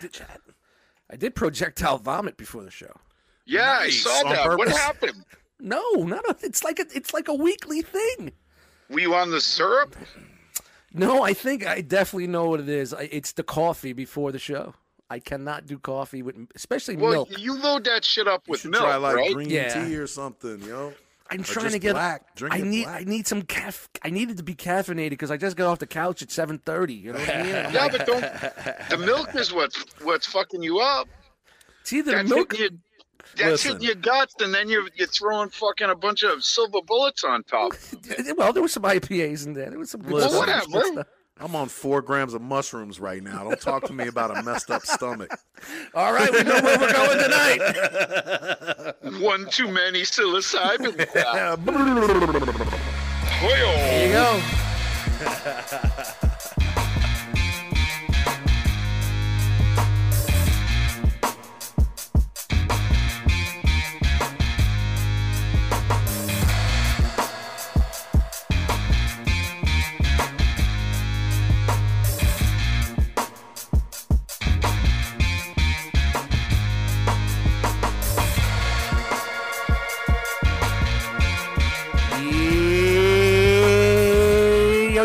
Chat, chat. I did projectile vomit before the show. Yeah, Nice, I saw on that. What happened? No, not a, it's like a, it's like a weekly thing. Were you on the syrup? No, I think I definitely know what it is. I, it's the coffee before the show. I cannot do coffee with, especially Well, milk. you load that shit up You with should milk, try like right? green Yeah. tea or something, yo. I'm or trying to get. black. Drink I need. black. I need some caf. I needed to be caffeinated because I just got off the couch at 7:30. You know what I mean? I'm Yeah, like, but don't. The milk is what's what's fucking you up. it's either That's milk. hitting your, that's Listen. hitting your guts, and then you're you're throwing fucking a bunch of silver bullets on top. Well, there was some IPAs in there. There was some good Listen. stuff. Well, whatever. Good stuff. I'm on four grams of mushrooms right now. Don't talk to me about a messed up stomach. All right, we know where we're going tonight. One too many psilocybin. There you go.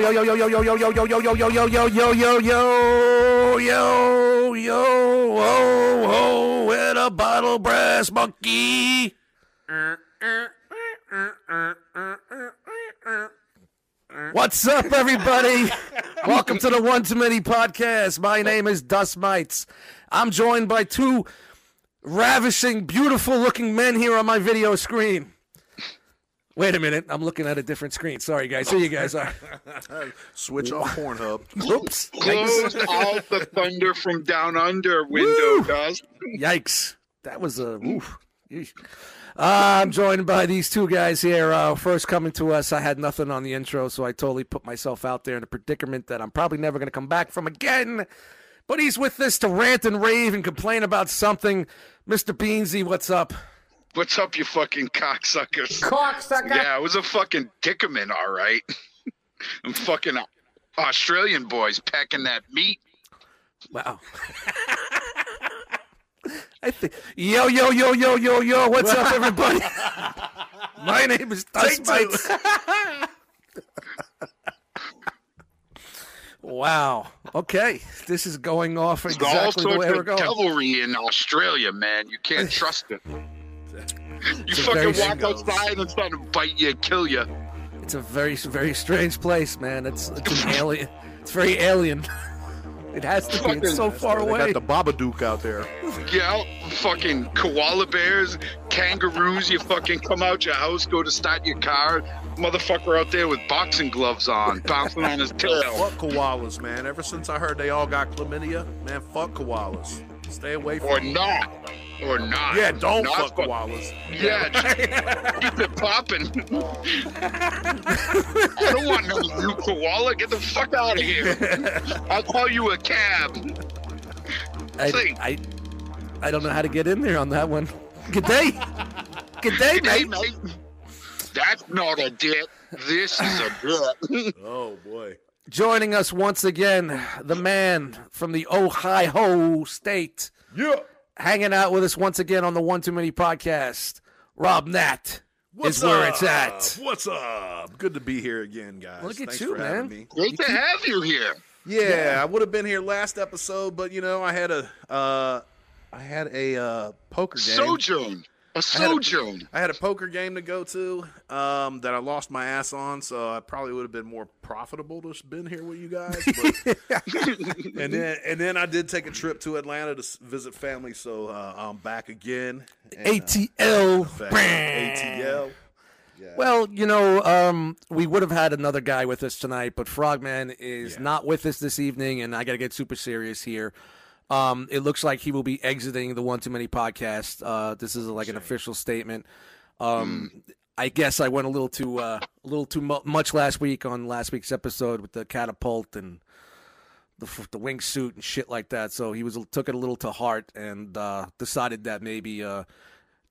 Yo yo yo yo yo yo yo yo yo yo yo yo yo yo yo yo yo yo yo whoa whoa with a bottle brass monkey. What's up, everybody? Welcome to the One Too Many podcast. My name is Dust Mites. I'm joined by two ravishing, beautiful-looking men here on my video screen. Wait a minute, I'm looking at a different screen. Sorry, guys. Here you guys are. Switch off Pornhub. Oops. Close out the thunder from down under window, guys. Yikes. That was a. Oof. Uh, I'm joined by these two guys here. Uh, first coming to us, I had nothing on the intro, so I totally put myself out there in a predicament that I'm probably never going to come back from again. But he's with us to rant and rave and complain about something. Mr. Beansy, what's up? What's up, you fucking cocksuckers? Cocksucker. Yeah, it was a fucking dickerman, all right. I'm fucking Australian boys packing that meat. Wow. I think yo yo yo yo yo yo. What's up, everybody? My name is Dust Mites. wow. Okay, this is going off There's all exactly the way we're of going. cavalry in Australia, man. You can't trust it. You a fucking very- walk outside and try to bite you, kill you. It's a very very strange place, man. It's it's an alien. It's very alien. It has to be. It's so far They away. got the Babadook out there. Yeah, fucking koala bears, kangaroos. You fucking come out your house, go to start your car. Motherfucker out there with boxing gloves on, bouncing on his tail. Fuck koalas, man. Ever since I heard they all got chlamydia, man, fuck koalas. Stay away from Or them. not. Or not. Yeah, don't Not fuck fuck- koalas. Yeah, just keep it popping. I don't want no you koala. Get the fuck out of here. I'll call you a cab. I, think. I I don't know how to get in there on that one. Good day. Good day, Hey, mate. mate. That's not a dick. This is a dick. Oh boy. Joining us once again, the man from the Ohio State, Yeah. Hanging out with us once again on the One Too Many podcast. Rob Nat What's is where up? it's at. What's up? Good to be here again, guys. Look at Thanks you, for having man. me. Great to have you here. Yeah, I would have been here last episode, but you know, I had a uh I had a uh poker game. Sojourn. A sojourn. I had a poker game to go to um, that I lost my ass on, so I probably would have been more profitable to have been here with you guys. But, and then and then I did take a trip to Atlanta to visit family, so uh, I'm back again. And, uh, ATL. back ATL. Yeah. Well, you know, um, we would have had another guy with us tonight, but Frogman is Yeah. not with us this evening, and I got to get super serious here. Um, it looks like he will be exiting the One Too Many podcast. Uh, this is like an official statement. Um, I guess I went a little too uh, a little too mu- much last week on last week's episode with the catapult and the f- the wingsuit and shit like that. So he was took it a little to heart and uh, decided that maybe uh,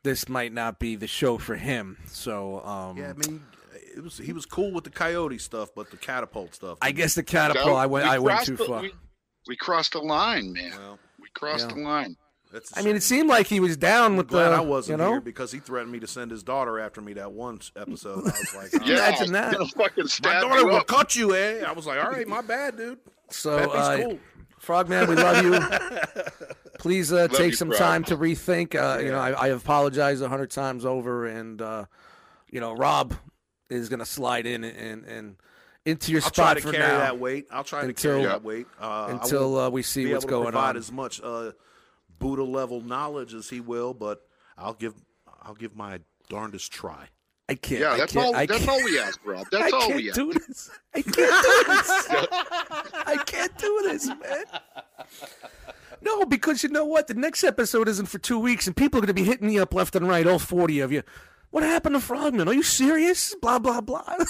this might not be the show for him. So um, yeah, I mean, it was he was cool with the coyote stuff, but the catapult stuff. I guess the catapult I went We I went too the- far. We, we crossed the line, man. Well, we Crossed Yeah. the line. That's a I mean, it seemed like he was down I'm with glad the. I wasn't you know? here because he threatened me to send his daughter after me that one episode. I was like, Yeah, Imagine that. Fucking my daughter will cut you, eh? I was like, all right, my bad, dude. So, uh, cool. Frogman, we love you. Please uh, take you, some Frog. time to rethink. Uh, You know, I, I apologize a hundred times over, and uh, you know, Rob is gonna slide in and and into your I'll try spot to for carry now that weight. I'll try to Until- carry Yeah. that weight uh, I until won't uh, we see be what's able to going provide on. as much uh, Buddha level knowledge as he will, but I'll give I'll give my darndest try. I can't. Yeah, I that's can't, all. I That's can't, all we ask, Rob. That's I all can't we ask. do this. I can't do this. I can't do this, man. No, because you know what? The next episode isn't for two weeks, and people are going to be hitting me up left and right, all 40 of you. What happened to Frogman? Are you serious? Blah, blah, blah.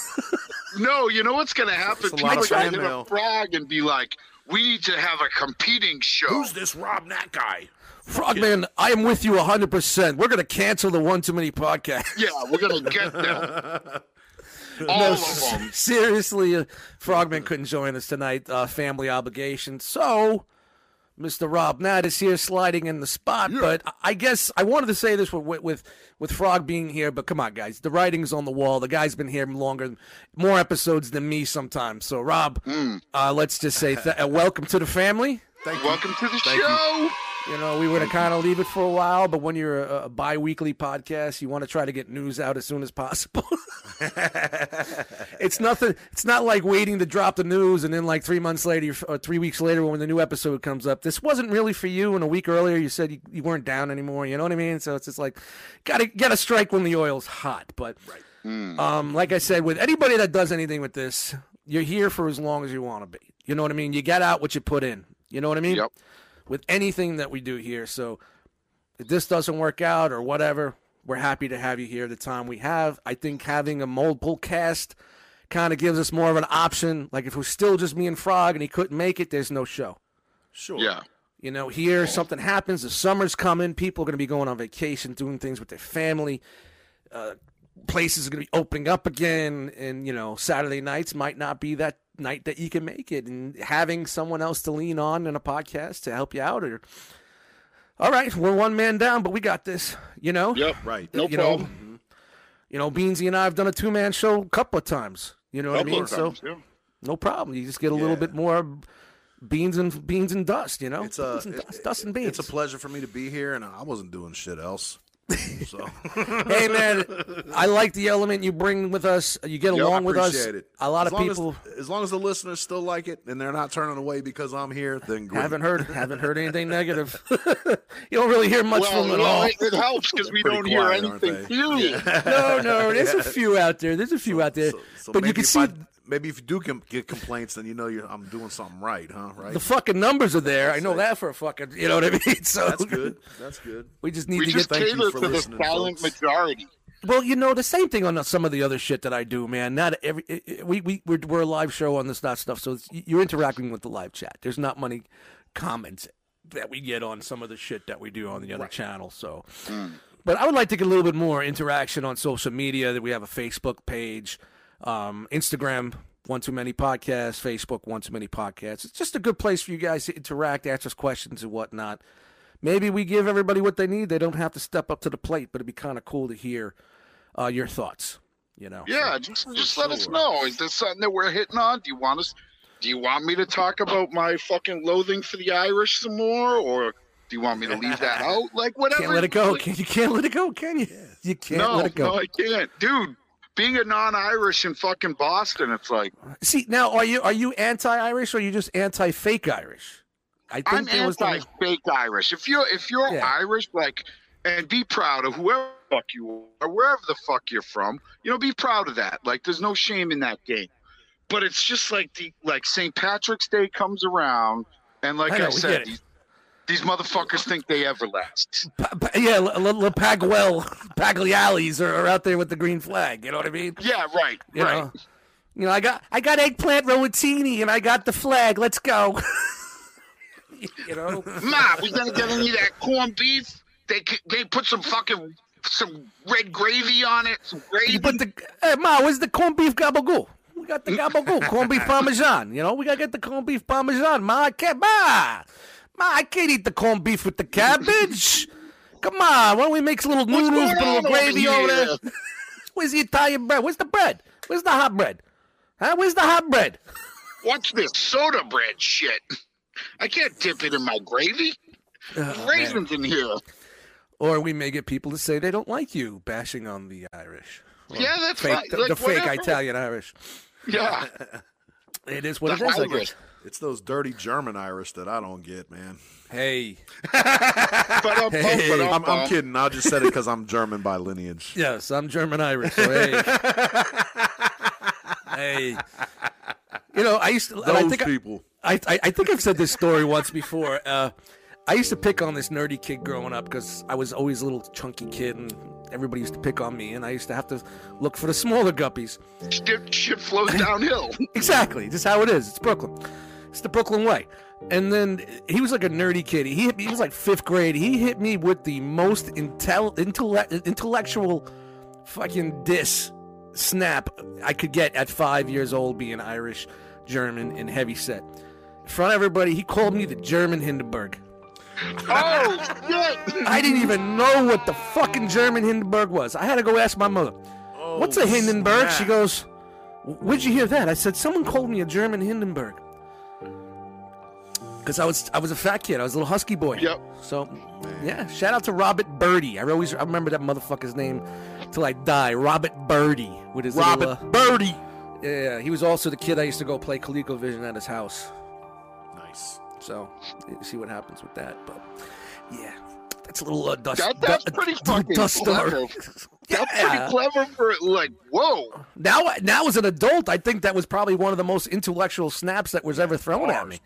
No, you know what's gonna happen? It's a People lot are gonna fan hit a frog and be like, "We need to have a competing show." Who's this Rob Nat guy? Frogman, I am with you 100%. We're going to cancel the One Too Many podcast. Yeah, we're gonna get them. All No, of them. seriously, uh, Frogman couldn't join us tonight. Uh, family obligation. So, Mr. Rob Nat is here sliding in the spot. But I- I guess I wanted to say this with, with with Frog being here. But come on, guys, the writing's on the wall. The guy's been here longer, more episodes than me sometimes. So, Rob, uh, let's just say th- uh, welcome to the family. Thank you. Welcome to the Thank show. You know, we were to kind of leave it for a while, but when you're a, a bi-weekly podcast, you want to try to get news out as soon as possible. it's nothing. It's not like waiting to drop the news and then like three months later or three weeks later when the new episode comes up. This wasn't really for you. And a week earlier you said you, you weren't down anymore. You know what I mean? So it's just like gotta gotta strike when the oil's hot. But um, like I said, with anybody that does anything with this, you're here for as long as you want to be. You know what I mean? You get out what you put in. You know what I mean? Yep. With anything that we do here. So if this doesn't work out or whatever, we're happy to have you here the time we have. I think having a multiple cast kind of gives us more of an option. Like if it was still just me and Frog and he couldn't make it, there's no show. Sure. Yeah. You know, here something happens, the summer's coming, people are going to be going on vacation, doing things with their family. Uh, places are going to be opening up again, and you know, Saturday nights might not be that night that you can make it, and having someone else to lean on in a podcast to help you out, or all right, we're one man down, but we got this. You know, Yep. Right. Uh, no you problem. know, you know, Beansy and I have done a two man show a couple of times. You know what I mean? of So times, yeah. no problem. You just get a little bit more beans and beans and dust. You know, It's a beans and it- dust, dust and beans. It's a pleasure for me to be here, and I wasn't doing shit else. So hey man, I like the element you bring with us. You get Yeah, along I with us. appreciate it. A lot as of people as, as long as the listeners still like it and they're not turning away because I'm here, then great. haven't heard haven't heard anything negative. you don't really hear much Well, from them at well, all. it, it helps because we don't hear quiet, aren't anything. they? Period. No, no, there's a few out there. There's a few out there, So, so but you can if see I- maybe if you do com- get complaints, then you know you're, I'm doing something right, huh? Right. the fucking numbers are there. I know that for a fucking. You know what I mean? So That's good. That's good. We just need We to just get. thank you cater for to the silent folks. majority. Well, you know the same thing on some of the other shit that I do, man. Not every it- it- we we we're, we're a live show on this not stuff, so it's, you're interacting with the live chat. There's not many comments that we get on some of the shit that we do on the other channel. So, mm. but I would like to get a little bit more interaction on social media. That we have a Facebook page, um, Instagram. One too many podcasts, Facebook. One too many podcasts. It's just a good place for you guys to interact, ask us questions and whatnot. Maybe we give everybody what they need. They don't have to step up to the plate, but it'd be kind of cool to hear uh, your thoughts. You know. Yeah, just just let us know. Is this something that we're hitting on? Do you want us? Do you want me to talk about my fucking loathing for the Irish some more, or do you want me to leave that out? Like whatever. Can't let it go. Like, Can, you can't let it go, can you? You can't no, let it go. no, I can't, dude. Being a non-Irish in fucking Boston, it's like See, now are you are you anti-Irish or are you just anti-fake Irish? I think I'm was the- anti-fake Irish. If you're if you're Yeah. Irish, like, and be proud of whoever the fuck you are, wherever the fuck you're from. You know, be proud of that. Like, there's no shame in that game. But it's just like the like St. Patrick's Day comes around, and like I I, know, get said, these, these motherfuckers think they everlast. Pa- pa- yeah, Le, Le, Le Paguel, Paglialis are, are out there with the green flag. You know what I mean? Yeah, right, You right. know, you know, I got I got eggplant rollatini and I got the flag. Let's go. you know, Ma, we gonna get any of that corned beef? They they put some fucking some red gravy on it. Some gravy. you put the hey, ma, where's the corned beef gabagool? We got the gabagool, corned beef parmesan. You know, we gotta get the corned beef parmesan. Ma, I can't, ma, Ma, I can't eat the corned beef with the cabbage. Come on, why don't we make a little What's noodles, put a little gravy over there? here? Where's the Italian bread? Where's the bread? Where's the hot bread? Huh? Where's the hot bread? What's this soda bread shit? I can't dip it in my gravy. Oh, man. Raisins in here. Or we may get people to say they don't like you bashing on the Irish. Or Yeah, that's fake, fine. the, Like, the fake. Italian Irish. Yeah. It is what The it is. I Irish. guess. It's those dirty German Irish that I don't get, man. Hey, Hey. I'm, I'm kidding. I just said it because I'm German by lineage. yes, I'm German Irish. So hey, hey. You know, I used to. and I Those think I, people. I, I I think I've said this story once before. Uh, I used to pick on this nerdy kid growing up because I was always a little chunky kid, and everybody used to pick on me, and I used to have to look for the smaller guppies. Ship, shit flows downhill. Exactly, just how it is. It's Brooklyn. It's the Brooklyn way. And then he was like a nerdy kid. He hit me. He was like fifth grade. He hit me with the most intel, intellect, intellectual fucking diss snap I could get at five years old, being Irish, German, and heavy set. In front of everybody, he called me the German Hindenburg. oh shit! I didn't even know what the fucking German Hindenburg was. I had to go ask my mother. What's a Oh, Hindenburg? She goes, Where'd you hear that? I said, Someone called me a German Hindenburg. Because I was I was a fat kid. I was a little husky boy. Yep. So, yeah. Shout out to Robert Birdie. I always I remember that motherfucker's name till I die. Robert Birdie with his Robert little, uh, Birdie. yeah, he was also the kid I used to go play ColecoVision at his house. Nice. So, you see what happens with that. But yeah, that's a little uh, dust. That, that's du- pretty fucking dust clever. star. That's pretty clever for like, whoa. Now, now as an adult, I think that was probably one of the most intellectual snaps that was ever thrown at me.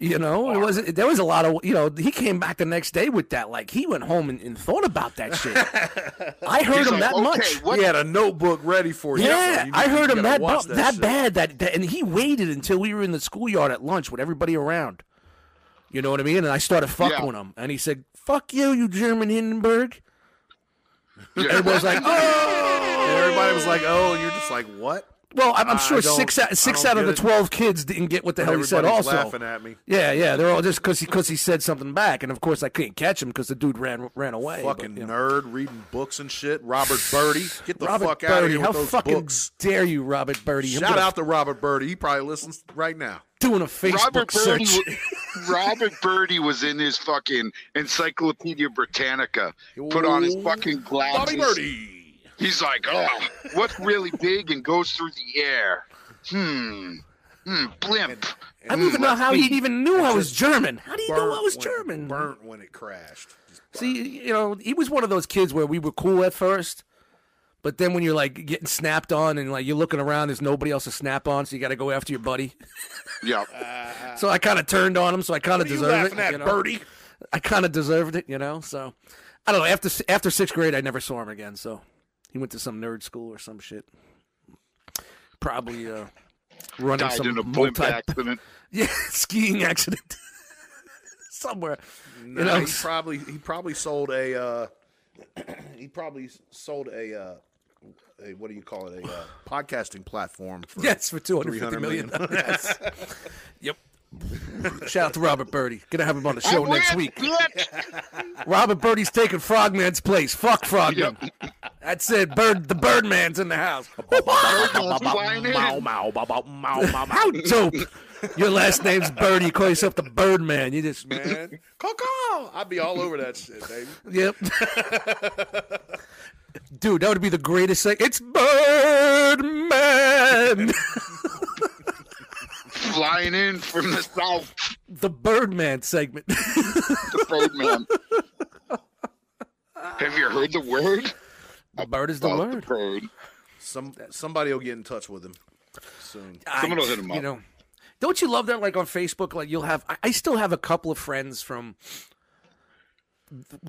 Bars, bro. That's You know, it was there was a lot of you know. He came back the next day with that, like he went home and, and thought about that shit. I heard He's him like, that okay, much. what he had a notebook ready for you. Yeah, you I heard him that bu- that, shit. bad that, that, and he waited until we were in the schoolyard at lunch with everybody around. You know what I mean? And I started fucking Yeah. with him, and he said, "Fuck you, you German Hindenburg." Yeah. Everybody's like, "Oh." And everybody was like, "Oh," and you're just like, "What?" Well, I'm, I'm sure six out, six out of the it. twelve kids didn't get what the hell he said. Everybody's Also, laughing at me. yeah, yeah, they're all just because he because he said something back, and of course I couldn't catch him because the dude ran ran away. but, Fucking know. nerd reading books and shit. Robert Birdie, get the Robert fuck out of Birdie, here how with those fucking books. dare you, Robert Birdie? I'm Shout gonna- out to Robert Birdie. He probably listens right now. doing a Facebook Robert Birdie, search. wa- Robert Birdie was in his fucking Encyclopedia Britannica. Put on his fucking glasses. Bobby Birdie. He's like, oh, what's really big and goes through the air? Hmm. Hmm. Blimp. I don't even know how he even knew I was German. How do you know I was when- German? Burnt when it crashed. See, you know, he was one of those kids where we were cool at first, but then when you're like getting snapped on and like you're looking around, there's nobody else to snap on, so you got to go after your buddy. Yeah. So I kind of turned on him, so I kind of What are you deserved laughing it. at, you know? Birdie? I kind of deserved it, you know. So I don't know. After after sixth grade, I never saw him again. So he went to some nerd school or some shit. Probably uh, running Died some in a multi accident. yeah skiing accident somewhere. No, you know, he probably he probably sold a uh, he probably sold a uh, a what do you call it a uh, podcasting platform for yes for two hundred fifty 300 million. million. yes. Yep. Shout out to Robert Birdie. Gonna have him on the show I next win, week. Robert Birdie's taking Frogman's place. Fuck Frogman. That's it. Bird. The Birdman's in the house. How dope. Your last name's Birdie. You call yourself the Birdman. You just man. Coco! I'd be all over that shit, baby. Yep. Dude, that would be the greatest thing. It's Birdman. Flying in from the south. the Birdman segment. The Birdman. Have you heard the word? The bird is the About word. bird. Some somebody will get in touch with him soon. Someone will hit him You up. know, don't you love that? Like on Facebook, like you'll have. I, I still have a couple of friends from,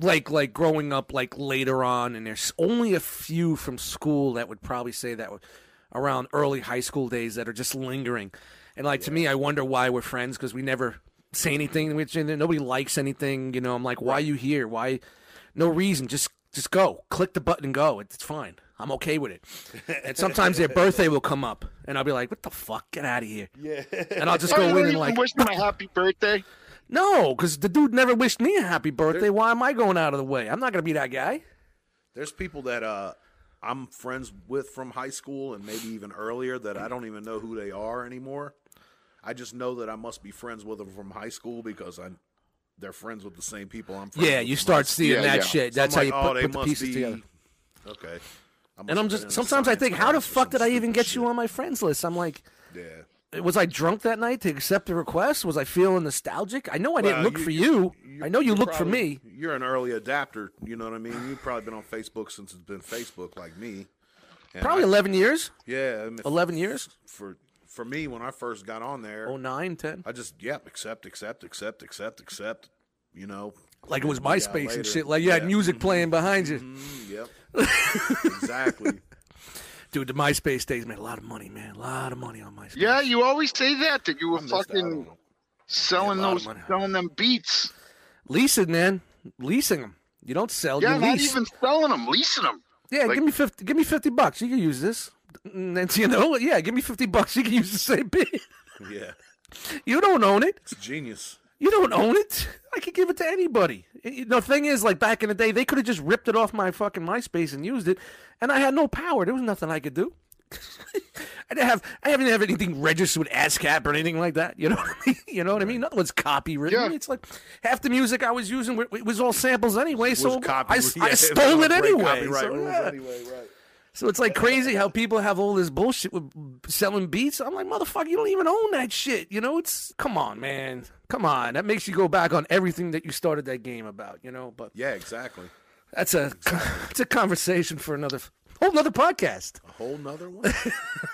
like, like growing up, like later on, and there's only a few from school that would probably say that around early high school days that are just lingering. And like to me, I wonder why we're friends because we never say anything. Which and nobody likes anything. You know, I'm like, why are you here? Why? No reason. Just just go. Click the button and go. It's fine. I'm okay with it. And sometimes their birthday will come up, and I'll be like, "What the fuck? Get out of here!" Yeah. And I'll just go in and like, wish me a happy birthday. No, because the dude never wished me a happy birthday. Why am I going out of the way? I'm not gonna be that guy. There's people that uh, I'm friends with from high school and maybe even earlier that I don't even know who they are anymore. I just know that I must be friends with them from high school because I they're friends with the same people I'm friends Yeah, with you start seeing Yeah, that yeah. shit. So That's I'm how you like, oh, put, they put the must pieces be together. okay. I must And I'm have been just a sometimes I science think, how the class or fuck did I even stupid get shit. you on my friends list? I'm like, Yeah. was I drunk that night to accept the request? Was I feeling nostalgic? I know I didn't Well, look for you. I know you you're looked for probably- me. You're an early adapter. You know what I mean. You've probably been on Facebook since it's been Facebook, like me. And Probably I- 11 years. Yeah, I mean, 11 years. for for me when I first got on there. Oh nine, ten. I just yep, accept, accept, accept, accept, accept. You know, Like it was MySpace and shit. Like you had Yeah. music playing behind you. Mm, yep, exactly. Dude, the MySpace days made a lot of money, man. A lot of money on MySpace. Yeah, you always say that that you were fucking on 'em. selling Yeah, a lot of those, selling them beats. Leasing, man. Leasing them. You don't sell, Yeah, you not lease. even selling them, leasing them. Yeah, Like- give me fifty. Give me fifty bucks. You can use this. And then you know, yeah, give me fifty bucks. You can use the same bit. Yeah, You don't own it. it's genius. You don't own it. I could give it to anybody. You know, the thing is, like back in the day, they could have just ripped it off my fucking MySpace and used it, and I had no power. There was nothing I could do. I didn't have. I haven't have anything registered with ASCAP or anything like that. You know what I mean? You know what I mean? Nothing was copywritten. Yeah. It's like half the music I was using it was all samples anyway. So copy- I, yeah, I stole on it anyway. Copyright So, rules yeah. anyway, right? So it's like crazy how people have all this bullshit with selling beats. I'm like, motherfucker, you don't even own that shit. You know, it's come on, man, come on. That makes you go back on everything that you started that game about. You know, but Yeah, exactly. that's a it's a conversation for another whole nother podcast, A whole nother one.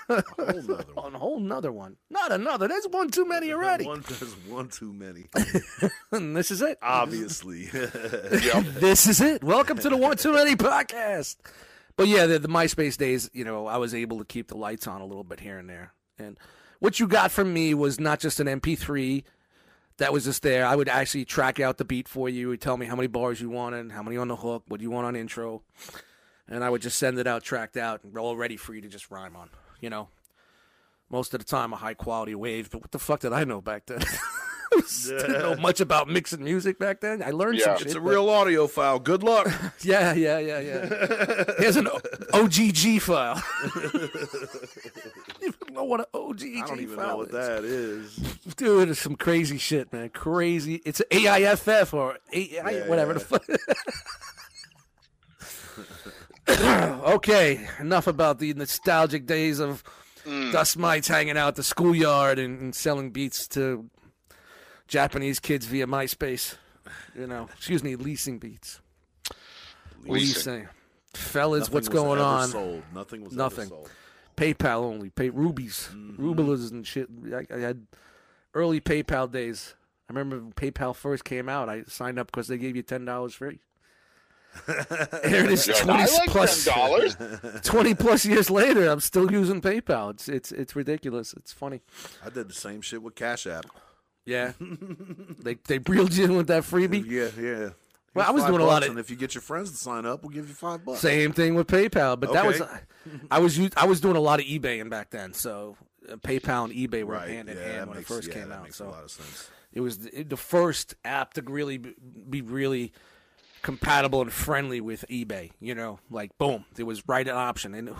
A whole nother one. on a whole nother one, not another. There's one too many already, One, there's one too many. and this is it. Obviously. this is it. Welcome to the One Too Many podcast. But yeah, the, the MySpace days, you know, I was able to keep the lights on a little bit here and there. And what you got from me was not just an MP3 that was just there. I would actually track out the beat for you. You'd tell me how many bars you wanted, how many on the hook, what you want on intro. And I would just send it out, tracked out, and all ready for you to just rhyme on. You know, most of the time a high quality wave. But what the fuck did I know back then? Didn't know much about mixing music back then. I learned some Yeah. shit. it's a but- real audio file. Good luck. yeah, yeah, yeah, yeah. Here's an O- OGG file. you don't know what an OGG I don't even know what is. that is. Dude, it's some crazy shit, man. Crazy. It's AIFF or AI, Yeah, whatever yeah. the fuck. okay, enough about the nostalgic days of mm. dust mites hanging out the schoolyard and, and selling beats to Japanese kids via MySpace. You know, excuse me, leasing beats. Leasing. saying, Fellas, Nothing what's going on? Sold. Nothing was Nothing. PayPal only, pay rubies, mm-hmm. rubles and shit. I, I had early PayPal days. I remember when PayPal first came out. I signed up because they gave you ten dollars free. Here it is, twenty like plus, dollars. twenty plus years later. I'm still using PayPal. It's it's it's ridiculous. It's funny. I did the same shit with Cash App. Yeah, they they reeled you in with that freebie. Yeah, yeah. Well, Here's I was doing a lot bucks, of- And if you get your friends to sign up, we'll give you five bucks. Same thing with PayPal, but that was I was I was doing a lot of eBaying back then. So uh, PayPal and eBay were Right. hand in yeah, hand when makes, it first yeah, came that out. Makes So a lot of sense. It was the, the first app to really be, be really compatible and friendly with eBay. You know, like boom, it was right an option, and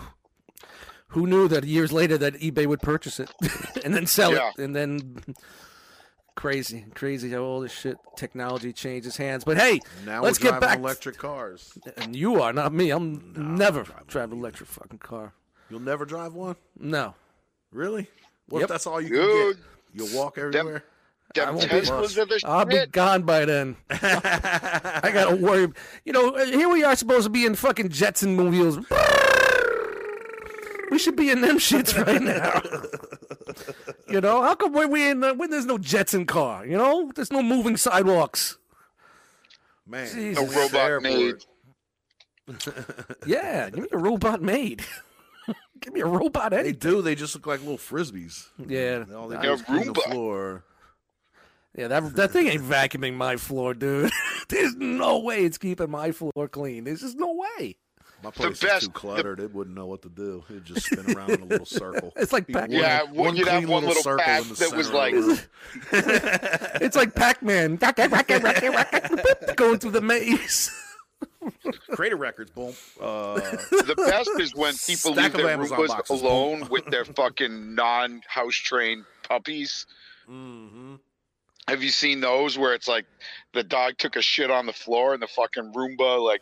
who knew that years later that eBay would purchase it and then sell Yeah. it, and then crazy, crazy how all this shit technology changes hands. But hey, Now let's we're get driving back. electric cars. and you are not me. I'm never driving drive an electric fucking car. You'll never drive one? No. Really? What Yep. if that's all you Dude. can get? You'll walk Them, everywhere? I them won't be- Teslas are the I'll be gone by then. I gotta worry. You know, here we are supposed to be in fucking Jetson movies. We should be in them shits right now. you know, how come when we in the, when there's no Jetson car? You know, there's no moving sidewalks. Man, Jesus. A going to the robot airport. made. Yeah, give me a robot maid. give me a robot They any. do. They just look like little frisbees. Yeah, All they Yeah, do is clean the floor. yeah. That that thing ain't vacuuming my floor, dude. There's no way it's keeping my floor clean. There's just no way. My place best- is too cluttered. it wouldn't know what to do. It'd just spin around in a little circle. It's like Pac- one- Yeah, well, you'd have clean one little circle patch in the that was center of like- the room. it's like Pac-Man going through the maze. Crater Records, boom. Uh, the best is when people leave their Amazon Roombas boxes. alone with their fucking non-house trained puppies. mhm. Have you seen those where it's like the dog took a shit on the floor and the fucking Roomba like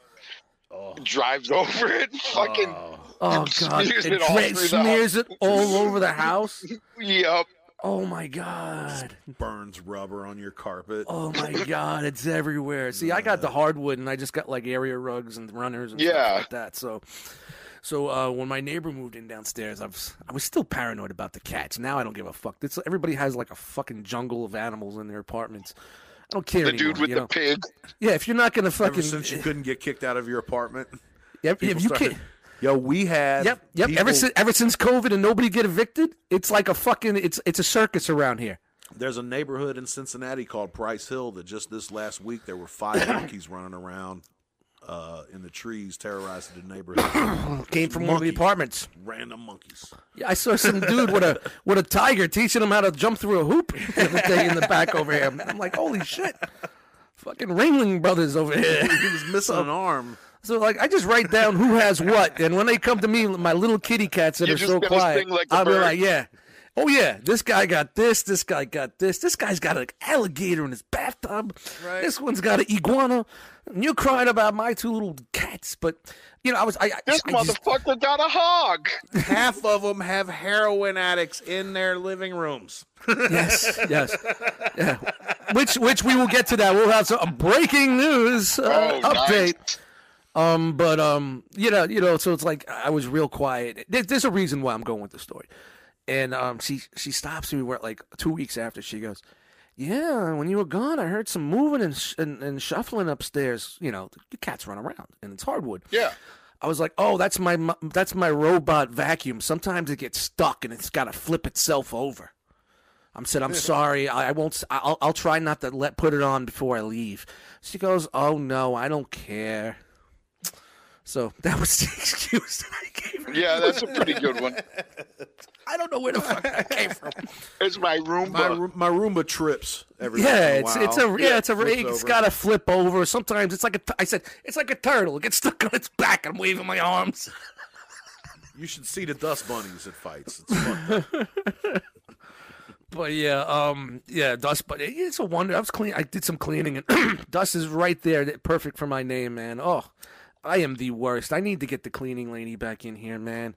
Oh, drives over it and fucking oh. Oh god, Smears it it all dra- through the smears it all over the house. yep. Oh my god. burns rubber on your carpet. Oh my god, it's everywhere. See, I got the hardwood and I just got like area rugs and runners and Yeah. stuff like that. So so uh, when my neighbor moved in downstairs, I was I was still paranoid about the cats. Now I don't give a fuck. It's, everybody has like a fucking jungle of animals in their apartments. I don't care The anymore. dude with you the know? pig. yeah, if you're not gonna fucking Ever since you couldn't get kicked out of your apartment, yeah, if you started- can't. Yo, we had. Yep, yep. Ever since ever since COVID and nobody get evicted, it's like a fucking it's it's a circus around here. There's a neighborhood in Cincinnati called Price Hill that just this last week there were five monkeys running around uh, in the trees terrorizing the neighborhood. Came from one of the apartments. Random monkeys. Yeah, I saw some dude with a with a tiger teaching him how to jump through a hoop the other day in the back over here. I'm like, holy shit, fucking Ringling Brothers over here. He was missing an arm. So like, I just write down who has what, and when they come to me, my little kitty cats that You're are just so gonna quiet, sing like the I'll be like, yeah. Oh yeah, this guy got this. This guy got this. This guy's got an alligator in his bathtub. Right. This one's got an iguana. And you're crying about my two little cats, but you know, I was I, I, This I just- motherfucker got a hog. Half of them have heroin addicts in their living rooms. Yes, yes. Yeah. Which which we will get to that. We'll have some breaking news uh, Oh, update. nice. Um, but um, you know, you know, so it's like I was real quiet. There, there's a reason why I'm going with the story. And um, she she stops me where like two weeks after she goes, yeah, when you were gone, I heard some moving and sh- and, and shuffling upstairs. You know, the cats run around and it's hardwood. Yeah. I was like, oh, that's my that's my robot vacuum. Sometimes it gets stuck and it's got to flip itself over. I said, I'm sorry. I, I won't. I'll I'll try not to let put it on before I leave. She goes, oh no, I don't care. So that was the excuse that I gave her. Yeah, that's a pretty good one. I don't know where the fuck that came from. It's my Roomba. My, Ro- my Roomba trips every Yeah, once in it's a it's a while. yeah, it's a flips it's over. got to flip over. Sometimes it's like a. t- I said it's like a turtle. It gets stuck on its back. I'm waving my arms. You should see the dust bunnies at fights. It's fun. But yeah, um, yeah, dust. But it's a wonder. I was clean. I did some cleaning, and dust is right there. Perfect for my name, man. Oh, I am the worst. I need to get the cleaning lady back in here, man.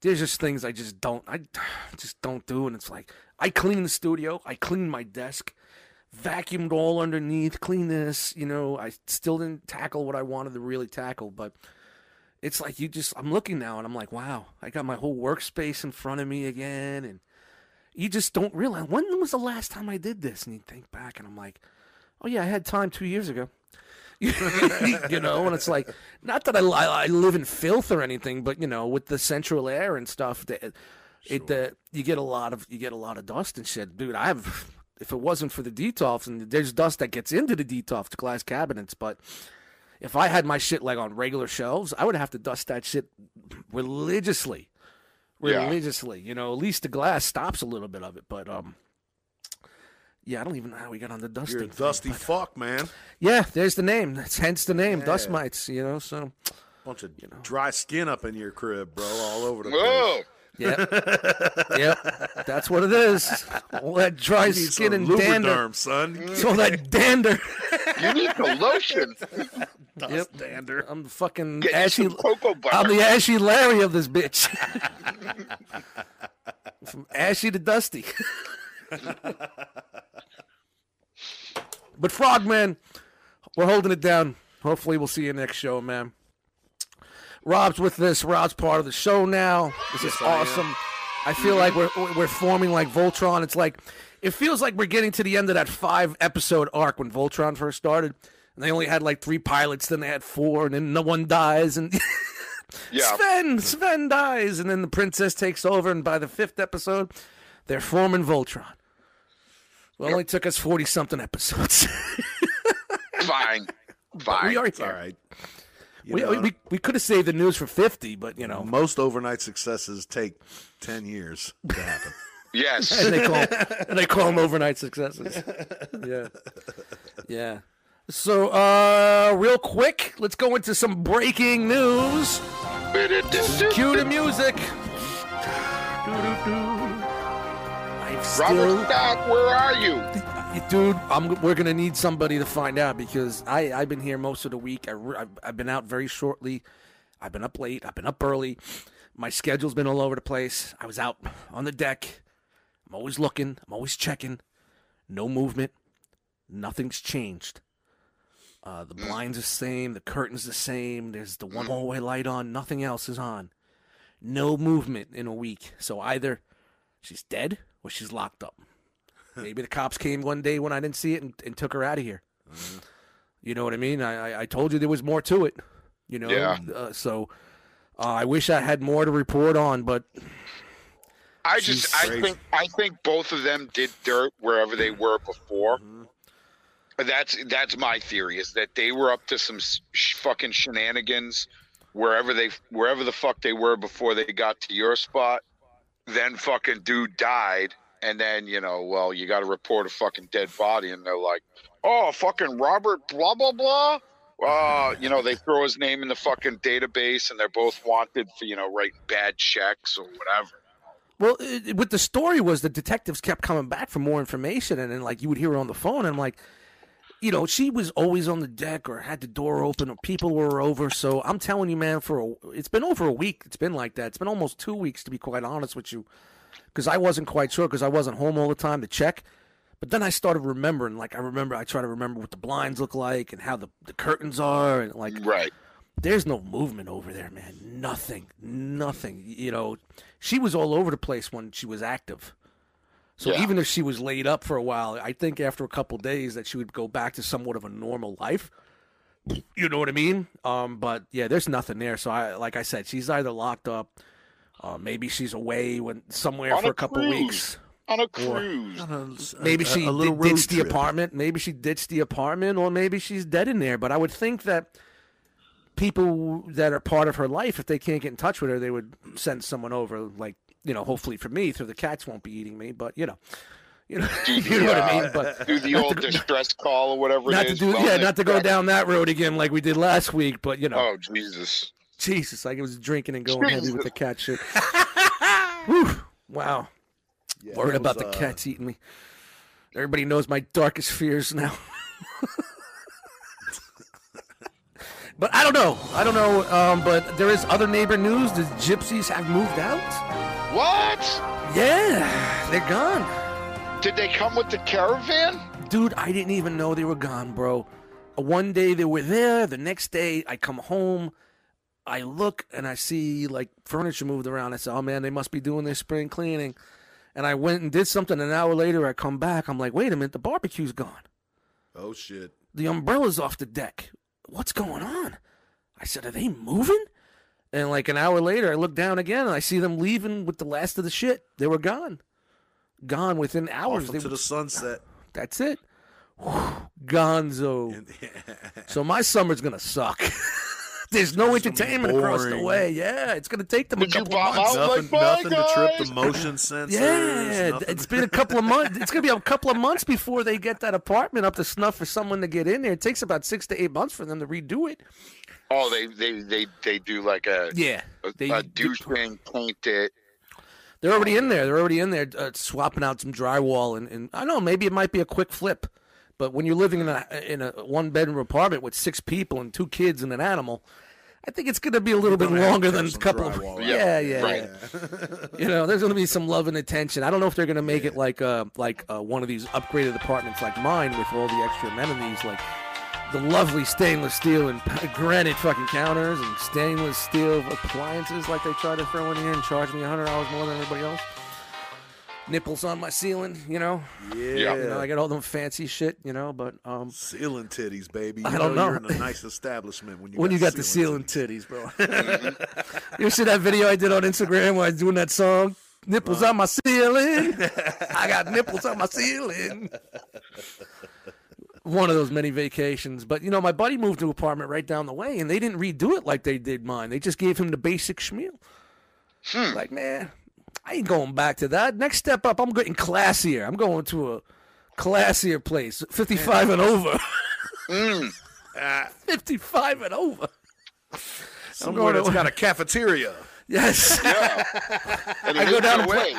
There's just things I just don't. I just don't do, and it's like I clean the studio. I clean my desk. Vacuumed all underneath, clean this, you know. I still didn't tackle what I wanted to really tackle, but it's like you just I'm looking now and I'm like, wow, I got my whole workspace in front of me again and you just don't realize when was the last time I did this? And you think back, and I'm like, oh yeah, I had time two years ago. you know, and it's like, not that I, li- I live in filth or anything, but you know, with the central air and stuff, that it uh, you get a lot of you get a lot of dust and shit, dude. I have, if it wasn't for the detolfs, and there's dust that gets into the detolf to glass cabinets, but if I had my shit like on regular shelves, I would have to dust that shit religiously Yeah. religiously. You know, at least the glass stops a little bit of it. But um, yeah, I don't even know how we got on the dusty. You're a dusty but- uh, fuck, man. yeah, there's the name. That's hence the name, dust mites. You know, so Bunch of you know. dry skin up in your crib, bro, all over the Whoa. place. yeah, yep, that's what it is. All that dry You need skin some and dander. Lubriderm, son. Mm. It's all that dander. You need the lotion. yep, dander. I'm the fucking Get you ashy. some cocoa butter. I'm the ashy Larry of this bitch. From ashy to dusty. but Frogman, we're holding it down. Hopefully, we'll see you next show, man. Rob's with this. Rob's part of the show now. This is awesome. I feel like we're we're forming like Voltron. It's like it feels like we're getting to the end of that five episode arc when Voltron first started, and they only had like three pilots. Then they had four, and then no one dies, and Yeah. Sven Sven dies, and then the princess takes over, and by the fifth episode, they're forming Voltron. Well, it only took us forty something episodes. Fine. Fine. we are It's here. all right. You We, know, we, we could have saved the news for 50, but, you know. most overnight successes take ten years to happen. Yes. and they call and they call them overnight successes. Yeah, yeah. So, uh, real quick, let's go into some breaking news. Cue the music. Doo-doo-doo. Still, Robert Stack, where are you? dude, I'm, we're gonna need somebody to find out because I I've been here most of the week. I, I've, I've been out very shortly. I've been up late. I've been up early. My schedule's been all over the place. I was out on the deck. I'm always looking. I'm always checking. No movement. Nothing's changed. Uh, the blinds are the same. The curtains the same. There's the one hallway light on. Nothing else is on. No movement in a week. So either she's dead or she's locked up. Maybe the cops came one day when I didn't see it and, and took her out of here. You know what I mean? I, I I told you there was more to it. You know. Yeah. Uh, so uh, I wish I had more to report on, but I just, I crazy. think, I think both of them did dirt wherever they were before. That's that's my theory is that they were up to some sh- fucking shenanigans wherever they wherever the fuck they were before they got to your spot. Then fucking dude died, and then you know, well, you got to report a fucking dead body, and they're like, oh, fucking Robert, blah blah blah. Uh, you know, they throw his name in the fucking database, and they're both wanted for you know writing bad checks or whatever. Well, it, what the story was, the detectives kept coming back for more information, and then like you would hear her on the phone, and I'm like, you know, she was always on the deck or had the door open, or people were over. So I'm telling you, man, for a, it's been over a week. It's been like that. It's been almost two weeks, to be quite honest with you, because I wasn't quite sure because I wasn't home all the time to check. But then I started remembering, like I remember, I try to remember what the blinds look like and how the the curtains are, and like Right. there's no movement over there, man. Nothing, nothing. You know, she was all over the place when she was active. So Yeah. even if she was laid up for a while, I think after a couple days that she would go back to somewhat of a normal life. You know what I mean? Um, but yeah, there's nothing there. So I, like I said, she's either locked up, uh, maybe she's away when somewhere On for a a couple cruise. weeks. On a cruise. Maybe A- she a little di- road ditched the apartment. Maybe she ditched the apartment, or maybe she's dead in there. But I would think that people that are part of her life, if they can't get in touch with her, they would send someone over. Like you know, hopefully for me, so the cats won't be eating me. But you know, you know, you know what I mean. But Do the old distress call or whatever not it to is. do, yeah, not to go check. down that road again like we did last week. But you know, Oh Jesus! Jesus, like it was drinking and going heavy with the cat shit. Wow. Yeah, Worried that about was, the uh, cats eating me. Everybody knows my darkest fears now. but I don't know. I don't know. Um, but there is other neighbor news. The gypsies have moved out. What? Yeah, they're gone. Did they come with the caravan? Dude, I didn't even know they were gone, bro. One day they were there. The next day I come home. I look and I see like furniture moved around. I said, "Oh man, they must be doing their spring cleaning." And I went and did something. An hour later, I come back. I'm like, "Wait a minute, the barbecue's gone. Oh shit! The umbrella's off the deck. What's going on?" I said, "Are they moving?" And like an hour later, I look down again and I see them leaving with the last of the shit. They were gone, gone within hours. Off They into the sunset. that's it. Whew, Gonzo. So my summer's gonna suck. There's no gonna entertainment across the way. Yeah, it's gonna take them a Did you couple bomb months. out? nothing, like, nothing to trip the motion sensors. Yeah, nothing it's been a couple of months. It's gonna be a couple of months before they get that apartment up to snuff for someone to get in there. It takes about six to eight months for them to redo it. Oh, they they they they do like a Yeah, a, they a do- douchebag paint it. They're already in there. They're already in there uh, swapping out some drywall and, and I don't know. Maybe it might be a quick flip, but when you're living in a in a one bedroom apartment with six people and two kids and an animal, I think it's going to be a little bit longer than a couple of drywall, yeah, yeah, Right. yeah. you know, there's going to be some love and attention. I don't know if they're going to make it like uh like uh, one of these upgraded apartments like mine with all the extra amenities like the lovely stainless steel and granite fucking counters and stainless steel appliances like they try to throw in here and charge me hundred dollars more than everybody else. Nipples on my ceiling, you know. Yeah. You know, I got all them fancy shit, you know. But um, Ceiling titties, baby. You I don't know, know. You're in a nice establishment when you when got you got the ceiling titties, bro. you see that video I did on Instagram where I was doing that song? Nipples on my ceiling. I got nipples on my ceiling. One of those many vacations. But you know, my buddy moved to an apartment right down the way, and they didn't redo it like they did mine. They just gave him the basic schmeal. Hmm. Like, man, I ain't going back to that. Next step up, I'm getting classier. I'm going to a classier place, 55 and over. Mm. Ah, 55 and over. somewhere that's got a cafeteria. Yes, Yeah. And I go down makes to play-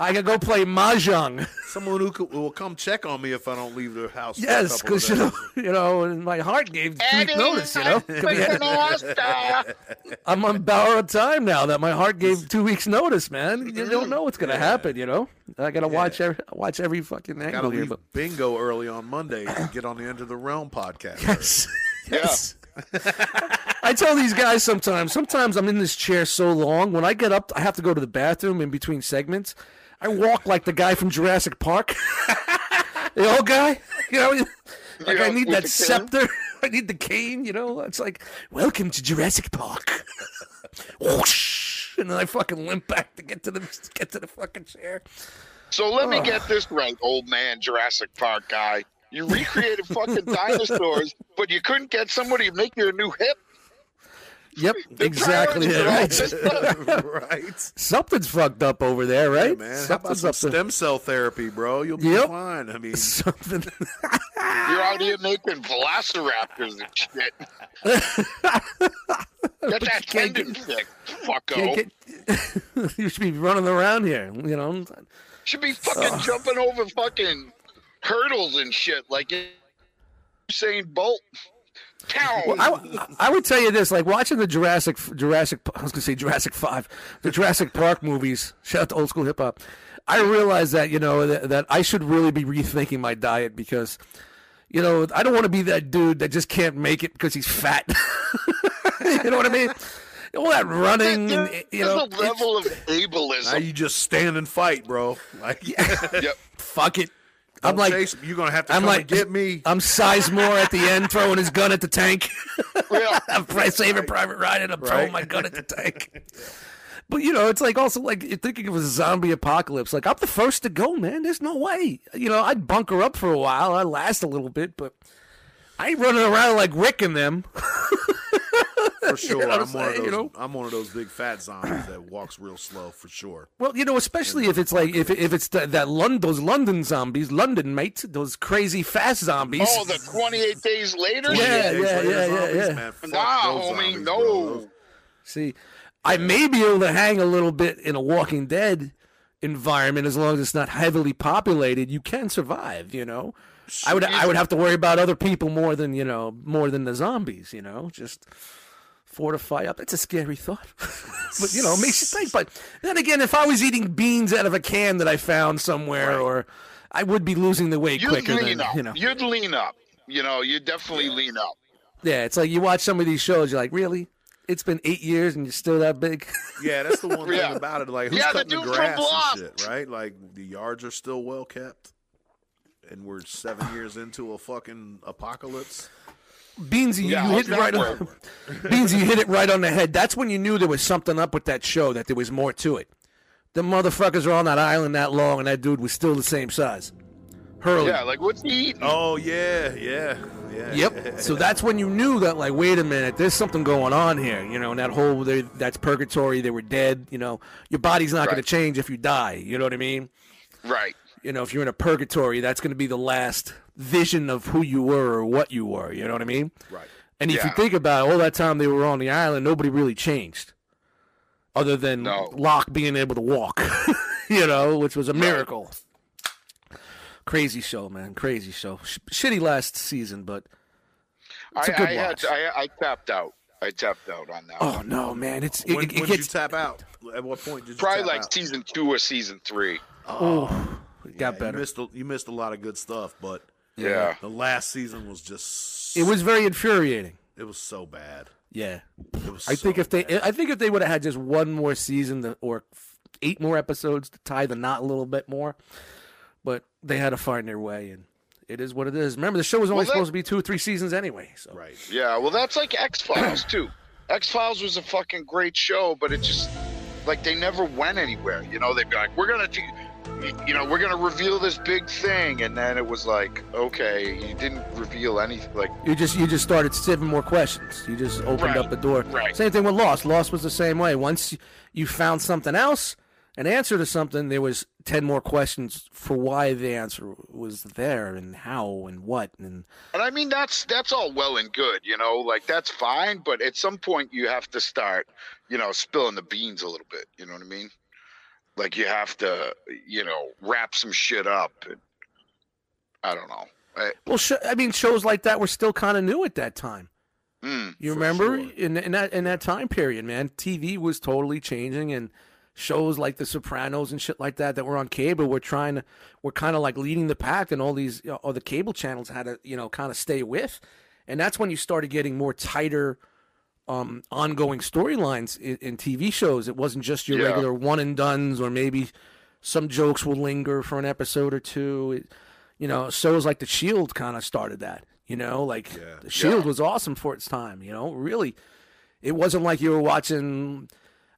I can go play mahjong. Someone who could, will come check on me if I don't leave the house. Yes, because you know, you know, and my heart gave two week notice. You know, I'm on borrowed time now that my heart gave two weeks notice. Man, you don't know what's gonna happen. You know, I gotta watch every watch every fucking Gotta angle here. But bingo early on Monday get on the End of the Realm podcast. yes, yes. I tell these guys sometimes. Sometimes I'm in this chair so long. When I get up, I have to go to the bathroom in between segments. I walk like the guy from Jurassic Park, the old guy. You know, like I need that scepter. I need the cane. You know, it's like welcome to Jurassic Park. Whoosh, and then I fucking limp back to get to the to get to the fucking chair. So let me ah. get this right, old man Jurassic Park guy. You recreated fucking dinosaurs, but you couldn't get somebody to make you a new hip. Yep, exactly. priorities it, are all right? messed up. right. Something's fucked up over there, right? Hey, man, how about some stem cell therapy, bro? You'll be Yep. fine. I mean, Something. You're out here making velociraptors and shit. Get that can't tendon get- thick, fucko. Get- you should be running around here, you know. Should be fucking jumping over fucking hurdles and shit like Usain Bolt. Pow. Well, I, I would tell you this: like watching the Jurassic Jurassic I was gonna say Jurassic Five, the Jurassic Park movies. Shout out to old school hip hop. I realize that you know that, that I should really be rethinking my diet because, you know, I don't want to be that dude that just can't make it because he's fat. you know what I mean? All that running, There- and, you there's know, a level of ableism. now you just stand and fight, bro. Like, Yep. fuck it. Don't I'm like, chase, you're gonna have to I'm come like, and get me. I'm Sizemore at the end, throwing his gun at the tank. Yeah. I'm pri- saving Private Ryan, and I'm throwing my gun at the tank. But you know, it's like also like you're thinking of a zombie apocalypse. Like I'm the first to go, man. There's no way. You know, I'd bunker up for a while. I'd last a little bit, but I ain't running around like Rick and them. For sure, what I'm I'm one of those. you know? I'm one of those big fat zombies that walks real slow. For sure. Well, you know, especially if it's like if if it's that, that London, those London zombies, London mate, those crazy fast zombies. Oh, the 28 days later? Yeah, 28 days yeah, later yeah, zombies, yeah, yeah. man, fuck Nah, homie, zombies, no. bro. See, I may be able to hang a little bit in a Walking Dead environment as long as it's not heavily populated. You can survive, you know. I would I would have to worry about other people more than you know more than the zombies, you know. Just fortify up. It's a scary thought, but you know, it makes you think. But then again, if I was eating beans out of a can that I found somewhere, or I would be losing the weight You'd quicker lean than up. you know. You'd lean up. You know, you'd definitely lean up. Yeah, it's like you watch some of these shows, you're like, really? It's been eight years and you're still that big. Yeah, that's the one Yeah. thing about it. Like, who's Yeah, cutting the, dude from grass and shit, right? Like, the yards are still well kept, and we're seven years into a fucking apocalypse. Beans, you, Yeah, you hit it right that on. Beans, you hit it right on the head. That's when you knew there was something up with that show. That there was more to it. The motherfuckers are on that island that long, and that dude was still the same size. Hurley. Yeah, like what's he eating? Oh yeah, yeah, yeah. Yep. So that's when you knew that, like, wait a minute, there's something going on here. You know, and that whole they, that's purgatory. They were dead. You know, your body's not going to change if you die. You know what I mean? Right. You know, if you're in a purgatory, that's going to be the last vision of who you were or what you were. You know what I mean? Right. And if you think about it, all that time they were on the island, nobody really changed, other than No. Locke being able to walk. you know, which was a miracle. Crazy show, man. Crazy show. Sh- shitty last season, but It's a I, good I, had, watch. I, I tapped out. I tapped out on that. oh no, man, it's it, When, it, when it did you gets tap out? At what point did you Probably tap like out? season two or season three. oh, it Yeah, got You better. missed, a, you missed a lot of good stuff, but Yeah. the last season was just. It was very infuriating. It was so bad. Yeah, It was. I think so if they. I think if they would have had just one more season to, or eight more episodes to tie the knot a little bit more, but they had to find their way, and it is what it is. Remember, the show was only Well, that- supposed to be two or three seasons anyway. So right. Yeah, well, that's like X Files too. X Files was a fucking great show, but it just like they never went anywhere. You know, they'd be like, "We're gonna do, y- you know, we're gonna reveal this big thing, and then it was like, okay, you didn't reveal anything. Like, You just you just started seven more questions. You just opened Right, up the door. right. Same thing with Lost. Lost was the same way. Once you found something else, an answer to something, there was ten more questions for why the answer was there and how and what and and I mean that's that's all well and good, you know, like that's fine, but at some point you have to start, you know, spilling the beans a little bit. You know what I mean? Like you have to, you know, wrap some shit up. And, I don't know. I, well, sh- I mean, shows like that were still kind of new at that time. mm, You remember sure. in in that in that time period, man, TV was totally changing, and shows like The Sopranos and shit like that that were on cable were trying to were kind of like leading the pack, and all these you know, all the cable channels had to you know kind of stay with, and that's when you started getting more tighter. Um, ongoing storylines in, in TV shows. It wasn't just your Yeah. regular one and duns, or maybe some jokes will linger for an episode or two. It, you know, shows like The Shield kind of started that. You know, like Yeah. The Shield Yeah. was awesome for its time. You know, really, it wasn't like you were watching.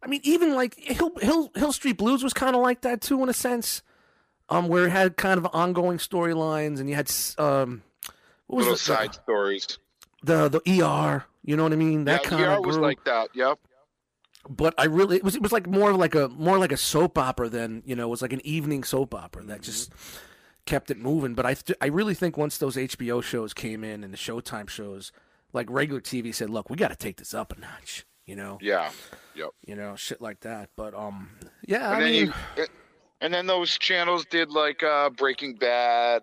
I mean, even like Hill Hill Hill Street Blues was kind of like that too, in a sense, um, where it had kind of ongoing storylines, and you had um, what was little the, side stories. the the ER. You know what I mean? That yeah, kind ER of was like that. Yep. but I really it was it was like more of like a more like a soap opera than you know it was like an evening soap opera that just kept it moving. But I th- I really think once those HBO shows came in and the Showtime shows, like regular TV said, look, we got to take this up a notch. You know, Yeah. Yep. you know, shit like that. But um, yeah, I and then mean, you, and then those channels did like uh Breaking Bad,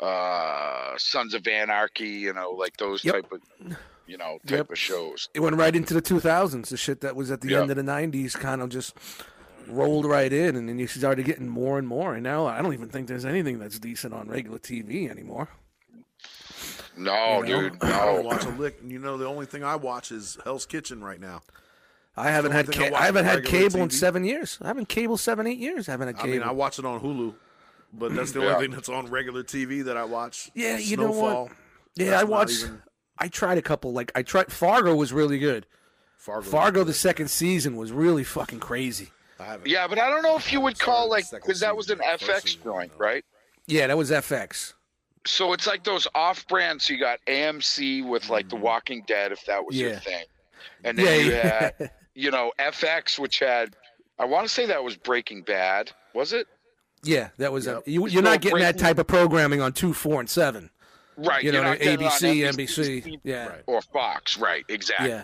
uh Sons of Anarchy, you know, like those Yep. type of you know, type Yep. of shows. it went right into the 2000s. The shit that was at the Yeah. end of the 90s kind of just rolled right in, and then you started getting more and more. And now I don't even think there's anything that's decent on regular TV anymore. No, You know? dude, no. I don't watch a lick. You know, the only thing I watch is Hell's Kitchen right now. I haven't had only thing I I haven't had regular cable in seven years. I haven't cable seven eight years. I haven't had I cable. mean, I watch it on Hulu, but that's the Yeah. only thing that's on regular TV that I watch. Yeah, you know what? Yeah, that's I not watched. even- I tried a couple. Like I tried. Fargo was really good. Fargo. Fargo, the second season was really fucking crazy. I. Yeah, but I don't know if you would call like because that was an FX season, joint, no. right? Yeah, that was FX. So it's like those off brands. You got AMC with like The Walking Dead, if that was Mm-hmm. Yeah. your thing, and then Yeah, you yeah. had you know FX, which had I want to say that was Breaking Bad, was it? yeah, that was. Yep. you, you're not getting that type of programming on two, four, and seven. Right. You know, you're not getting it on ABC, NBC, NBC. Yeah, Right. or Fox. Right. Exactly. Yeah.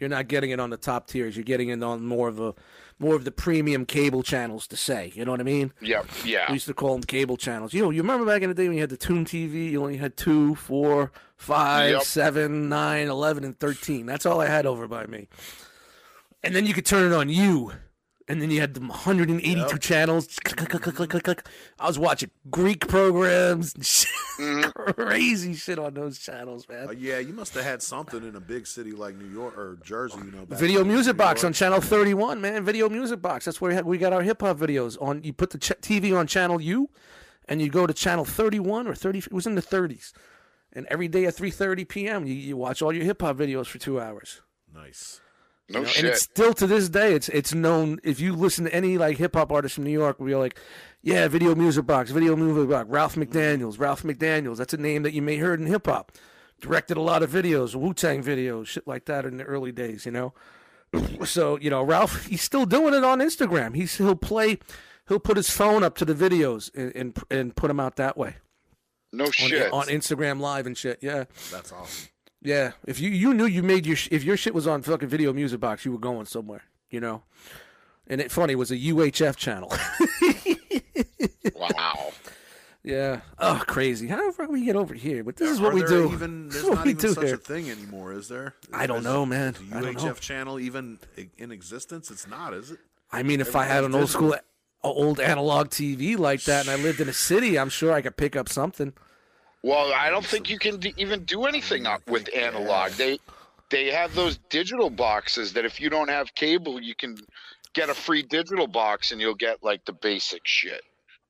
you're not getting it on the top tiers. You're getting it on more of a more of the premium cable channels to say. You know what I mean? Yep. Yeah. We used to call them cable channels. You know, you remember back in the day when you had the Toon TV, you only had two, four, five, Yep. seven, nine, eleven, and 13. That's all I had over by me. And then you could turn it on you. And then you had the 182 Yep. channels. I was watching Greek programs shit. Mhm. crazy shit on those channels, man. Uh, yeah, you must have had something in a big city like New York or Jersey. You know, Video Music New Box York. on channel 31, man. Video Music Box. That's where we, had, we got our hip hop videos on. You put the ch- TV on channel U, and you go to channel 31 or 30. It was in the 30s, and every day at 3:30 p.m. You, you watch all your hip hop videos for two hours. Nice. No You know, shit. And it's still to this day, it's it's known. If you listen to any like hip hop artist from New York, we're like, yeah, Video Music Box, Video Music Box, Ralph McDaniels, Ralph McDaniels. That's a name that you may heard in hip hop. Directed a lot of videos, Wu Tang videos, shit like that in the early days, you know. so you know, Ralph, he's still doing it on Instagram. He's he'll play, he'll put his phone up to the videos and and, and put them out that way no on, shit. on Instagram Live and shit. Yeah. That's awesome. Yeah, if you you knew you made your sh- if your shit was on fucking video music box, you were going somewhere, you know. And it funny it was a UHF channel. wow. yeah. Oh, crazy. How the fuck we get over here? But this is Are what we there do. Even, This there's is what not we even do such here. a thing anymore, is there? I don't Is- know, man. Is the I don't UHF know. channel even i- in existence? It's not, is it? I mean, if I had an old Everything's school, a old analog TV like that, and I lived in a city, I'm sure I could pick up something. Well, I don't think you can d- even do anything up with analog. They they have those digital boxes that if you don't have cable, you can get a free digital box and you'll get like the basic shit.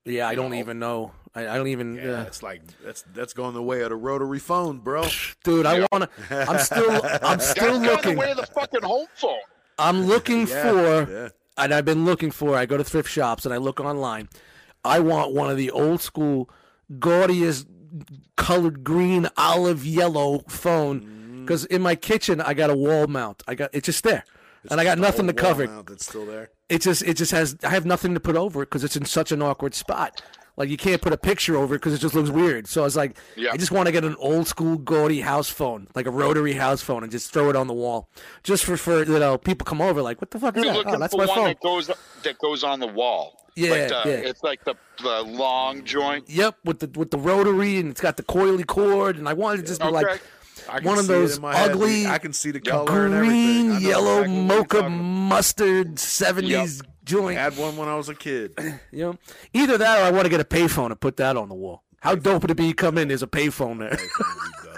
Yeah, I don't No. even know. I, I don't even. Yeah, uh, it's like that's that's going the way of the rotary phone, bro. dude, I Yeah. wanna. I'm still. I'm That's still kind of the looking. way of the fucking home phone. I'm looking Yeah, for. yeah. and I've been looking for. I go to thrift shops and I look online. I want one of the old school, gaudiest, colored green, olive yellow phone. Mm. Because in my kitchen, I got a wall mount. I got it's just there, and I got nothing to cover. it. mount That's still there. It just it just has I have nothing to put over it because it's in such an awkward spot. Like you can't put a picture over it because it just looks weird. So I was like, Yeah. I just want to get an old school gaudy house phone, like a rotary house phone, and just throw it on the wall, just for for you know people come over like, what the fuck is You're that? Oh, that's my one phone. that goes that goes on the wall. Yeah, like the, yeah. It's like the the long joint. Yep, with the with the rotary and it's got the coily cord, and I wanted to just be Okay. like I can one of see it those in head, ugly I can see the color and everything. Green, yellow, exactly what you're mocha, talking about. mustard '70s joint. Had one when I was a kid. You know, either that or I want to get a payphone and put that on the wall. How dope would it be? You come in, there's a payphone there.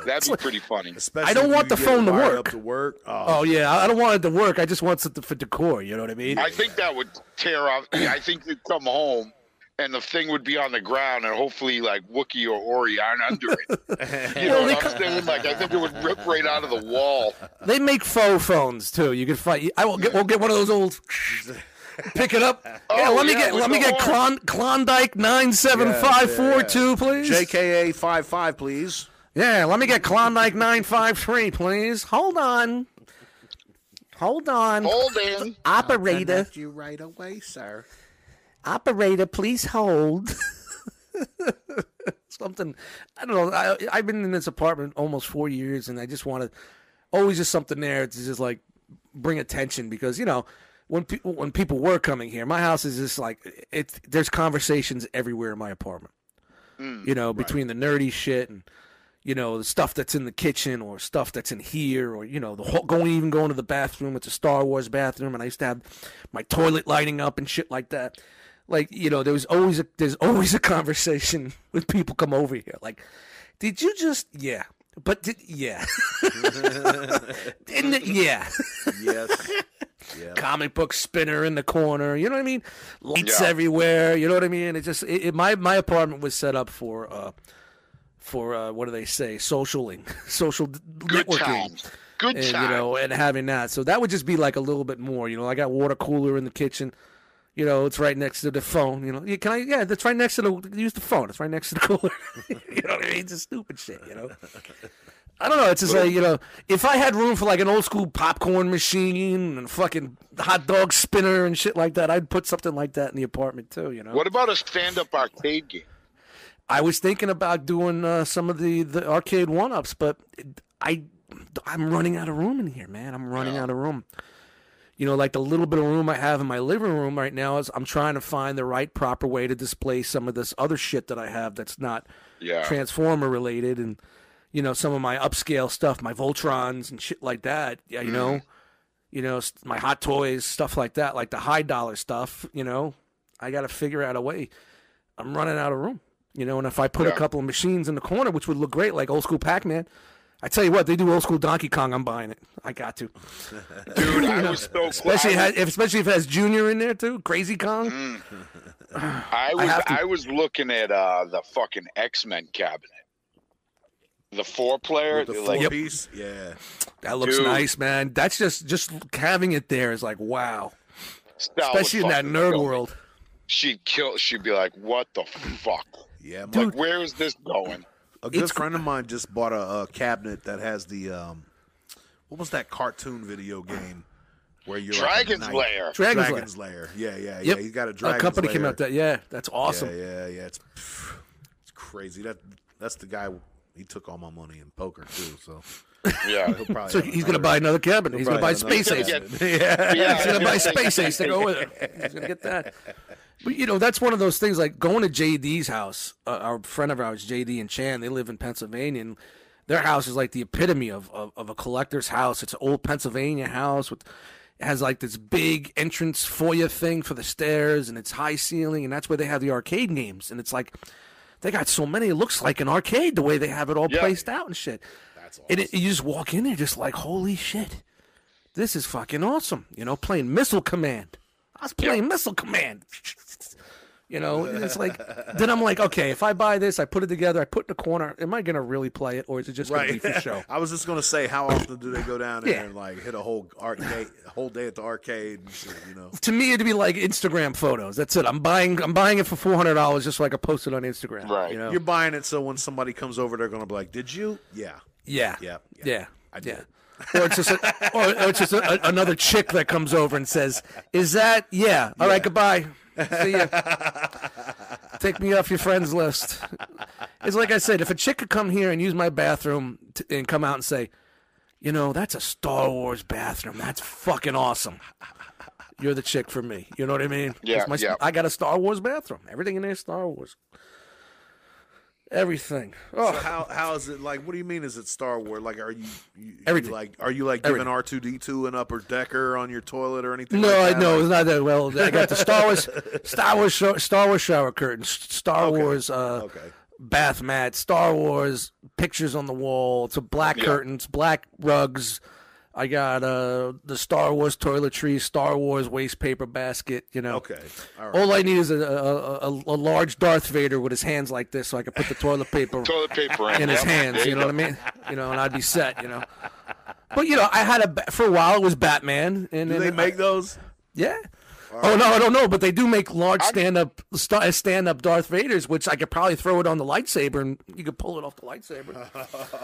That'd be pretty funny. Especially I don't want the phone to work. Up to work. Oh, oh yeah, I I don't want it to work. I just want something for decor. You know what I mean? I think that would tear off. I think you'd come home and the thing would be on the ground, and hopefully, like Wookie or Ori aren't under it. You know what I'm saying? Like I think it would rip right out of the wall. They make faux phones too. You can fight. I will get. We'll get one of those old. Pick it up. Oh, yeah, Oh, let me yeah, get. Let me get. Klon, Klondike nine seven five four two, please. JKA five five, please. Yeah, let me get Klondike nine five three, please. Hold on. Hold on. Hold in. Operator, you right away, sir. operator, please hold. something. I don't know. I, I've been in this apartment almost four years, and I just want to always just something there to just like bring attention because you know when people when people were coming here, my house is just like it's. There's conversations everywhere in my apartment. Mm, you know, between the nerdy shit and you know the stuff that's in the kitchen or stuff that's in here or you know the whole, going even going to the bathroom. It's a Star Wars bathroom, and I used to have my toilet lighting up and shit like that. Like you know, there was always a there's always a conversation when people come over here. Like, did you just yeah? But did yeah? Didn't it? Yeah. Yes. Yeah. Comic book spinner in the corner. You know what I mean? Lights Yeah. everywhere. You know what I mean? It just it, it- my my apartment was set up for uh for uh what do they say? Socialing, social Good networking. times. Good And, you know, and having that. So that would just be like a little bit more. You know, I got water cooler in the kitchen. You know, it's right next to the phone. You know, yeah, can I? Yeah, that's right next to the. Use the phone. It's right next to the cooler. you know what I mean? It's just stupid shit. You know. I don't know. It's just like you know, if I had room for like an old school popcorn machine and fucking hot dog spinner and shit like that, I'd put something like that in the apartment too. You know. What about a stand-up arcade game? I was thinking about doing uh, some of the, the arcade one ups, but I I'm running out of room in here, man. I'm running out of room. You know, like the little bit of room I have in my living room right now is I'm trying to find the right proper way to display some of this other shit that I have that's not Yeah. Transformer related and you know some of my upscale stuff, my Voltrons and shit like that. Yeah, you know, you know my hot toys, stuff like that, like the high dollar stuff. You know, I got to figure out a way. I'm running out of room. You know, and if I put a couple of machines in the corner, which would look great, like old school Pac Man. I tell you what, they do old school Donkey Kong. I'm buying it. I got to, Dude, I was so especially has- if, especially if it has Junior in there too. Crazy Kong. Mm. I was to- I, was looking at uh the fucking X Men cabinet. The four player, With the like four piece. Yeah. That looks Dude. nice, man. That's just just having it there is like wow, Stella especially in that nerd kill world. She'd kill. She'd be like, "What the fuck? Yeah. Dude. Like, where is this going?" A good It's- friend of mine just bought a, a cabinet that has the um, what was that cartoon video game where you're like a Dragon's knight? Lair. Dragon's, Dragon's Lair. Lair. Yeah, yeah, Yep. yeah. He's got a dragon. A Dragon's company came out that yeah, that's awesome. Yeah, yeah, yeah. It's, it's crazy. That that's the guy. He took all my money in poker too. So Yeah. he'll probably So he's gonna buy another cabinet. He's gonna buy Space Ace. cabinet. yeah, Yeah, he's gonna buy Space Ace to go with it. He's gonna get that. But you know, that's one of those things. Like going to JD's house. Uh, our friend of ours, JD and Chan, they live in Pennsylvania, and their house is like the epitome of of, of a collector's house. It's an old Pennsylvania house with. Has like this big entrance foyer thing for the stairs, and it's high ceiling, and that's where they have the arcade games. And it's like they got so many. It looks like an arcade the way they have it all Yeah. placed out and shit. That's And it, you just walk in there, just like, holy shit, this is fucking awesome. You know, playing Missile Command. I was playing Missile Command. You know, it's like then I'm like, okay, if I buy this, I put it together, I put it in the corner. Am I gonna really play it, or is it just gonna be for show? I was just gonna say, how often do they go down there Yeah. and like hit a whole arcade, whole day at the arcade and shit? You know. to me, it'd be like Instagram photos. That's it. I'm buying. I'm buying it for four hundred dollars just so I can post it on Instagram. Right. You know? You're buying it so when somebody comes over, they're gonna be like, "Did you?" Yeah. yeah. Yeah, Yeah. yeah. I Yeah. did. or it's just a, or, or it's just a, a- another chick that comes over and says, "Is that yeah? All right, goodbye. See ya. Take me off your friends list." It's like I said, if a chick could come here and use my bathroom t- and come out and say, "You know, that's a Star Wars bathroom. That's fucking awesome." You're the chick for me. You know what I mean? Yeah, my- yeah. I got a Star Wars bathroom. Everything in there is Star Wars. Everything. Oh, So how how is it like? What do you mean? Is it Star Wars? Like, are you, you you Everything. like are you like giving R two D two an upper decker on your toilet or anything? No, like I that? no, it's not that. Well, I got the Star Wars, Star Wars, Star Wars shower curtains, Star Okay. Wars uh, Okay. bath mat, Star Wars pictures on the wall. It's a black Yeah. curtains, black rugs. I got uh, the Star Wars toiletries, Star Wars waste paper basket. You know, Okay. All right. all I need is a, a, a, a large Darth Vader with his hands like this, so I can put the toilet paper Toilet paper in, in his hands. You know go. what I mean? You know, and I'd be set. You know. But you know, I had a for a while. It was Batman, and do and they I- make those? yeah. Oh no, I don't know, but they do make large stand-up st- uh, stand-up Darth Vaders, which I could probably throw it on the lightsaber and you could pull it off the lightsaber.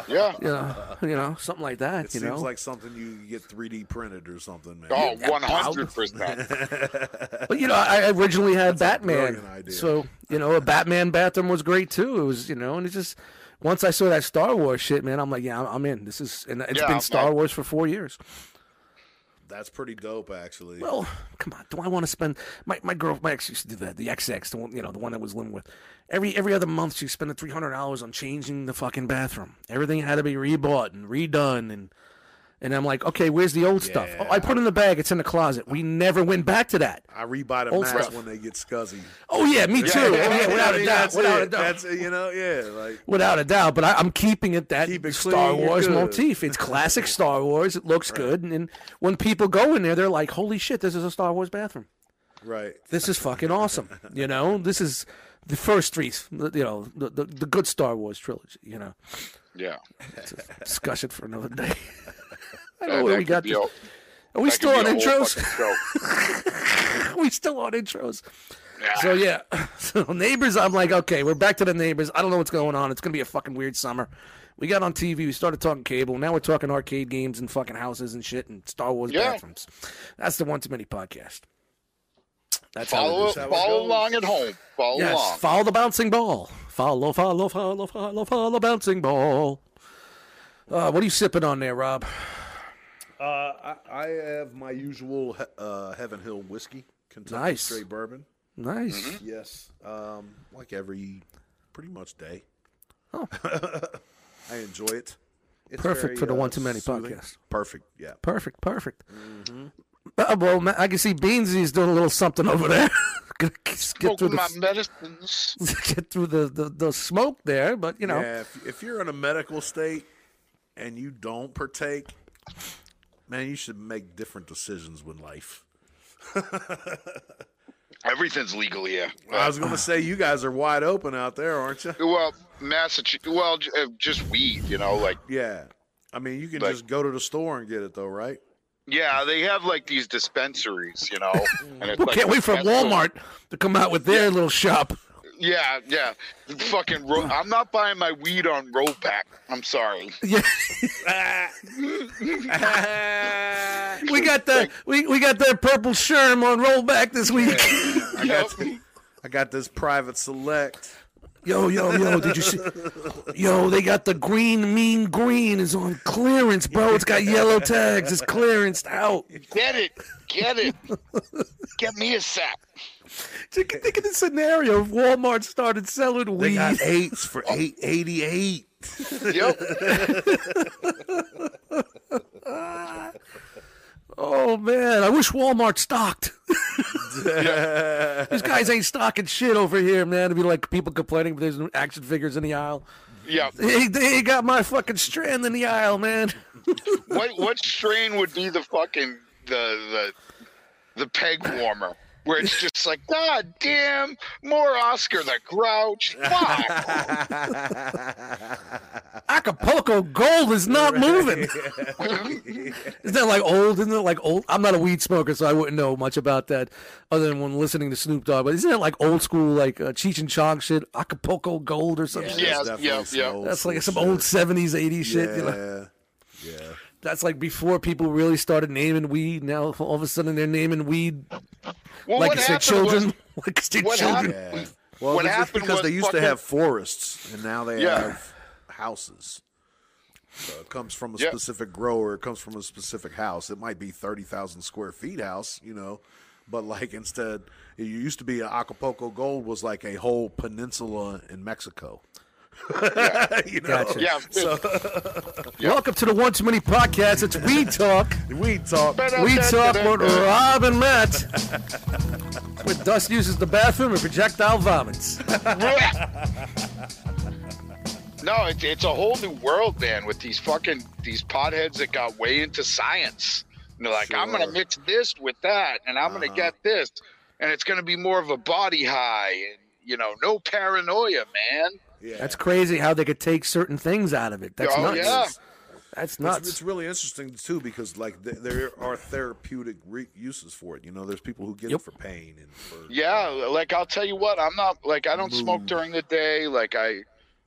Yeah. you know, you know, something like that. It you seems know, like something you get 3D printed or something, man. Oh, 100%. but you know, I originally had Batman, brilliant idea. so you know, a Batman bathroom was great too. It was, you know, and it just once I saw that Star Wars shit, man, I'm like, yeah, I'm, I'm in. This is, and it's Yeah, been I'm- Star Wars for four years. That's pretty dope, actually. Well, come on. Do I want to spend my my girl? My ex used to do that. The XX, the one you know, the one that was living with. Every every other month, she's spending three hundred dollars on changing the fucking bathroom. Everything had to be rebought and redone, and and I'm like, okay, where's the old stuff? Oh, I put it in the bag. It's in the closet. We never went back to that. I rebuy the Old masks stuff. when they get scuzzy. Oh yeah, me too. Oh, yeah, without I a mean, doubt. that's Without it. a doubt. That's you know, yeah, like Without a doubt, but I, I'm keeping it that Keep it Star clean, Wars motif. It's classic Star Wars. It looks good, and, and when people go in there, they're like, "Holy shit, this is a Star Wars bathroom." right. this is fucking awesome. You know, this is the first three, you know, the, the, the good Star Wars trilogy, you know. Yeah. It's a discussion for another day. I That- know where we got this. Are we still on could be a whole intros? we still on intros? Yeah. So yeah, so neighbors. I'm like, okay, we're back to the neighbors. I don't know what's going on. It's gonna be a fucking weird summer. We got on TV. We started talking cable. Now we're talking arcade games and fucking houses and shit and Star Wars Yeah. bathrooms. That's the one too many podcast. That's how follow how follow along at home. Follow Yes, along. follow the bouncing ball. Follow, follow, follow, follow, follow, follow the bouncing ball. Uh, what are you sipping on there, Rob? Uh, I, I have my usual uh, Heaven Hill whiskey, Kentucky Nice. straight bourbon. Nice. Mm-hmm. Yes, um, like every pretty much day. Oh. I enjoy it. It's Perfect very, for the uh, One Too Many soothing. podcast. Perfect. Yeah. Perfect, perfect. Mm-hmm. Uh, well, I can see Beansy's doing a little something over there. Gonna get through Smoking my the medicines. get through the, the, the smoke there, but you know, Yeah, if, if you're in a medical state and you don't partake, man, you should make different decisions with life. Everything's legal here. I was going to say, you guys are wide open out there, aren't you? Well, Massachusetts. Well, uh, just weed. You know, like Yeah. I mean, you can Like- just go to the store and get it, though, right? yeah, they have like these dispensaries. You know, and it's we like can't wait for Walmart to come out with their little shop. Yeah, yeah. Fucking. Ro- I'm not buying my weed on rollback. I'm sorry. Yeah, we got the we, we got the purple sherm on rollback this week. I got, I got this private select. Yo, yo, yo, did you see? Yo, they got the green mean green is on clearance, bro. It's got yellow tags. It's clearanced out. Get it. Get it. Get me a sack. Think think of the scenario if Walmart started selling They weed. got eights for oh. eight eighty eight. Yep. Oh man, I wish Walmart stocked. These guys ain't stocking shit over here, man. It'd be like people complaining, but there's no action figures in the aisle. Yep. They, they got my fucking strand in the aisle, man. What what strain would be the fucking the the the peg warmer? Where it's just like, God damn, more Oscar the Grouch. Fuck. Acapulco Gold is not moving. Isn't that like old? Isn't it like old? I'm not a weed smoker, so I wouldn't know much about that other than when listening to Snoop Dogg. But isn't it like old school, like uh, Cheech and Chong shit? Acapulco Gold or something? Yeah, that's definitely yeah, some yeah. old That's like school some old 70s, 80s shit. Yeah, You know? yeah. That's like before people really started naming weed. Now all of a sudden they're naming weed Well, like what it's their children. was- like it's their what children. happened- Yeah. Well, What it's just happened because they used to have forests and now they Yeah. have houses. So it comes from a Yeah. specific grower. It comes from a specific house. It might be thirty thousand square feet house, you know, but like instead, it used to be Acapulco Gold was like a whole peninsula in Mexico. you know, Gotcha. Yeah. Welcome to the One Too Many podcast. It's Weed Talk. we talk. Weed Talk with Rob and Matt. Where Dust uses the bathroom and projectile vomits. no, it, it's a whole new world, man, with these fucking these potheads that got way into science. And they're like, I'm gonna mix this with that, and I'm gonna Uh-huh. get this, and it's gonna be more of a body high, and you know, no paranoia, man. Yeah. That's crazy how they could take certain things out of it. That's Oh, nuts. yeah. That's It's, nuts. it's really interesting too because like th- there are therapeutic re- uses for it. You know, there's people who get Yep. it for pain and for Yeah, like I'll tell you what, I'm not like I don't smoke during the day. Like I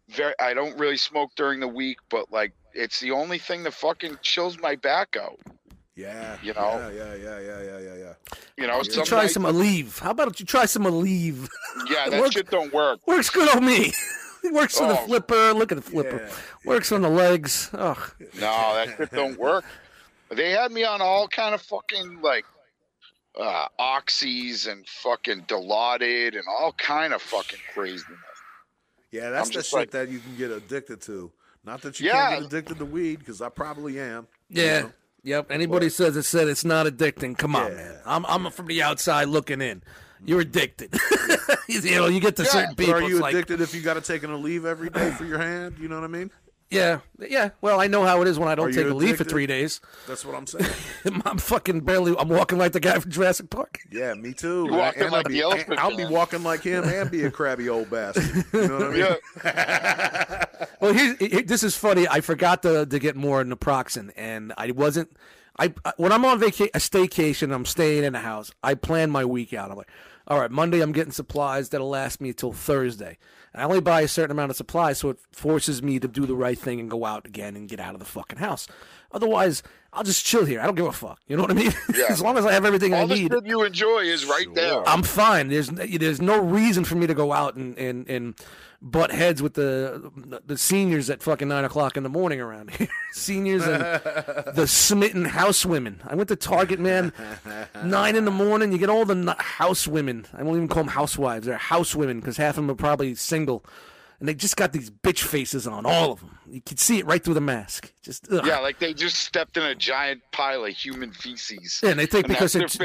very I don't really smoke during the week, but like it's the only thing that fucking chills my back out. yeah, You know? yeah, yeah, yeah, yeah, yeah, yeah, yeah. You know, you some try nights- some Aleve. How about you try some Aleve? yeah, that Look- shit don't work. Works good on me. It works on the Oh. flipper. Look at the flipper. Yeah. Works on the legs. Ugh. No, that shit don't work. They had me on all kind of fucking like uh oxys and fucking dilaudid and all kind of fucking craziness. Yeah, that's I'm the just shit like- that you can get addicted to. Not that you Yeah. can't get addicted to weed, because I probably am. you Yeah. know? Yep. Anybody says it said it's not addicting, come on, Yeah. man. I'm I'm from the outside looking in. You're addicted. you know, you get to Yeah. certain But people. are it's you like, addicted if you got to take Aleve every day for your hand? You know what I mean? yeah, yeah. Well, I know how it is when I don't take you Aleve for three days. That's what I'm saying. I'm fucking barely. I'm walking like the guy from Jurassic Park. Yeah, me too. You walking And like I'll be, the elephant I'll be walking like him and be a crabby old bastard. You know what I mean? Yeah, Well, here's, here- this is funny. I forgot to, to get more naproxen, and I wasn't. I when I'm on vacation, a staycation, I'm staying in a house. I plan my week out. I'm like, all right, Monday I'm getting supplies that'll last me until Thursday. And I only buy a certain amount of supplies, so it forces me to do the right thing and go out again and get out of the fucking house. Otherwise, I'll just chill here. I don't give a fuck. You know what I mean? Yeah. as long as I have everything I need. all the you enjoy is right there. I'm fine. There's there's no reason for me to go out and and, and butt heads with the the seniors at fucking nine o'clock in the morning around here. seniors and the smitten housewomen. I went to Target, man. Nine in the morning, you get all the housewomen. I won't even call them housewives. They're housewomen because half of them are probably single. And they just got these bitch faces on, all of them. You can see it right through the mask. Just ugh. Yeah, like they just stepped in a giant pile of human feces. Yeah, and they think And because that's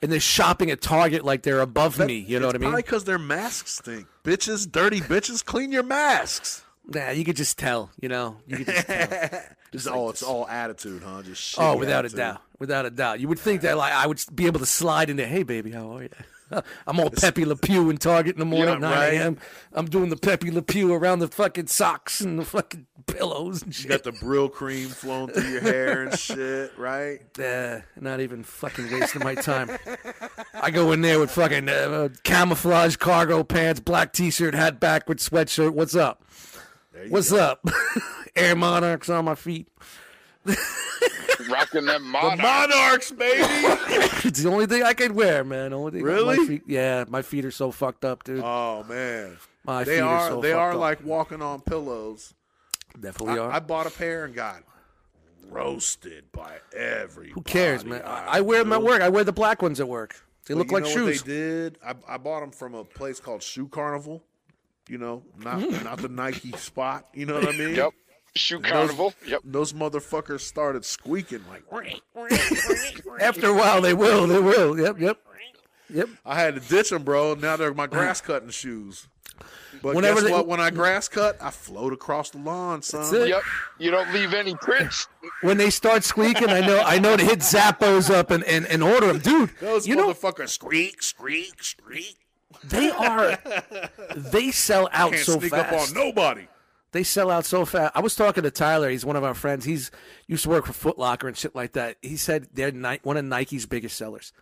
they're, their they're face. and they're shopping at Target like they're above me. You know what I mean? Probably because their masks stink. Bitches, dirty bitches, clean your masks. Nah, you could just tell. You know, you could just tell. Just, oh, it's all attitude, huh? Just oh, without a doubt, without a doubt. You would think that like I would be able to slide into, "Hey, baby, how are you?" I'm all Pepe Le Pew in Target in the morning, Yeah, 9 right. a.m. I'm doing the Pepe Le Pew around the fucking socks and the fucking pillows and You got the Brylcreem flowing through your hair and shit, right? Uh, not even fucking wasting my time. I go in there with fucking uh, camouflage cargo pants, black t-shirt, hat backwards, sweatshirt. What's up? What's go. up? Air Monarchs on my feet. rocking them monarchs. Monarchs, baby. It's the only thing I can wear, man. Only thing Really? My feet, yeah, my feet are so fucked up, dude. oh man, my they feet are are so they fucked are up. like walking on pillows. definitely I, are. I bought a pair and got roasted by every. Who cares, man? I, I wear them at work. I wear the black ones at work. They look like know shoes. What they did. I, I bought them from a place called Shoe Carnival. You know, not Mm. not the Nike spot. You know what I mean? Yep. Shoe carnival. Yep. Those motherfuckers started squeaking like. After a while, they will. They will. Yep, yep, yep. I had to ditch them, bro. Now they're my grass cutting shoes. But Whenever guess they- what? When I grass cut, I float across the lawn, son. That's it. Yep. You don't leave any prints. When they start squeaking, I know I know to hit Zappos up and, and, and order them, dude. Those you know motherfuckers squeak, squeak, squeak. they are they sell out Can't so sneak fast. up on nobody. They sell out so fast. I was talking to Tyler. He's one of our friends. He's used to work for Foot Locker and shit like that. He said they're Ni- one of Nike's biggest sellers.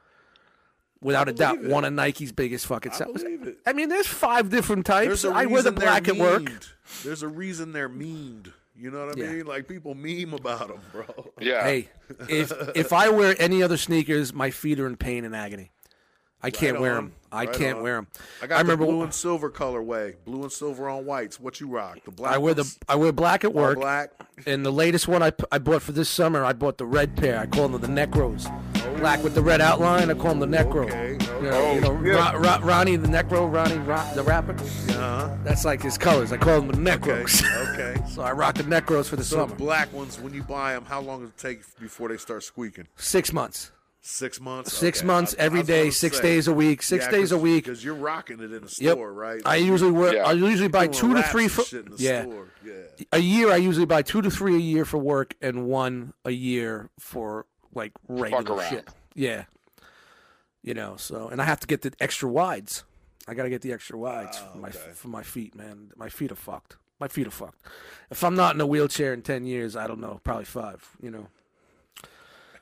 Without a doubt, it. one of Nike's biggest fucking I sellers. believe it. I mean, there's five different types. There's a I wear the reason black at work. There's a reason they're memed. You know what I Yeah. mean? Like people meme about them, bro. Yeah. Hey, if if I wear any other sneakers, my feet are in pain and agony. I can't Right wear them. I Right can't on. wear them. I got I remember the blue and silver colorway. Blue and silver on whites. What you rock? The black. I wear the? I wear black at All work. black. And the latest one I, I bought for this summer, I bought the red pair. I call them the Necros. Black with the red outline. I call them the Necro. Okay, You know, you know, Oh, yeah. Ro- Ro- Ronnie the Necro, Ronnie Ro- the rapper. Uh-huh. That's like his colors. I call them the Necros. okay. okay. so I rock the Necros for the So summer. black ones, when you buy them, how long does it take before they start squeaking? Six months. Six months. Six Okay. months I- I every was day, six say. days a week, six Yeah, days a week. because you're rocking it in a Yep. store, right? I usually work. Yeah. I usually buy two to three for shit in the yeah. store. Yeah. A year, I usually buy two to three a year for work and one a year for like regular shit. Yeah, you know. So, and I have to get the extra wides. I got to get the extra wides for my oh, for my feet, man. My feet are fucked. My feet are fucked. If I'm not in a wheelchair in ten years, I don't know, probably five. You know,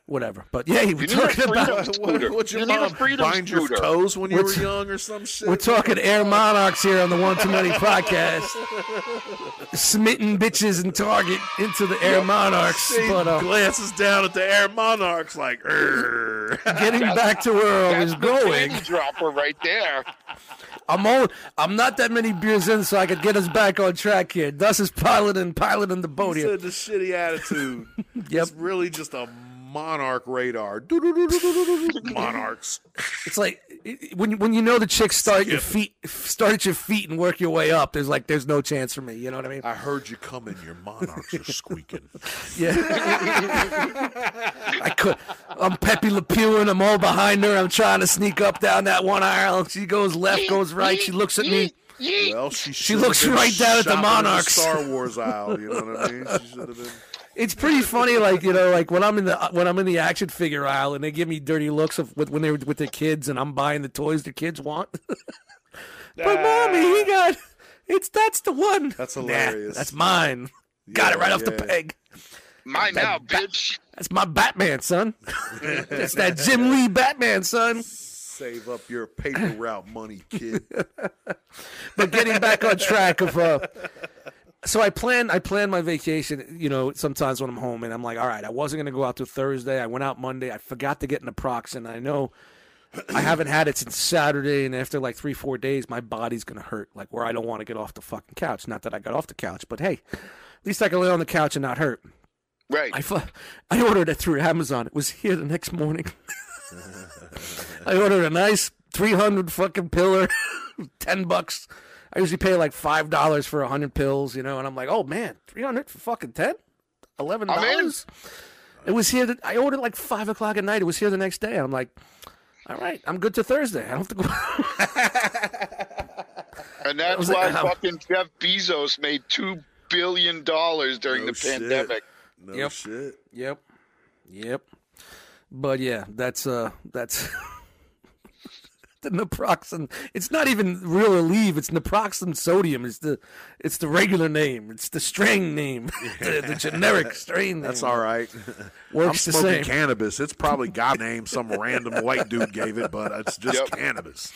whatever. But yeah, we're You talking about scooter. What's your you need a mom bind your toes when you What's- were young or some shit? We're talking Air Monarchs here on the One Too Many podcast. Smitten bitches and Target into the Air Monarchs. She But uh, glances down at the Air Monarchs like, "Err." getting back to where I was going, panty dropper right there. I'm all, I'm not that many beers in, so I could get us back on track here. Thus is piloting, piloting the boat He here. said the shitty attitude. Yep. It's really just a monarch radar. Monarchs. It's like when you- when you know the chicks start your feet, start at your feet and work your way up. There's like there's no chance for me. You know what I mean? I heard you coming. Your monarchs are squeaking. Yeah. I could. I'm Pepe Le Pew and I'm all behind her. I'm trying to sneak up down that one aisle. She goes left, goes right. She looks at me. Well, she, She looks right down at the Monarchs. Star Wars aisle. You know what I mean? She should have been. It's pretty funny, like you know, like when I'm in the when I'm in the action figure aisle and they give me dirty looks of with, when they're with their kids and I'm buying the toys their kids want. but mommy, he got it's that's the one. That's Nah, hilarious. that's mine. got it Yeah, right off the peg. Mine now, bitch. That's my Batman, son. That's that Jim Lee Batman, son. Save up your paper route money, kid. but getting back on track of uh so I plan I plan my vacation, you know, sometimes when I'm home and I'm like, all right, I wasn't gonna go out till Thursday. I went out Monday. I forgot to get in the prox and I know I haven't had it since Saturday and after like three, four days, my body's gonna hurt, like where I don't want to get off the fucking couch. Not that I got off the couch, but hey, at least I can lay on the couch and not hurt. Right. I, fu- I ordered it through Amazon. It was here the next morning. I ordered a nice 300 fucking pillar, 10 bucks. I usually pay like $5 for 100 pills, you know, and I'm like, oh man, 300 for fucking 10? $11? It was here. That, I ordered like 5 o'clock at night. It was here the next day. I'm like, all right, I'm good to Thursday. I don't have to go. And that's why like, fucking Jeff Bezos made two billion dollars during No the shit. pandemic. No Yep. shit. Yep. Yep. But yeah, that's uh that's the naproxen. It's not even real Aleve, it's naproxen sodium. It's the it's the regular name. It's the strain name. the, the generic strain name. That's all right. I'm Works the smoking same. cannabis. It's probably God name some random white dude gave it, but it's just Yep. cannabis.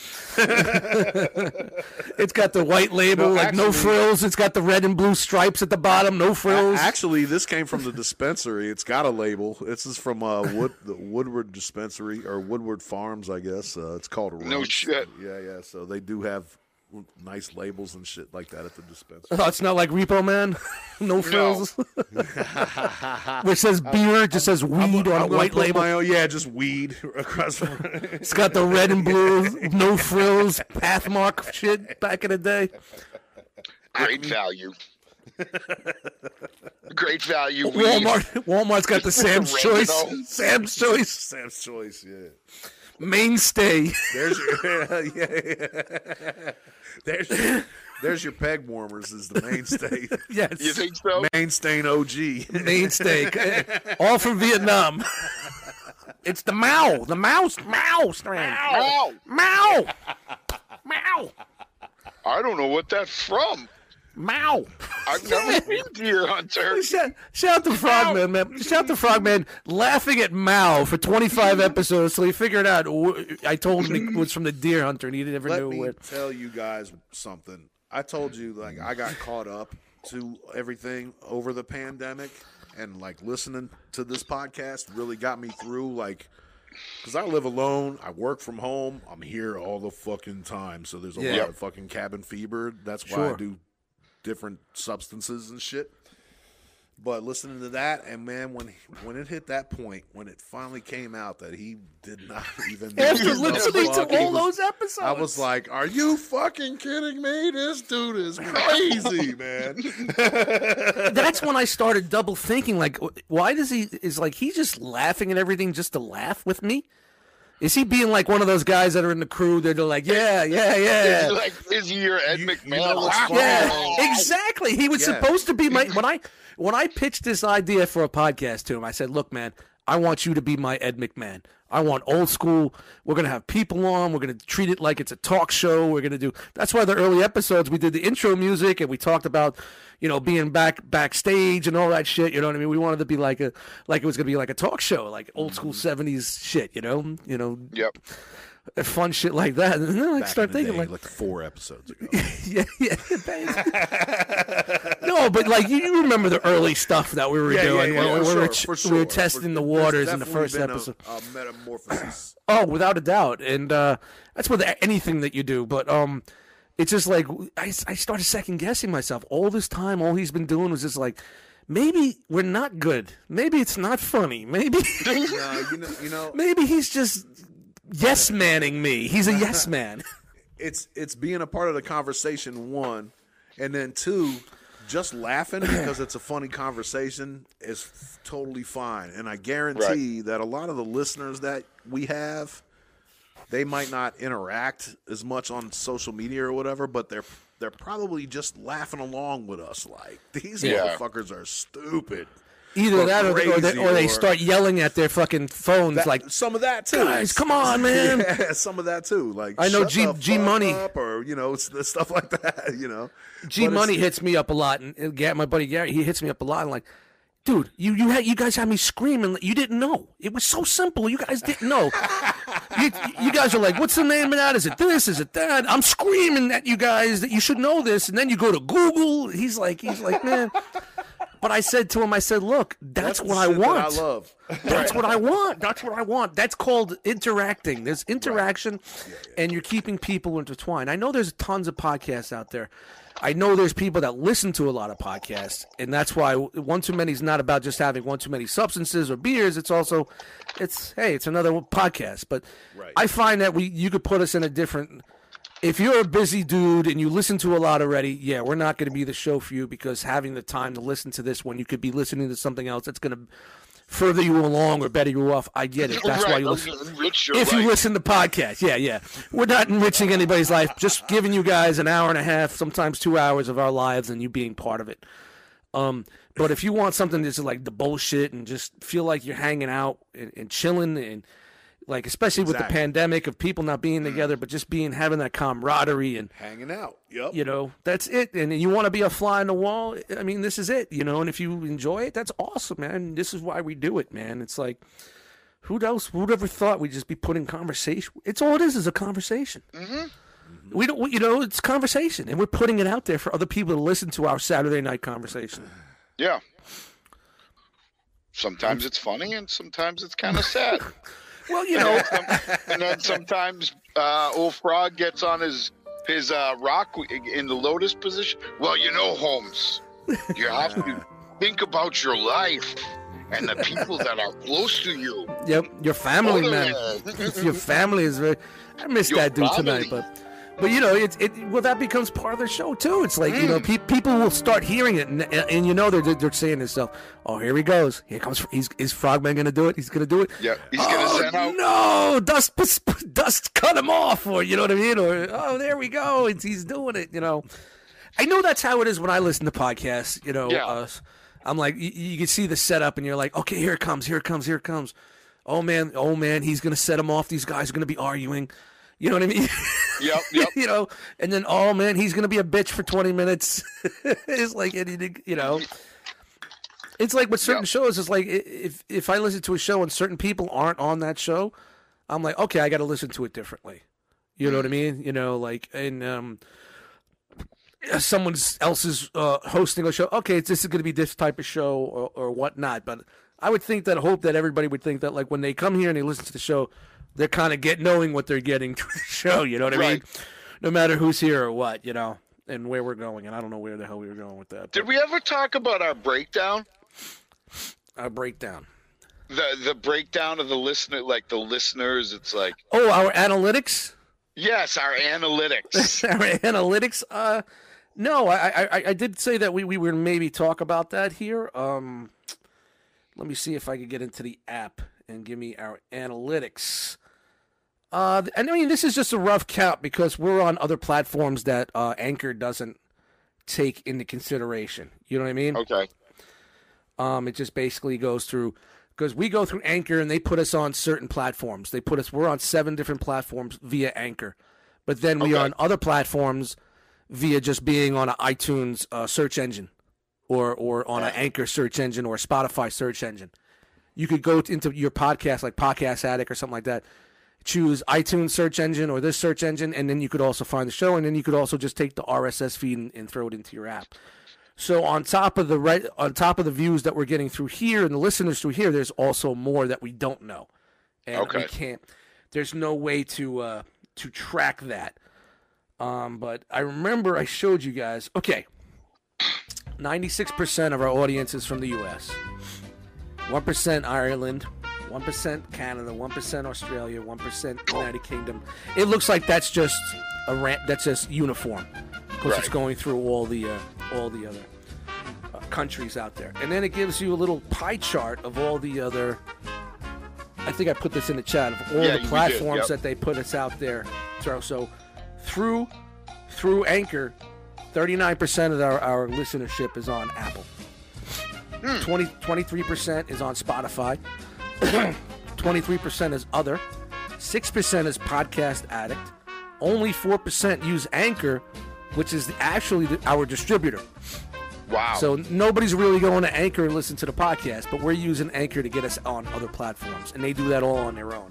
It's got the white label, No, like no frills. It's got the red and blue stripes at the bottom, no frills. Actually, this came from the dispensary. It's got a label. This is from uh, Wood, the Woodward Dispensary or Woodward Farms, I guess. Uh, it's called a No shit. Yeah, yeah. So they do have nice labels and shit like that at the dispensary. Oh, it's not like Repo Man, no frills. Which says beer, it just says weed I'm on a gonna white label. my own- yeah, just weed across. It's got the red and blue, no frills, pathmark shit back in the day. Great value. Great value. weed. Walmart, Walmart's got the Sam's Choice, Sam's Choice Sam's Choice. Yeah. Mainstay. There's your yeah, yeah, yeah. There's there's your peg warmers is the mainstay. Yes, You think so? mainstay OG. mainstay, all from Vietnam. It's the Mao, the mouse, Mao strand. Wow. Mao, Mao, I don't know what that's from. Mao. I've never been deer hunter. Shout, shout out to Frogman, man. Shout out to Frogman laughing at Mao for 25 episodes till he figured out. I told him it was from the Deer Hunter, and he never Let knew me what. Let me tell you guys something. I told you like I got caught up to everything over the pandemic, and like listening to this podcast really got me through. Like, because I live alone, I work from home, I'm here all the fucking time, so there's a Yeah. lot of fucking cabin fever. That's why Sure. I do different substances and shit. But listening to that, and man, when when it hit that point, when it finally came out that he did not even After know what the listening to all was- those episodes, I was like, "Are you fucking kidding me? This dude is crazy, man." that's when I started double thinking. Like, why does he? Is like he's just laughing at everything just to laugh with me? Is he being like one of those guys that are in the crew? They're like, yeah, yeah, yeah. he like is he your Ed You- you McMahon? know what's Yeah, exactly. He was Yeah. supposed to be my when I when I pitched this idea for a podcast to him. I said, "Look, man, I want you to be my Ed McMahon. I want old school. We're gonna have people on. We're gonna treat it like it's a talk show. We're gonna do. That's why the early episodes we did the intro music and we talked about, you know, being back backstage and all that shit. You know what I mean? We wanted to be like a like it was gonna be like a talk show, like old school mm-hmm. '70s shit. You know, you know, Yep. fun shit like that. And then I Back start the thinking day, like. like four episodes ago. Yeah, yeah. no, but like you you remember the early stuff that we were Yeah, yeah, doing yeah, when for we were sure, we were sure. testing the waters in the first been a- episode. A, metamorphosis. Oh, without a doubt, and uh, that's with anything that you do. But um, it's just like I, I started second guessing myself all this time. All he's been doing was just like. Maybe we're not good. Maybe it's not funny. Maybe, no, you know, you know, maybe he's just yes manning me. He's a yes man. it's it's being a part of the conversation one, and then two, just laughing because it's a funny conversation is f- totally fine. And I guarantee that a lot of the listeners that we have, they might not interact as much on social media or whatever, but they're they're probably just laughing along with us. Like these Yeah. motherfuckers are stupid. Either Or that, or they, or, they, or they start yelling at their fucking phones That- like, some of that too. guys, come on, man. Yeah, some of that too. Like I know G- G Money. or you know stuff like that. You know, G But Money hits me up a lot, and and my buddy Gary, he hits me up a lot, and like, dude, you you had you guys had me screaming. You didn't know. It was so simple. You guys didn't know. you, you guys are like, what's the name of that? Is it this? Is it that? I'm screaming at you guys that you should know this, and then you go to Google. He's like, he's like, man. But I said to him, I said, look, that's, the what I shit that want. I love. That's what I want. That's what I want. That's called interacting. There's interaction, and you're keeping people intertwined. I know there's tons of podcasts out there. I know there's people that listen to a lot of podcasts, and that's why one too many is not about just having one too many substances or beers. It's also, it's hey, it's another podcast. But Right. I find that we you could put us in a different. If you're a busy dude and you listen to a lot already, yeah, we're not going to be the show for you because having the time to listen to this when you could be listening to something else that's going to further you along or better you off. I get it. That's right. why you listen. If you life. listen to podcasts, yeah, yeah. We're not enriching anybody's life, just giving you guys an hour and a half, sometimes two hours of our lives and you being part of it. Um, but if you want something that's like the bullshit and just feel like you're hanging out and, and chilling and like especially with the pandemic of people not being together but just being having that camaraderie and Hanging out. Yep. you know that's it and you want to be a fly on the wall i mean this is it you know and if you enjoy it that's awesome man this is why we do it man it's like who else who'd ever thought we'd just be putting conversation it's all it is is a conversation mm-hmm. we don't you know it's conversation and we're putting it out there for other people to listen to our saturday night conversation Yeah. Sometimes it's funny and sometimes it's kind of sad. well you know and then sometimes uh, old frog gets on his his uh, rock in the lotus position. Well, you know, Holmes, you have to think about your life and the people that are close to you. yep your family Hold man your family is very i missed Your that dude family. tonight but but you know it's it well that becomes part of the show too it's like Mm. you know pe- people will start hearing it and, and you know they're, they're saying to themselves oh here he goes here comes he's is frogman gonna do it he's gonna do it Yeah, he's gonna oh, send out. no dust dust cut him off or you know what i mean or oh there we go it's, he's doing it you know I know that's how it is when I listen to podcasts. You know, Yeah. uh, I'm like, you, you can see the setup, and you're like, okay, here it comes, here it comes, here it comes. Oh man, oh man, he's gonna set him off. These guys are gonna be arguing. You know what I mean? Yep, yep. you know, and then oh man, he's gonna be a bitch for 20 minutes. it's like anything, you know. It's like with certain Yep. shows. It's like if if I listen to a show and certain people aren't on that show, I'm like, okay, I got to listen to it differently. You know what I mean? You know, like and um, someone else is uh, hosting a show. Okay, this is going to be this type of show or, or whatnot. But I would think that hope that everybody would think that like when they come here and they listen to the show, they're kind of get knowing what they're getting to the show. You know what I mean? No matter who's here or what, you know, and where we're going. And I don't know where the hell we were going with that. Did we ever talk about our breakdown? Our breakdown. The the breakdown of the listener, like the listeners. It's like Oh, our analytics. yes, our analytics. our analytics. Uh, no, I, I, I- I did say that we, we were maybe talk about that here. Um, let me see if I could get into the app and give me our analytics. Uh, and I mean, this is just a rough count because we're on other platforms that uh, Anchor doesn't take into consideration. You know what I mean? okay. Um, it just basically goes through because we go through Anchor and they put us on certain platforms. They put us we're on seven different platforms via Anchor, but then we Okay. are on other platforms via just being on an iTunes uh, search engine, or or on an Anchor search engine or a Spotify search engine. You could go into your podcast like Podcast Addict or something like that. Choose iTunes search engine or this search engine, and then you could also find the show, and then you could also just take the RSS feed and, and throw it into your app. So on top of the right, on top of the views that we're getting through here and the listeners through here, there's also more that we don't know, and we can't. There's no way to uh, to track that. Um, but I remember I showed you guys. Okay, ninety six percent of our audience is from the U.S. One percent Ireland, one percent Canada, one percent Australia, one percent United Kingdom. It looks like that's just a rant. That's just uniform because it's going through all the uh, all the other uh, countries out there, and then it gives you a little pie chart of all the other. I think I put this in the chat of all Yeah, the platforms yep. that they put us out there. So, so through through Anchor, 39% of our, our listenership is on Apple. 20, 23% is on Spotify. 23% is other. 6% is Podcast Addict. Only 4% use Anchor, which is actually the, our distributor. Wow. So nobody's really going to Anchor and listen to the podcast, but we're using Anchor to get us on other platforms, and they do that all on their own.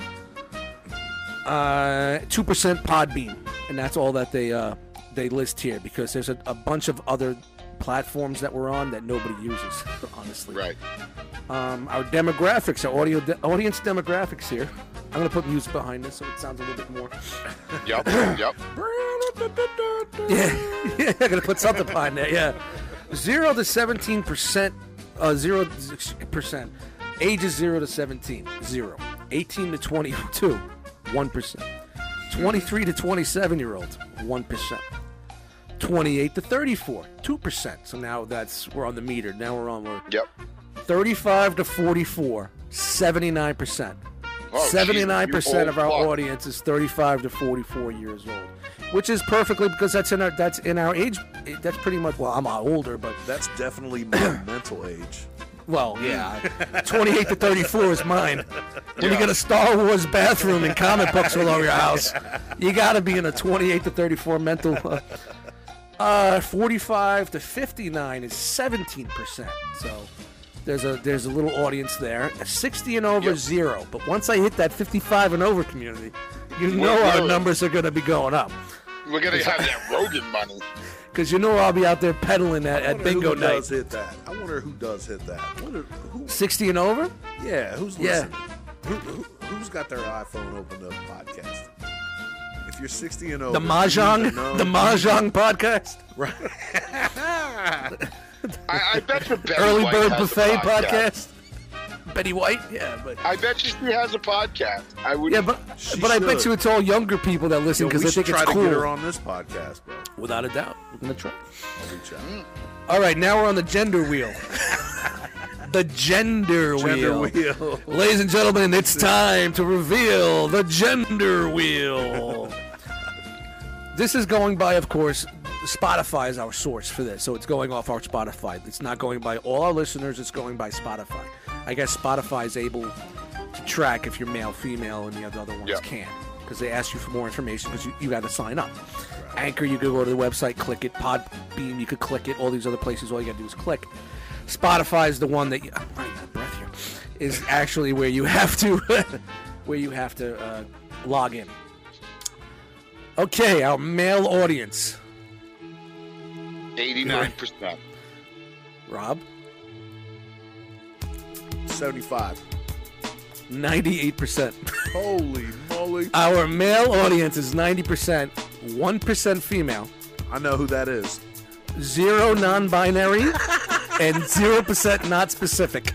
Uh, Two percent Podbean, and that's all that they uh, they list here because there's a, a bunch of other platforms that we're on that nobody uses. Honestly, right. um, our demographics, our audio de- audience demographics here. I'm gonna put music behind this so it sounds a little bit more. Yep. yep. Yeah, yeah, I'm gonna put something behind there. Yeah, zero to seventeen percent, uh, zero percent. Ages zero to 17, zero. Eighteen to twenty-two, one percent. Twenty-three to twenty-seven year olds, one percent. Twenty-eight to thirty-four, two percent. So now that's we're on the meter. Now we're on we're Yep. thirty-five to 44, 79%. Oh, 79% of our fuck. audience is thirty-five to forty-four years old, which is perfectly because that's in our that's in our age. That's pretty much well, I'm uh, older, but That's definitely my mental age. well, yeah, twenty-eight to thirty-four is mine. When you got a Star Wars bathroom and comic books all over your house, you got to be in a twenty-eight to thirty-four mental. Uh, uh, forty-five to fifty-nine is seventeen percent. So. There's a there's a little audience there. 60 and over Yep. zero. But once I hit that 55 and over community, you know Well, our really? numbers are going to be going up. We're gonna have that Rogan money. Because you know I'll be out there pedaling at, I at wonder bingo who night. does hit that. I wonder who does hit that. I wonder who, 60 and over? yeah, who's Yeah. listening? Who, who, who's got their iPhone open to podcast? If you're 60 and over, The you Mahjong, need to know- the Mahjong podcast, I, I bet the Betty Early White Bird has a Buffet podcast. Betty White, yeah, but I bet you she has a podcast. I would. yeah, but She but I bet you it's all younger people that listen Yo, because we they should think try it's to get her on this podcast, bro. Without a doubt, we're gonna try. I'll reach out. Mm. All right, now we're on the gender wheel. the gender, Gender wheel. wheel. Ladies and gentlemen, it's time to reveal the gender wheel. this is going by, of course, Spotify is our source for this, so it's going off our Spotify. It's not going by all our listeners. It's going by Spotify. I guess Spotify is able to track if you're male, female, and the other other ones Yeah. can't because they ask you for more information because you, you got to sign up. Anchor, you could go to the website, click it. Podbean, you could click it. All these other places, all you got to do is click. Spotify is the one that you, I'm running out of breath here. Is actually where you have to, where you have to uh, log in. Okay, our male audience. 89%. Rob, 75. 98%. Holy moly. Our male audience is 90%, 1% female, I know who that is. 0 non binary, and 0% not specific.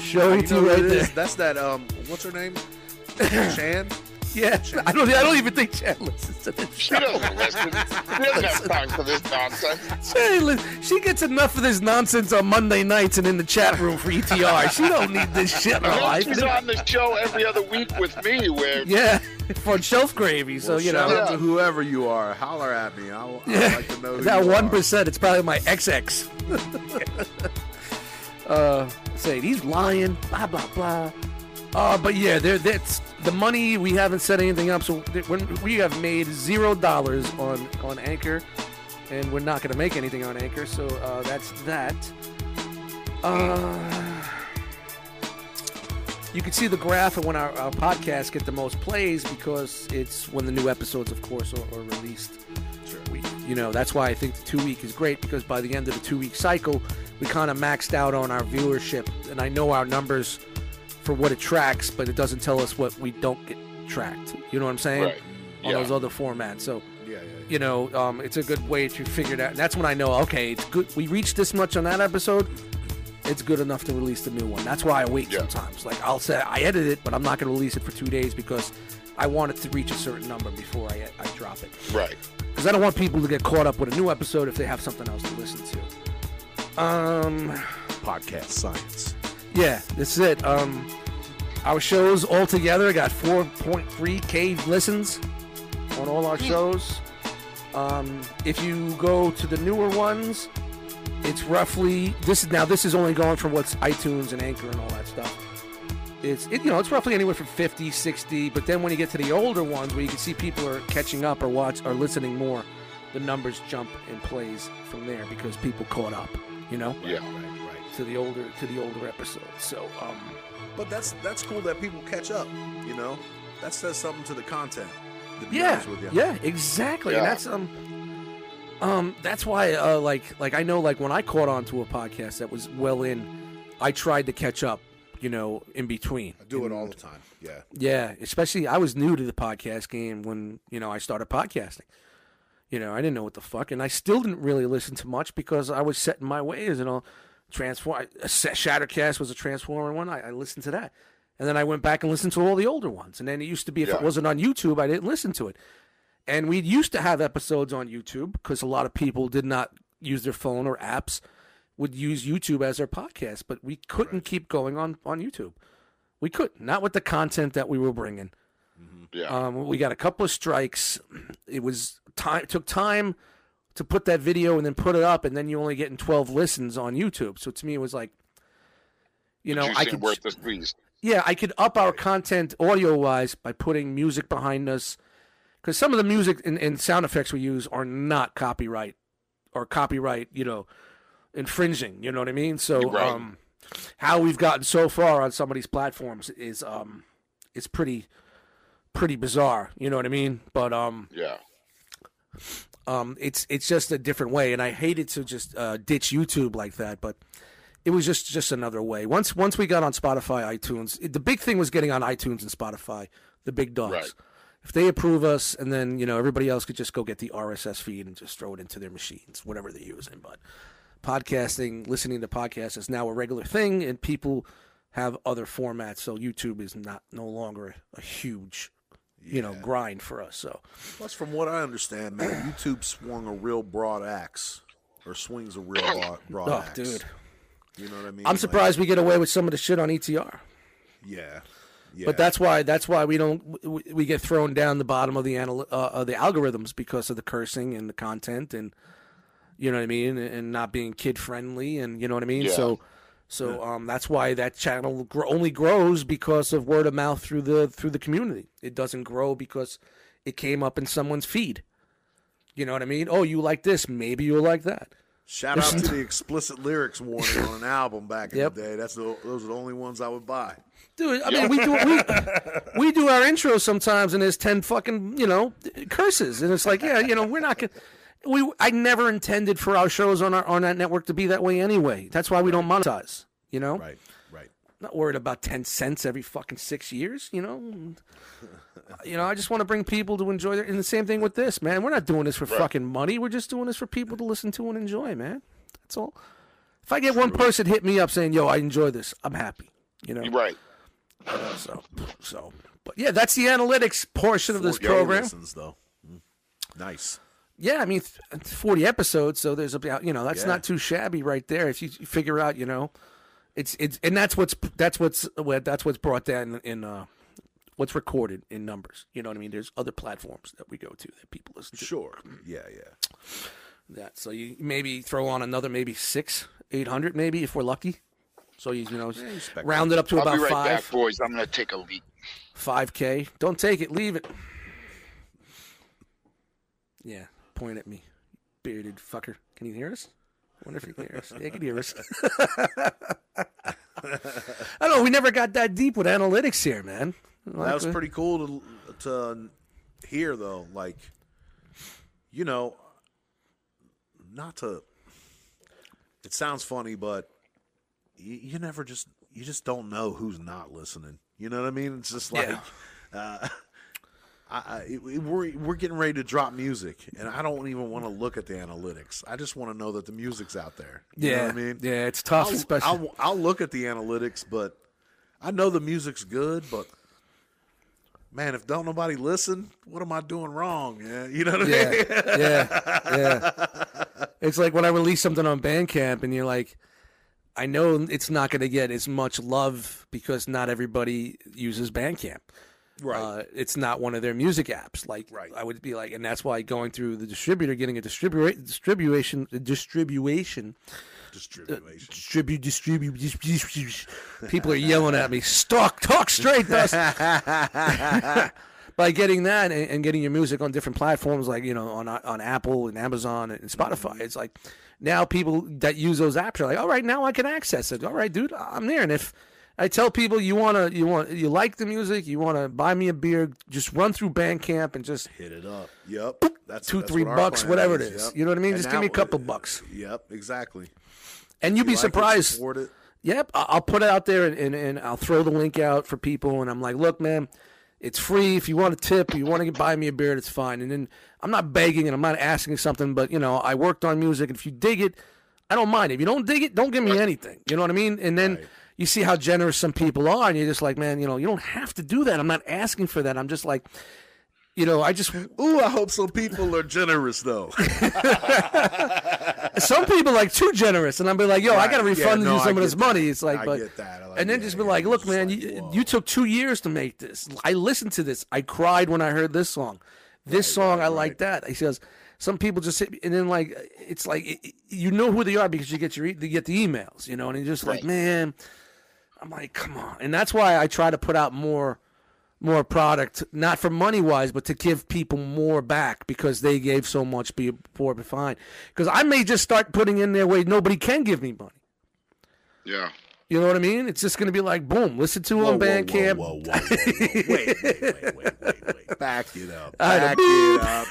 Show You it to know you who right it there. That's that, um, what's her name? Shan? Yeah, I don't, I don't even think Chad listens to this She show. doesn't listen. She doesn't have time for this nonsense. She, she gets enough of this nonsense on Monday nights and in the chat room for ETR. She don't need this shit in her life. She's on the show every other week with me where Yeah, for shelf gravy. So Well, you shout know, out to whoever you are. Holler at me. I'll, I'd Yeah. like to know who that one It's probably my XX. uh, say he's lying. Blah blah blah. Uh, but yeah, there. That's the money. We haven't set anything up, so when we have made zero dollars on on Anchor, and we're not going to make anything on Anchor. So uh, that's that. Uh, you can see the graph of when our, our podcasts get the most plays because it's when the new episodes, of course, are, are released. Sure. We, you know, that's why I think the two week is great because by the end of the two week cycle, we kind of maxed out on our viewership, and I know our numbers for what it tracks, but it doesn't tell us what we don't get tracked. You know what I'm saying? Right. On those other formats. So Yeah, yeah, yeah. you know, um, it's a good way to figure it out. And that's when I know, okay, it's good. We reached this much on that episode. It's good enough to release the new one. That's why I wait Yeah. sometimes. Like I'll say I edit it, but I'm not going to release it for two days because I want it to reach a certain number before I, I drop it. Right. Because I don't want people to get caught up with a new episode if they have something else to listen to. Um, Podcast science. Yeah, this is it. Um, our shows all together got 4.3k listens on all our shows. Um, if you go to the newer ones, it's roughly this is now this is only going from what's iTunes and Anchor and all that stuff. It's it, you know it's roughly anywhere from 50, 60, but then when you get to the older ones where you can see people are catching up or watch or listening more, the numbers jump in plays from there because people caught up, you know, Yeah. Right, right. to the older to the older episodes. So um, But that's that's cool that people catch up. You know, that says something to the content. To be yeah, honest with you. yeah, exactly. And that's um, um, that's why uh, like like I know like when I caught on to a podcast that was well in, I tried to catch up, you know, in between. I do it all the time. Yeah. Yeah, especially I was new to the podcast game when you know I started podcasting. You know, I didn't know what the fuck, and I still didn't really listen to much because I was set in my ways and all. Transform, Shattercast was a Transformer one. I, I listened to that, and then I went back and listened to all the older ones. And then it used to be if Yeah. it wasn't on YouTube, I didn't listen to it. And we used to have episodes on YouTube because a lot of people did not use their phone or apps would use YouTube as their podcast, but we couldn't keep going on on YouTube. We couldn't, with the content that we were bringing. Yeah. Um, we got a couple of strikes. It was time took time to put that video and then put it up, and then you only getting twelve listens on YouTube. So to me, it was like, you know, I could worth the squeeze. yeah, I could up our content audio wise by putting music behind us. Because some of the music and, and sound effects we use are not copyright or copyright, you know, infringing. You know what I mean? So, Right. um, how we've gotten so far on some of these platforms is um, is pretty pretty bizarre. You know what I mean? But um, Yeah. Um, it's it's just a different way, and I hated to just uh, ditch YouTube like that, but it was just just another way. Once once we got on Spotify, iTunes, it, the big thing was getting on iTunes and Spotify, the big dogs. Right. If they approve us, and then you know everybody else could just go get the RSS feed and just throw it into their machines, whatever they're using. But podcasting, listening to podcasts is now a regular thing, and people have other formats. So YouTube is not no longer a huge, you know, grind for us. So Plus, from what I understand, man, YouTube swung a real broad axe, or swings a real broad, broad Oh, axe. dude. You know what I mean? I'm Like, surprised we get away with some of the shit on ETR. yeah. Yeah. But that's why that's why we don't we, we get thrown down the bottom of the anal- uh, of the algorithms because of the cursing and the content and you know what I mean and not being kid friendly and you know what I mean. Yeah. So so um, that's why that channel gr- only grows because of word of mouth through the through the community. It doesn't grow because it came up in someone's feed. You know what I mean? Oh, you like this? Maybe you'll like that. Shout out to the explicit lyrics warning on an album back in Yep. the day. That's the, those are the only ones I would buy. Dude, I mean, we do we, we do our intro sometimes, and there's ten fucking you know curses, and it's like, yeah, you know, we're not gonna. We I never intended for our shows on our on that network to be that way anyway. That's why we don't monetize. You know, Right, right. not worried about ten cents every fucking six years. You know, you know, I just want to bring people to enjoy. Their, and the same thing with this, man. We're not doing this for fucking money. We're just doing this for people to listen to and enjoy, man. That's all. If I get one person hit me up saying, "Yo, I enjoy this," I'm happy. You know, Right. so, so, but yeah, that's the analytics portion of this 4K program. listens, though. Mm. Nice. Yeah, I mean, 40 episodes, so there's about, you know, that's Yeah. not too shabby right there. If you, you figure out, you know, it's, it's, and that's what's, that's what's, what- that's what's brought down in, uh, what's recorded in numbers. You know what I mean? There's other platforms that we go to that people listen to. Sure. Yeah, yeah. That. So you maybe throw on another, maybe six, 800, maybe if we're lucky. So you, you know, expect round it up to I'll about be right five, back, boys. I'm gonna take a leak. 5K. Don't take it, leave it. Yeah, point at me, bearded fucker. Can you hear us? I wonder if you can hear us. Yeah, can hear us. I don't know. We never got that deep with analytics here, man. That was pretty cool to to hear though. Like, you know, not to. It sounds funny, but you, you never just you just don't know who's not listening. You know what I mean? It's just like. Yeah. Uh, I, it- we're we're getting ready to drop music, and I don't even want to look at the analytics. I just want to know that the music's out there. You know Yeah, what I mean, yeah, it's tough, I'll, especially. I'll, I'll look at the analytics, but I know the music's good. But man, if don't nobody listen, what am I doing wrong? Yeah, you know what I yeah, mean? yeah, yeah. It's like when I release something on Bandcamp, and you're like, I know it's not going to get as much love because not everybody uses Bandcamp. Right. Uh, it's not one of their music apps. Like Right. I would be like, and that's why going through the distributor, getting a distribution, distribution, distribution, Distribution. distribute, distribute, distribute. People are yelling at me. Talk, talk straight, Dust. By getting that and, and getting your music on different platforms, like you know, on on Apple and Amazon and Spotify, it's like now people that use those apps are like, all right, now I can access it. All right, dude, I'm there. And if I tell people you wanna, you want, you like the music, you want to buy me a beer, just run through Bandcamp and just Hit it up. Yep. That's two, that's three what bucks, whatever it is. Yep. You know what I mean? And Just give me a couple uh, bucks, Yep. Exactly. and you'd be Like surprised. it. Yep, I'll put it out there and, and, and I'll throw the link out for people. And I'm like, look, man, it's free. If you want a tip, you want to buy me a beer, it's fine. And then I'm not begging and I'm not asking something, but you know, I worked on music. And if you dig it, I don't mind. If you don't dig it, don't give me anything. You know what I mean? And then Right. You see how generous some people are, and you're just like, man, you know, you don't have to do that. I'm not asking for that. I'm just like, you know, I just Ooh, I hope some people are generous though. some people like too generous, and I'm be like, yo, I got to Yeah, refund no, you I some of this that. money. It's like, I but get that. I like- and then yeah, just be yeah, like, look, man, like, you, you took two years to make this. I listened to this. I cried when I heard this song. This song, I like that. He says some people just hit me, and then like it's like it, you know who they are because you get your you get the emails, you know, and you're just like, man, I'm like, come on, and that's why I try to put out more more product, not for money wise, but to give people more back because they gave so much before behind. Because I may just start putting in there where nobody can give me money. Yeah. You know what I mean? It's just going to be like, boom, listen to Whoa, on whoa, Bandcamp. Whoa, whoa, whoa, whoa. Wait, wait, wait, wait, wait, wait. Back it up. Back know. it up.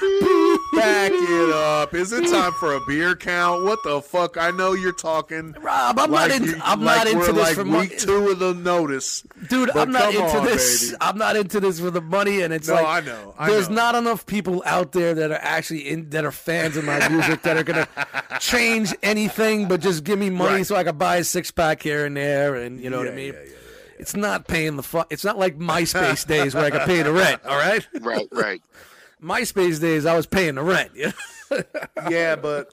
Back it up. Is it time for a beer count? What the fuck? I know you're talking. Rob, I'm like not into. I'm like not into this like for week money, two of the notice. dude. I'm not into on, this. baby. I'm not into this for the money, and it's No, like I know, I there's know. not enough people out there that are actually in that are fans of my music that are gonna change anything, but just give me money Right. so I can buy a six pack here and there, and you know what I Yeah, mean. yeah, yeah, It's not paying the fuck. It's not like MySpace days where I could pay the rent. All right, Right. Right. MySpace days I was paying the rent. Yeah. yeah, but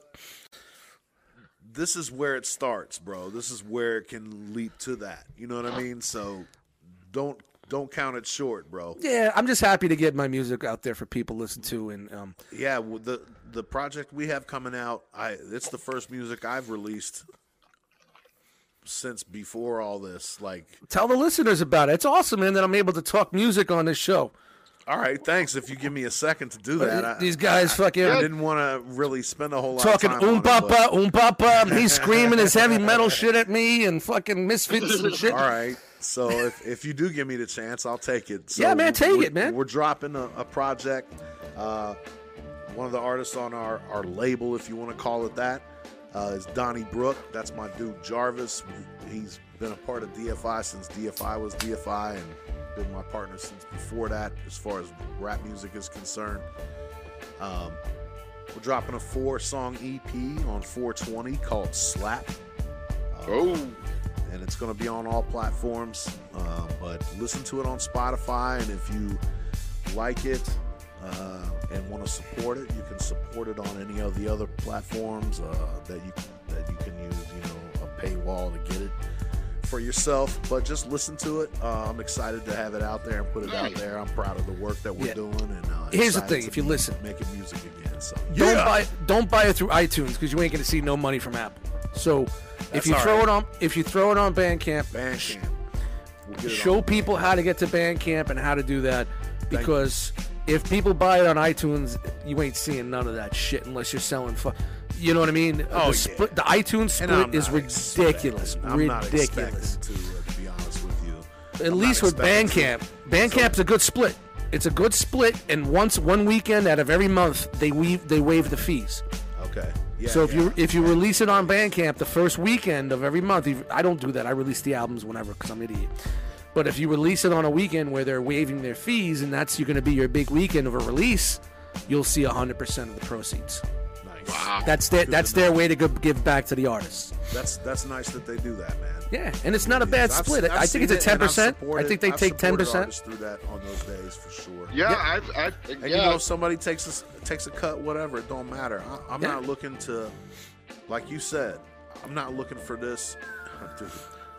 this is where it starts, bro. This is where it can leap to that. You know what I mean? So don't don't count it short, bro. Yeah, I'm just happy to get my music out there for people to listen to, and um, Yeah, well, the the project we have coming out, I it's the first music I've released since before all this. Like, tell the listeners about it. It's awesome, man, that I'm able to talk music on this show. all right, thanks. If you give me a second to do that, I, These guys fucking I didn't want to really spend a whole lot talking um on papa, um papa. He's screaming his heavy metal shit at me and fucking misfits and shit. All right. So if, if you do give me the chance, I'll take it. So Yeah, man, take it, man. We're dropping a, a project. Uh, one of the artists on our, our label, if you want to call it that, uh, is Donnie Brook. That's my dude Jarvis. He's been a part of DFI since DFI was DFI and been my partner since before that, as far as rap music is concerned. Um, we're dropping a four song EP on 420 called Slap. Uh, Oh, and it's going to be on all platforms. Um, but listen to it on Spotify, and if you like it uh, and want to support it, you can support it on any of the other platforms uh, that you that you can use. You know, a paywall to get it for yourself. But just listen to it. Uh, I'm excited to have it out there and put it out there. I'm proud of the work that we're Yeah. doing. And uh, Here's the thing, if you be listen. making music again. So Don't Yeah. buy don't buy it through iTunes because you ain't gonna see no money from Apple. So if you throw right. it on if you throw it on Bandcamp, Bandcamp. We'll show on. people how to get to Bandcamp and how to do that because if people buy it on iTunes, you ain't seeing none of that shit unless you're selling. Fu- you know what I mean? Oh, the, yeah. the iTunes split is ridiculous. I'm not ridiculous. to, uh, to be honest with you. At I'm least with Bandcamp, to. Bandcamp's a good split. It's a good split, and once one weekend out of every month, they weave they waive the fees. Okay. Yeah, so if yeah. you if you release it on Bandcamp the first weekend of every month, I don't do that. I release the albums whenever because I'm an idiot. But if you release it on a weekend where they're waiving their fees, and that's you're going to be your big weekend of a release, you'll see 100% of the proceeds. nice. wow. That's their Good that's to know. their way to go, give back to the artists. That's that's nice that they do that, man. Yeah, and it's not a bad I've- split. I've I think it's a 10%. I've I supported- think they I've take 10%. through that on those days for sure. yeah, I've, I, And yeah. you know, if somebody takes a, s- takes a cut, whatever, it don't matter. I, I'm Yeah. not looking to, like you said, I'm not looking for this. Dude,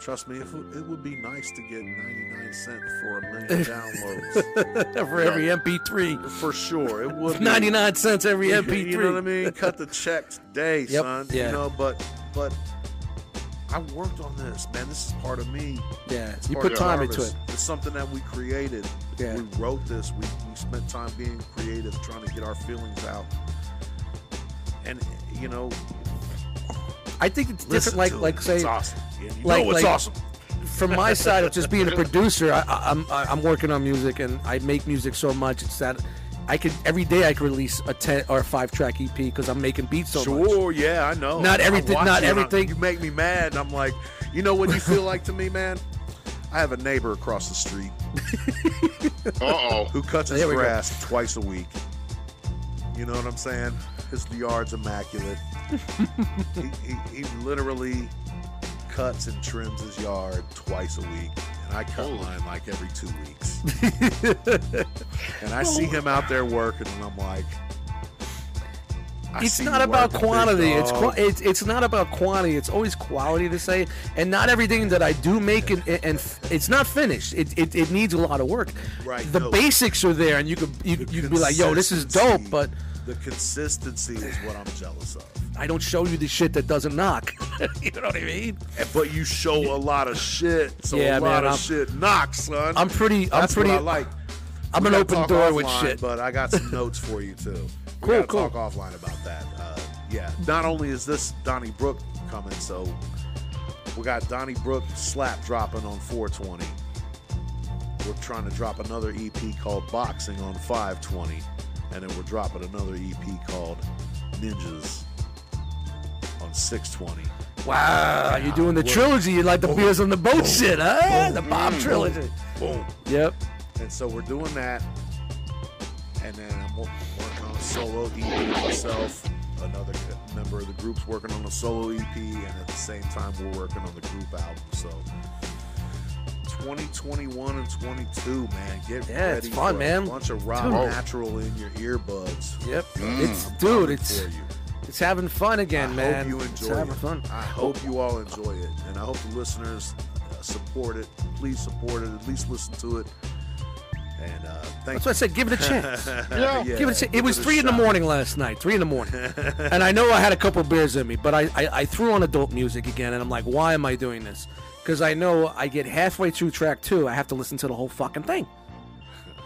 trust me, if it, it would be nice to get 99 cents for a million downloads. For every MP3, for sure, it would. be. 99 cents every MP3. You know what I mean? Cut the check today, Yep, son. yeah. You know, but but I worked on this, man. This is part of me. Yeah, It's you put time into it. It's something that we created. Yeah. We wrote this. We, we spent time being creative, trying to get our feelings out. And you know, I think it's different. Like like say it's awesome. Yeah, you like- know it's like- awesome. from my side of just being a producer, I, I- I'm I- I'm working on music and I make music so much it's that I could every day I could release a ten or a five track EP because I'm making beats so much. Sure, yeah, I know. Not everything- not you and I- everything- You make me mad. And I'm like, you know what you feel like to me, man? I have a neighbor across the street Uh-oh. who cuts his There we go. grass twice a week. You know what I'm saying? His yard's immaculate. he, he, he literally cuts and trims his yard twice a week, and I cut mine like every two weeks. and I see him out there working, and I'm like, I it's not about quantity. It's, qua- it's it's not about quantity. It's always quality to say. And not everything that I do make and, and f- it's not finished. It, it, it needs a lot of work. Right, The no. basics are there, and you could you, The you could be like, "Yo, this is dope," but the consistency is what I'm jealous of. I don't show you the shit that doesn't knock. you know what I mean? But you show a lot of shit, so Yeah, a man, lot of I'm- shit knocks, son. I'm pretty. I'm That's pretty. I like. I'm We an open door with shit. But I got some notes for you too. Cool, gotta cool. talk offline about that. Uh, yeah. Not only is this Donnie Brook coming, so we got Donnie Brook slap dropping on 420. We're trying to drop another EP called Boxing on 520, and then we're dropping another EP called Ninjas on 620. Wow, you're doing the Word. trilogy. You like the Boom. beers on the boat shit, huh? Boom. The Bob trilogy. Boom. Yep. And so we're doing that. And then I'm working on a solo EP myself. Another member of the group's working on a solo EP. And at the same time, we're working on the group album. So 2021 and 22, man. Get Yeah, ready it's fun, for man. a bunch of raw Dude. natural in your earbuds. Yep. Mm. It's I'm dude, it's for you. it's having fun again, I man. hope you it's enjoy having it. fun. I hope you all enjoy it, and I hope the listeners uh, support it. Please support it. At least listen to it. And uh, thank That's why I said give it a chance. Yeah. Give it a chance. It give was a three in the morning last night. Three in the morning, and I know I had a couple beers in me, but I, I, I threw on adult music again, and I'm like, why am I doing this? Because I know I get halfway through track two, I have to listen to the whole fucking thing.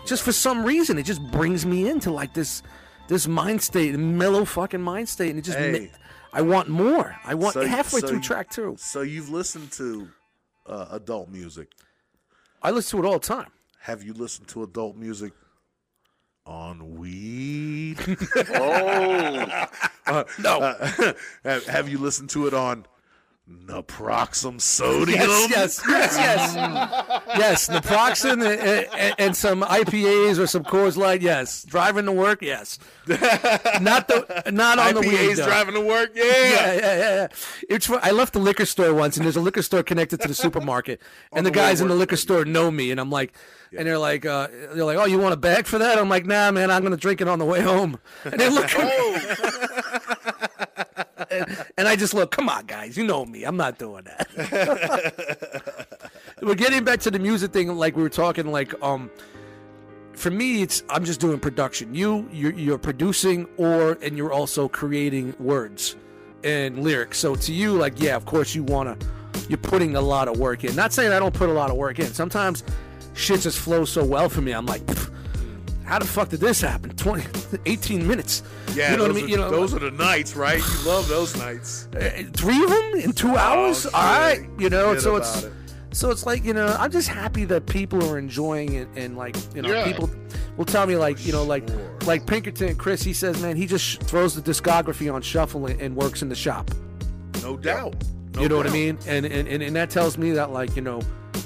Just for some reason, it just brings me into like this this mind state, mellow fucking mind state, and it just Hey. ma- I want more. I want So- halfway so through you- track two. So you've listened to uh, adult music. I listen to it all the time. Have you listened to adult music on weed? Oh, No. Uh, have, have you listened to it on naproxen sodium? Yes, yes, yes, yes. yes, naproxen and, and, and some IPAs or some Coors Light. Yes, driving to work. Yes, not the not on the weed. IPAs driving to work. Yeah. Yeah, yeah, yeah, yeah. It's I left the liquor store once, and there's a liquor store connected to the supermarket, and the the guys in the liquor store know me, and I'm like, and they're like, uh, they're like, oh, you want a bag for that? I'm like, nah, man, I'm gonna drink it on the way home. And they look, and, and I just look, come on, guys, you know me, I'm not doing that. we're getting back to the music thing, like we were talking, like um. For me, it's I'm just doing production. You, you're, you're producing, or and you're also creating words and lyrics. So to you, like, yeah, of course you wanna, you're putting a lot of work in. Not saying I don't put a lot of work in. Sometimes shit just flows so well for me. I'm like, "Pff, how the fuck did this happen? 20, 18 minutes. Yeah, you know those, what I mean? are, You know, those are the nights, right? You love those nights. uh, three of them in two hours. shit. All right, you know. Forget so it's it. so it's like you know, I'm just happy that people are enjoying it and like you know, Yeah. people will tell me like you know, like Sure. like Pinkerton, Chris. He says, man, he just sh- throws the discography on shuffle and, works in the shop. No doubt. No you know what I mean? And, and and and that tells me that like you know,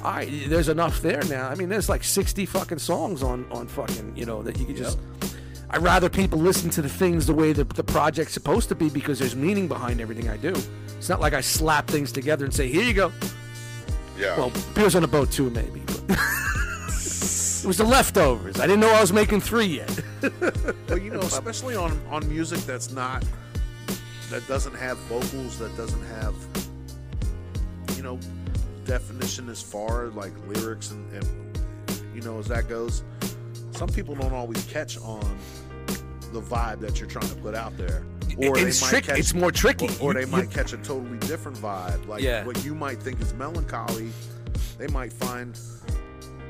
all right, there's enough there now. I mean, there's like 60 fucking songs on on fucking you know that you could just. I'd rather people listen to the things the way the, the project's supposed to be because there's meaning behind everything I do. It's not like I slap things together and say, "Here you go." yeah. Well, beers on a boat too, maybe. But it was the leftovers. I didn't know I was making three yet. But you know, especially on on music that's not that doesn't have vocals, that doesn't have you know definition as far like lyrics and, and you know as that goes. Some people don't always catch on the vibe that you're trying to put out there, or it's they might trick- catch, it's more tricky. or, or they you- might catch a totally different vibe. Like Yeah. what you might think is melancholy, they might find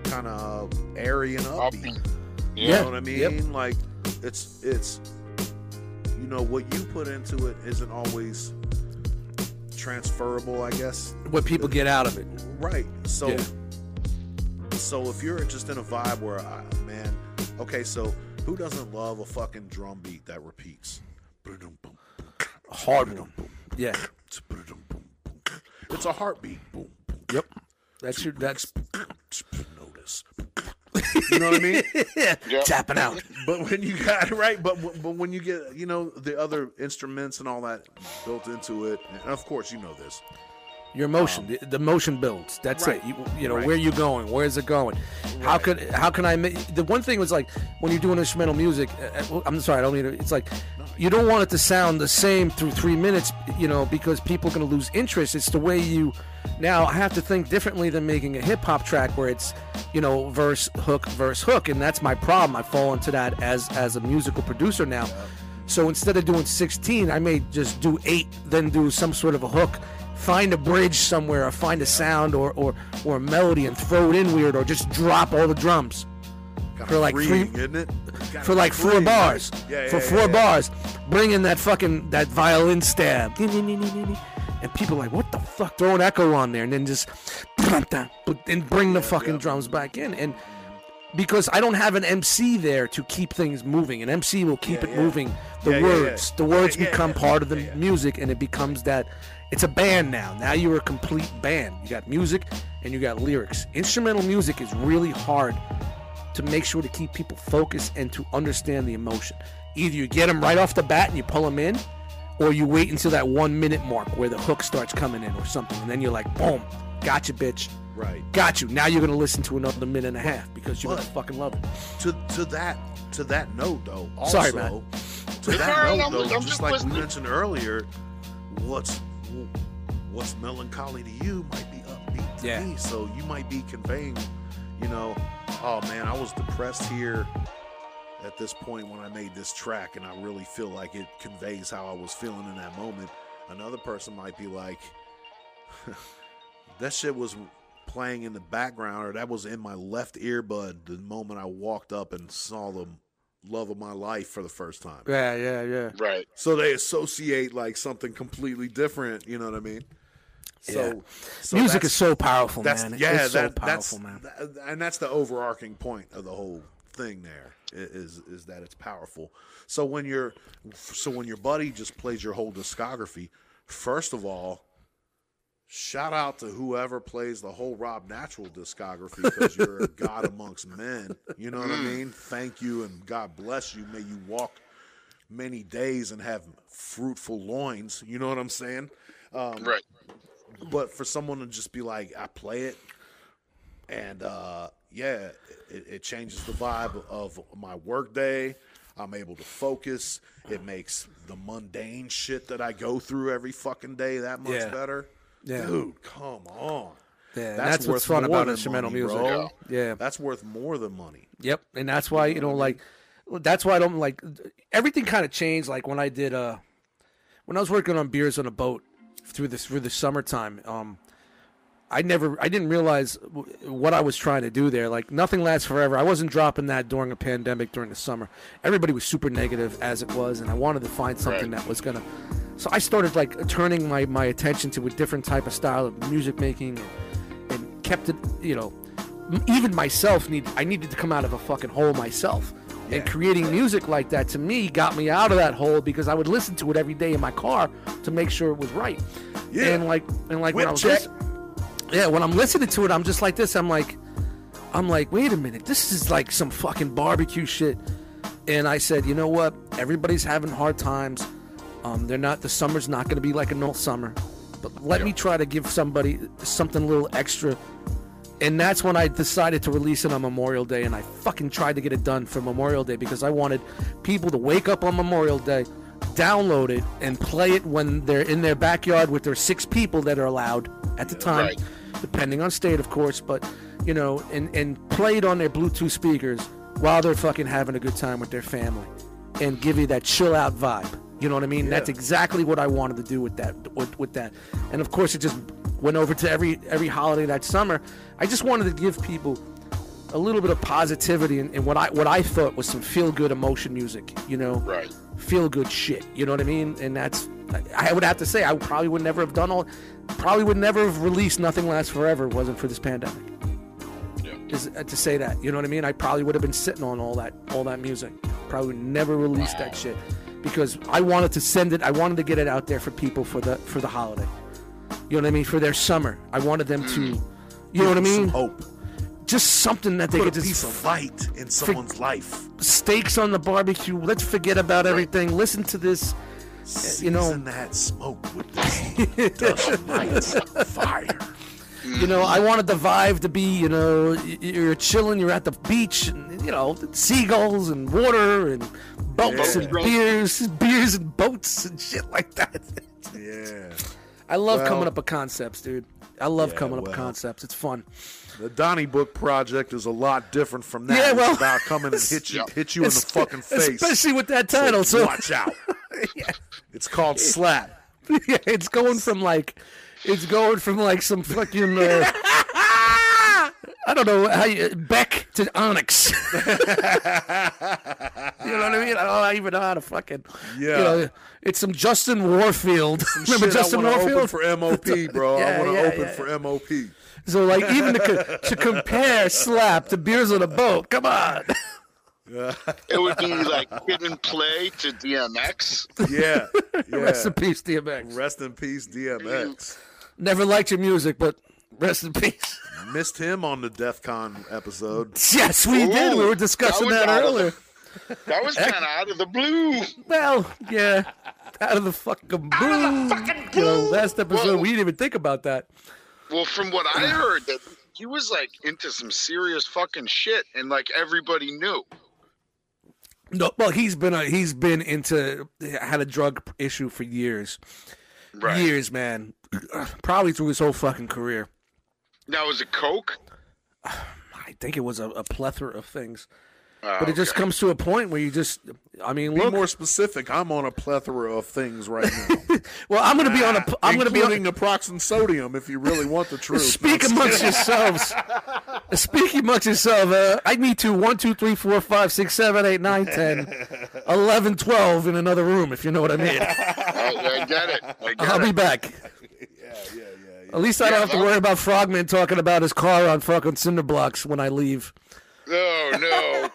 kind of airy and upbeat. Upbeat. You Yeah. know what I mean? Yep. Like it's it's you know what you put into it isn't always transferable, I guess. what people get out of it. Right. So Yeah. so if you're just in a vibe where I, man, okay, so who doesn't love a fucking drum beat that repeats? A hard one. Yeah. It's a heartbeat. Yep. That's your. That's. You know what I mean? yeah. Tapping out. But when you got right, but but when you get you know the other instruments and all that built into it, and of course you know this. Your emotion, the, the motion builds. That's Right. it. You, you know Right. where you going? Where's it going? How Right. could how can I make the one thing was like when you're doing instrumental music. uh, uh, well, I'm sorry, I don't mean to, it's like you don't want it to sound the same through three minutes, you know, because people are going to lose interest. It's the way you now I have to think differently than making a hip hop track where it's you know verse hook verse hook, and that's my problem. I fall into that as as a musical producer now. So instead of doing 16, I may just do eight, then do some sort of a hook, find a bridge somewhere, or find a sound or or, or a melody and throw it in weird, or just drop all the drums For like freeing, three- isn't it? for like four Freeing, right? bars. Yeah, for yeah, four yeah, yeah. bars, bring in that fucking that violin stab, and people are like, what the fuck? Throw an echo on there, and then just and bring the fucking drums back in, and because I don't have an MC there to keep things moving. An MC will keep Yeah, it yeah. moving. The Yeah, words, the words become part of the music, and it becomes that. It's a band now. Now you're a complete band. You got music and you got lyrics. Instrumental music is really hard to make sure to keep people focused and to understand the emotion. Either you get them right off the bat and you pull them in, or you wait until that one minute mark where the hook starts coming in or something, and then you're like, boom, gotcha, bitch, Right. got you. Now you're gonna listen to another minute and a half because you're But- gonna fucking love it. To to that to that note though. Also, Sorry, man. To that note I'm- though, I'm just just like listening. we mentioned earlier, what's what's melancholy to you might be upbeat to Yeah. me. So you might be conveying, you know, oh man, I was depressed here at this point when I made this track, and I really feel like it conveys how I was feeling in that moment. Another person might be like, that shit was playing in the background, or that was in my left earbud the moment I walked up and saw the love of my life for the first time. Yeah, yeah, yeah. Right. So they associate like something completely different. You know what I mean? So, Yeah. so Music is so powerful, that's man. yeah, it's so that, powerful, that's man. th- and that's the overarching point of the whole thing. there is is is that it's powerful. So when you're so when your buddy just plays your whole discography, first of all. Shout out to whoever plays the whole Rob Natural discography because you're a god amongst men. You know what I mean? Thank you and God bless you. May you walk many days and have fruitful loins. You know what I'm saying? Um, Right. but for someone to just be like, I play it, and uh, yeah, it, it changes the vibe of my workday. I'm able to focus. It makes the mundane shit that I go through every fucking day that much Yeah. better. Yeah. Dude, come on. Yeah, That's, that's what's worth fun about instrumental money, music. bro. Yeah. That's worth more than money. Yep, and that's why you know, like, that's why I don't like everything. Kind of changed, like when I did, uh, when I was working on beers on a boat through this through the summertime. Um, I never, I didn't realize w- what I was trying to do there. Like, nothing lasts forever. I wasn't dropping that during a pandemic during the summer. Everybody was super negative as it was, and I wanted to find something Right. that was gonna. So I started like turning my my attention to a different type of style of music making, and, and kept it, you know, even myself need I needed to come out of a fucking hole myself. Yeah. And creating music like that to me got me out of that hole because I would listen to it every day in my car to make sure it was right. Yeah. And like and like when I was check. Yeah, when I'm listening to it, I'm just like this. I'm like, I'm like, wait a minute, this is like some fucking barbecue shit. And I said, you know what? Everybody's having hard times. Um, they're not. The summer's not going to be like a normal summer. But let me try to give somebody something a little extra. And that's when I decided to release it on Memorial Day, and I fucking tried to get it done for Memorial Day because I wanted people to wake up on Memorial Day, download it, and play it when they're in their backyard with their six people that are allowed at the time, Right. Depending on state, of course. But you know, and and play it on their Bluetooth speakers while they're fucking having a good time with their family, and give you that chill out vibe. You know what I mean? That's exactly what I wanted to do with that. With, with that, and of course, it just went over to every every holiday that summer. I just wanted to give people a little bit of positivity and, and what I what I thought was some feel good emotion music. You know, Right. Feel good shit. You know what I mean? And that's I would have to say I probably would never have done all, probably would never have released Nothing Lasts Forever wasn't for this pandemic. Yeah. Is, uh, to say that, you know what I mean? I probably would have been sitting on all that all that music. Probably would never release that shit because I wanted to send it. I wanted to get it out there for people for the for the holiday. You know what I mean? For their summer, I wanted them to. You know what I Some mean? hope. Just something that they Put a could just piece of light in someone's life. steaks on the barbecue. Let's forget about everything. Listen to this. Eh, you know- Season that smoke with this light fire. You know, I wanted the vibe to be, you know, you're chilling, you're at the beach, and, you know, seagulls and water and boats Yeah. and beers, beers and boats and shit like that. Yeah. I love Well- coming up with concepts, dude. I love Yeah, coming up with well. concepts. It's fun. The Donnie Book project is a lot different from that. Yeah, well- it's about coming and hit you, Yeah. hit you in the fucking face. Especially with that title. So, watch out. It's called Slap. yeah, it's going from like, it's going from like some fucking, uh, I don't know how you, Beck to Onyx. you know what I mean? I don't even know how to fucking, Yeah. You know, it's some Justin Warfield. Remember Shit, Justin I Warfield? open for MOP, bro. Yeah, I want to yeah, open yeah. for MOP. So like even to, co- to compare Slap to Beers on a Boat, come on. It would be like Kid and Play to DMX. Yeah. yeah. Rest in peace, DMX. Rest in peace, DMX. Never liked your music, but rest in peace. Missed him on the DEF CON episode. Yes, we did. We were discussing that that, out the- earlier. That was kind of out of the blue. Well, yeah, out of the fucking blue. You know, last episode Whoa. we didn't even think about that. Well, from what I heard, that he was like into some serious fucking shit, and like everybody knew. No, well, he's been a, he's been into had a drug issue for years, Right. years, man. Probably through his whole fucking career. Now was it Coke? I think it was a, a plethora of things. Oh, But it just okay. comes to a point where you just, I mean, Be look. more specific. I'm on a plethora of things right now. well, I'm going to be on a. I'm going to be on. including naproxen sodium if you really want the truth. Speak amongst yourselves. Speak amongst yourself. Uh, I need to one, two, three, four, five, six, seven, eight, nine, ten, eleven, twelve in another room. If you know what I mean. I, I get it. I get I'll it. be back. yeah, yeah, yeah, yeah. At least I don't Yeah, have to worry about Frogman talking about his car on fucking cinder blocks when I leave. Oh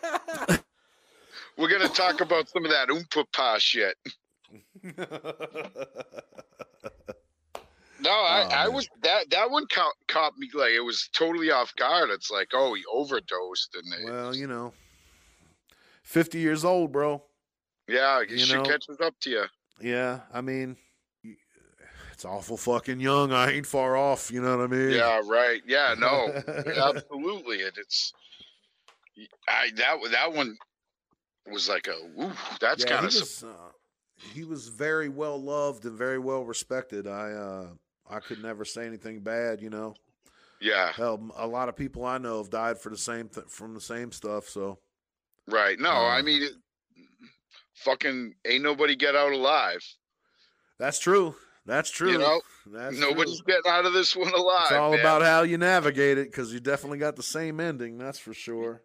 no. We're gonna talk about some of that oompa pa shit. No, I, Oh, I was that that one caught, caught me like it was totally off guard. It's like, oh, he overdosed, and Well, you know, 50 years old, bro. yeah, you know- catches up to you. Yeah, I mean, it's awful fucking young. I ain't far off. You know what I mean? Yeah, right. Yeah, no, absolutely. It, it's I that that one was like a ooh, that's Yeah, kind he of uh, he was very well loved and very well respected. I uh, I could never say anything bad. You know, yeah, hell, a lot of people I know have died for the same th- from the same stuff. So right. No, I Uh, mean, it, fucking ain't nobody get out alive. that's true. That's true. You know, that's Nobody's true. getting out of this one alive. It's all man. about how you navigate it because you definitely got the same ending. That's for sure.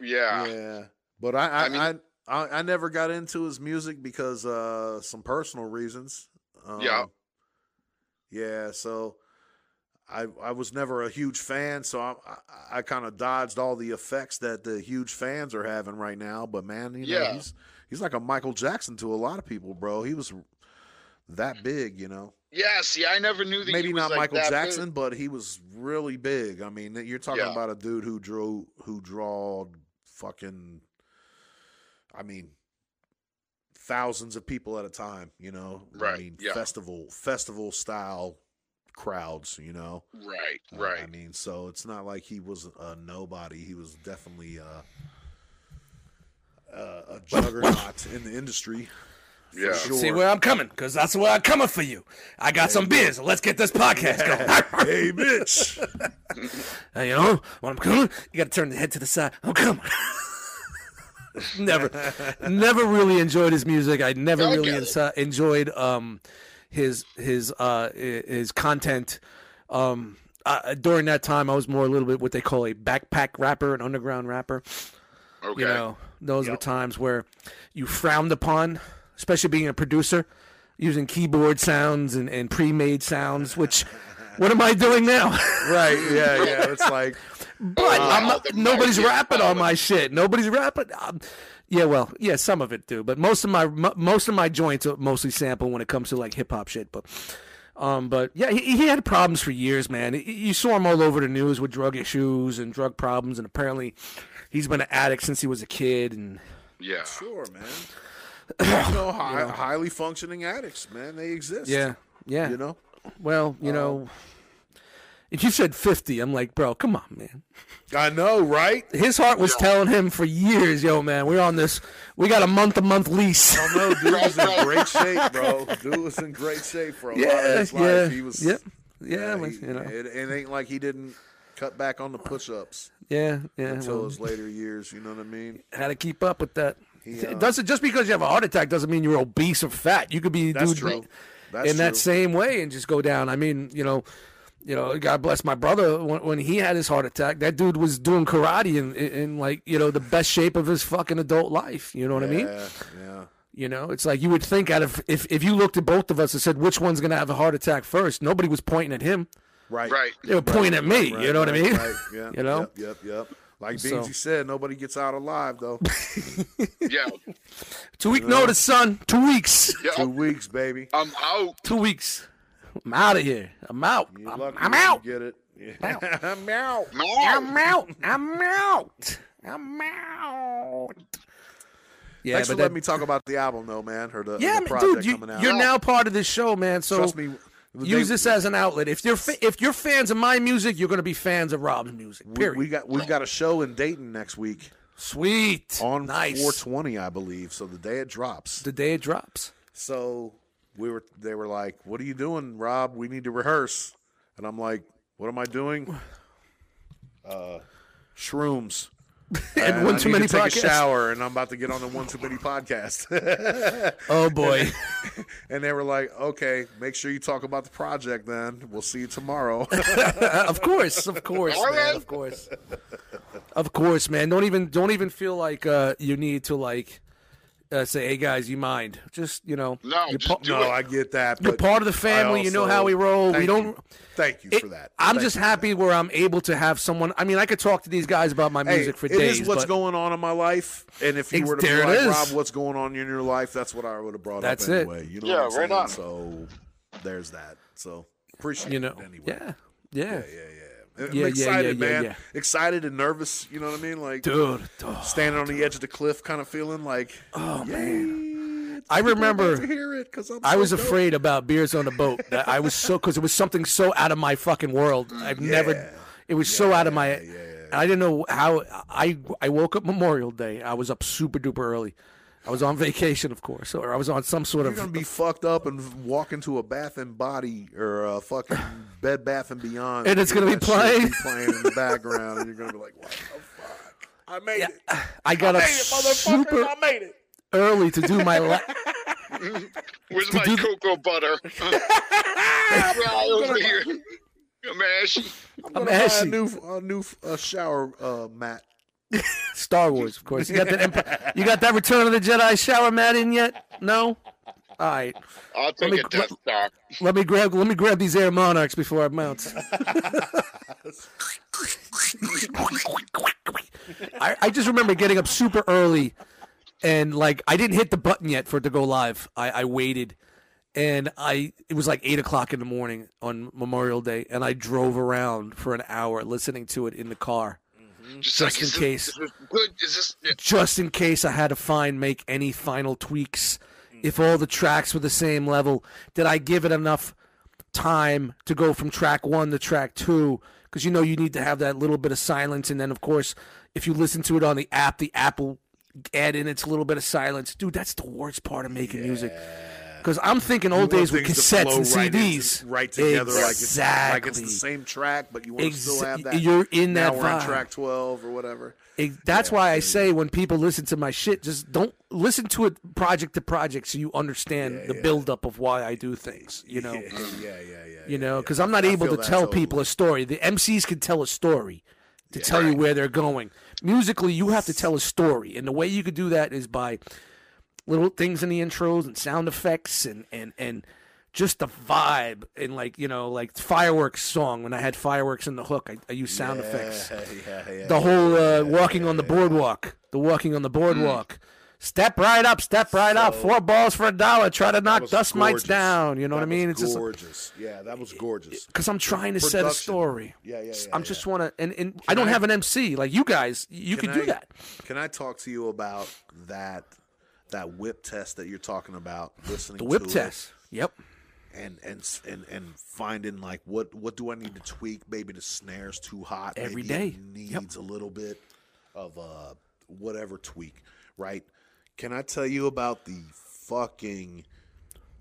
Yeah. Yeah, but I I, I I, mean- I I never got into his music because uh some personal reasons. Um, Yeah. Yeah, so I I was never a huge fan, so I I, I kind of dodged all the effects that the huge fans are having right now. But man, you know, Yeah. he's he's like a Michael Jackson to a lot of people, bro. He was that big, you know. Yeah, see, I never knew that. Maybe he was not like Michael that big. Jackson, but he was really big. I mean, you're talking Yeah. about a dude who drew who drawed fucking I mean thousands of people at a time, you know. I Right, mean yeah. festival festival style crowds, you know. Right, Uh, right. I mean, so it's not like he was a nobody. He was definitely uh, uh, a juggernaut in the industry. For Yeah. sure. See where I'm coming, because that's where I'm coming for you. I got some beers. Let's get this podcast going. hey, bitch. Uh, you know, when I'm coming, you got to turn the head to the side. I'm coming. never, never really enjoyed his music. I never I really get insi- enjoyed um, his his uh, his content. Um, uh, during that time, I was more a little bit what they call a backpack rapper, an underground rapper. Okay. You know, those were times where you frowned upon, especially being a producer, using keyboard sounds and, and pre-made sounds. Which, what am I doing now? right, yeah, yeah. It's like But Wow, I'm not, nobody's rapping on my shit. Nobody's rapping. Um, yeah, well, yeah, some of it do, but most of my mo- most of my joints are mostly sample when it comes to like hip hop shit. But, um, but yeah, he, he had problems for years, man. You saw him all over the news with drug issues and drug problems, and apparently, he's been an addict since he was a kid. And Yeah. Sure, man. you know, high, highly functioning addicts, man. They exist. yeah, yeah. You know? well, you know, um, if you said fifty, I'm like, bro, come on, man. I know, right? His heart was telling him for years, yo, man, we're on this. We got a month to month lease. I know, dude was in great shape, bro. Dude was in great shape for a lot Yeah, of his life. yeah, He was, yep, yeah, yeah, he- you know, it, it ain't like he didn't cut back on the push ups yeah, yeah. until well, his later years. You know what I mean? had to keep up with that. He, It uh, doesn't just because you have a heart attack doesn't mean you're obese or fat. You could be That's dude, true. That's in that same way and just go down. I mean, you know, you know, God bless my brother. When, when he had his heart attack, that dude was doing karate in, in, in like you know the best shape of his fucking adult life. You know what I mean? Yeah, yeah. You know, it's like you would think out of if if you looked at both of us and said which one's gonna have a heart attack first, nobody was pointing at him. Right. Right. They were pointing at me. Right, you know what I mean? Right. Yeah. You know? Yep. Yep. yep. Like So- Beansy said, nobody gets out alive though. Yeah. Two week notice, son. Two weeks. Two weeks, baby. I'm out. Two weeks. I'm out of here. I'm out. You're I'm, I'm out. Get it? Yeah. I'm out. I'm I'm out. out. I'm out. I'm out. Yeah, Thanks but for that, letting me talk about the album, though, man. Or the, yeah, the man, project dude, you, coming out. you're now part of this show, man. So Trust me. Use they- this as an outlet. If you're fa- if you're fans of my music, you're going to be fans of Rob's music. we, Period. we got we've got a show in Dayton next week Sweet. on nice. 420, I believe. So the day it drops. The day it drops. So we were they were like, "What are you doing, Rob? We need to rehearse." And I'm like, "What am I doing?" uh, shrooms. And I one need too many to take a shower, and I'm about to get on the one too many podcast. Oh boy. and they were like, "Okay, make sure you talk about the project. Then we'll see you tomorrow." of course, of course, man, right. of course, of course, man. Don't even don't even feel like uh, you need to like uh, say, "Hey guys, you mind?" Just you know, No, you're, just pa- do no, it. I get that. you're but part of the I family. you know how we roll. We don't. you. Thank you it- for that. I'm Thank just you. happy where I'm able to have someone. I mean, I could talk to these guys about my Hey, music for it days. is what's but going on in my life, and if you were to be like, is. Rob, what's going on in your life? That's what I would have brought That's up it. anyway. You know Yeah, what I'm right saying? on. So there's that. So appreciate you know, it anyway. yeah, yeah, yeah, yeah. Uh, I'm Yeah, excited, yeah, yeah, man. Excited and nervous. You know what I mean? Like dude. standing on the edge of the cliff, kind of feeling like, oh "Yay, man. I people are about remember to hear it because I was afraid about beers on the boat. That I was so because it was something so out of my fucking world. I've never. It was so out of my. I didn't know how. I I woke up Memorial Day. I was up super duper early. I was on vacation, of course, or I was on some sort of. You're gonna be fucked up and walk into a Bath and Body or a fucking Bed Bath and Beyond, And it's gonna be that shit playing? playing in the background, and you're gonna be like, "What the fuck? I made it! I got I up made it, super I made it!" early to do my. La- Where's my do the- cocoa butter? Right over here. I'm ashy. I'm I'm gonna buy a new, a new uh, shower uh, mat. Star Wars, of course. You got that. Emp- you got that Return of the Jedi shower mat in yet? No. All right. I'll take me- a Death Star. Let me grab. Let me grab these Air Monarchs before I mount. I, I just remember getting up super early, and like I didn't hit the button yet for it to go live. I, I waited, and I it was like eight o'clock in the morning on Memorial Day, and I drove around for an hour listening to it in the car, Just, Just like, in this- case. Is good? Is this? yeah. just in case I had to find make any final tweaks. Mm-hmm. If all the tracks were the same level, did I give it enough time to go from track one to track two? Because you know you need to have that little bit of silence, and then of course, if you listen to it on the app, the app will add in its little bit of silence. Dude, that's the worst part of making music. Because I'm thinking old days with cassettes and right CDs, right together, like it's exactly. like it's the same track, but you want to still Exa- have that. you're in now that we're on track twelve or whatever. Ex- That's why I say when people listen to my shit, just don't listen to it project to project so you understand the buildup of why I do things. You know, yeah, yeah, yeah, yeah. you know, yeah. because I'm not I able to tell totally. people a story. The MCs can tell a story to tell you where they're going. Musically, you have to tell a story, and the way you could do that is by little things in the intros and sound effects and and and just the vibe and like you know like fireworks song when I had fireworks in the hook I, I use sound effects Yeah, yeah, yeah. the whole uh, walking on the boardwalk, the walking on the boardwalk. Step right up, step right up. Four balls for a dollar. Try to knock dust mites down. You know what I mean? was It's just gorgeous. yeah, that was gorgeous. because I'm trying to set a story. Yeah, yeah, yeah, I'm yeah. just want to, and, and I don't I- have an MC like you guys. You Can could do I- that. Can I talk to you about that that whip test that you're talking about? Listening to The whip to it test. Yep. and and and and finding like what what do I need to tweak? Maybe the snare's too hot. Every Maybe day. it Yep. needs a little bit of uh whatever tweak, right? Can I tell you about the fucking?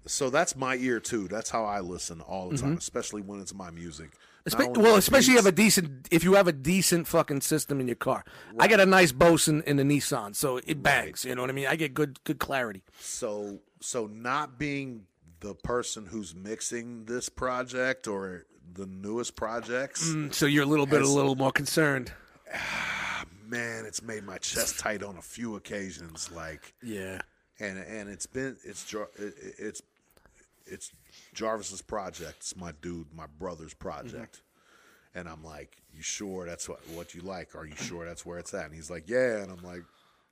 So that's my ear too. That's how I listen all the time, especially when it's my music. Espe- well, especially you have a decent, if you have a decent fucking system in your car. I got a nice Bose in, in the Nissan, so it bangs. You know what I mean? I get good, good clarity. so so not being the person who's mixing this project or the newest projects mm, So you're a little bit, a little more concerned. man it's made my chest tight on a few occasions like Yeah. and and it's been it's Jar- it- it- it's it's Jarvis's project it's my dude my brother's project mm-hmm. and I'm like you sure that's what what you like are you sure that's where it's at and he's like yeah and I'm like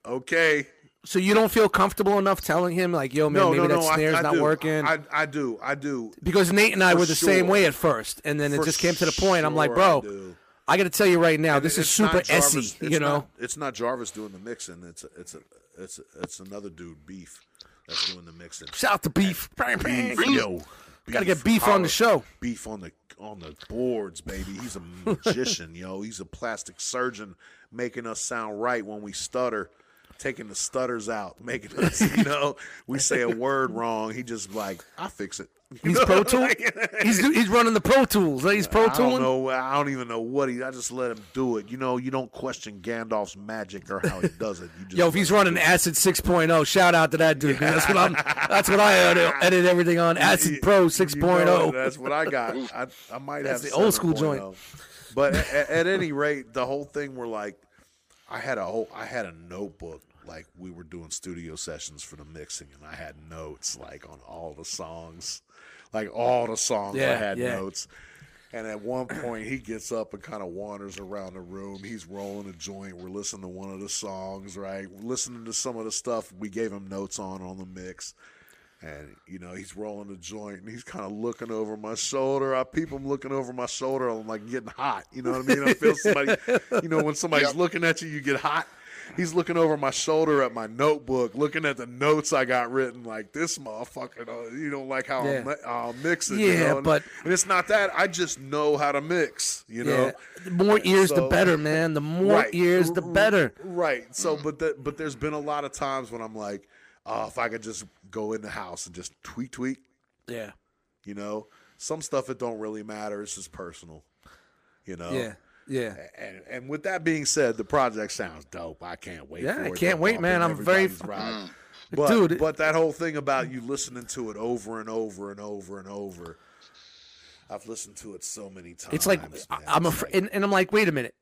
okay So you don't feel comfortable enough telling him like, "Yo, man, no maybe no that no snare's I, I not do. working." I, I do I do because Nate and I For were the same way at first, and then it just came to the point. I'm like, "Bro, I got to tell you right now, And this is super Jarvis- essy." You know, not, it's not Jarvis doing the mixing. It's a, it's a, it's a, it's another dude, Beef, that's doing the mixing. shout out to Beef. Beef, yo, Gotta get Beef on the show. Beef on the on the boards, baby. He's a magician, yo. He's a plastic surgeon, making us sound right when we stutter. Taking the stutters out, making us, you know, we say a word wrong. He just like, I fix it. You He's know, Pro Tool. He's he's running the Pro Tools. He's Pro I don't know. I don't even know what he. I just let him do it. You know, you don't question Gandalf's magic or how he does it. You just Yo, if he's running. Acid 6.0, shout out to that dude. man. That's what I'm. That's what I edit, edit everything on. Acid Pro You know, 6.0. that's what I got. I, I might That's have the old school 7.0. joint. Oh. But at, at any rate, the whole thing were like, I had a whole, I had a notebook. Like we were doing studio sessions for the mixing, and I had notes like on all the songs, like all the songs. I had yeah. notes. And at one point, he gets up and kind of wanders around the room. He's rolling a joint. We're listening to one of the songs, right? We're listening to some of the stuff we gave him notes on on the mix. And, you know, he's rolling the joint and he's kind of looking over my shoulder. I peep him looking over my shoulder. I'm like getting hot. You know what I mean? I feel somebody, you know, when somebody's Yep. looking at you, you get hot. He's looking over my shoulder at my notebook, looking at the notes I got written. Like this motherfucker, you don't like how Yeah. I'm, mi- how I'm mixing. you Yeah, know? And- but- and it's not that. I just know how to mix. You know, Yeah. The more ears, the better, man. The more Right. ears, the R- r- better. Right. So, but the, but there's been a lot of times when I'm like, oh, if I could just go in the house and just tweet tweet. Yeah. You know, some stuff it don't really matter. It's just personal. You know. Yeah. Yeah. And and with that being said, the project sounds dope. I can't wait. Yeah, I can't wait, man. I'm very everybody's ride. Mm. But, Dude. but that whole thing about you listening to it over and over and over and over. I've listened to it so many times. It's like man. I'm afraid, and, and I'm like, wait a minute.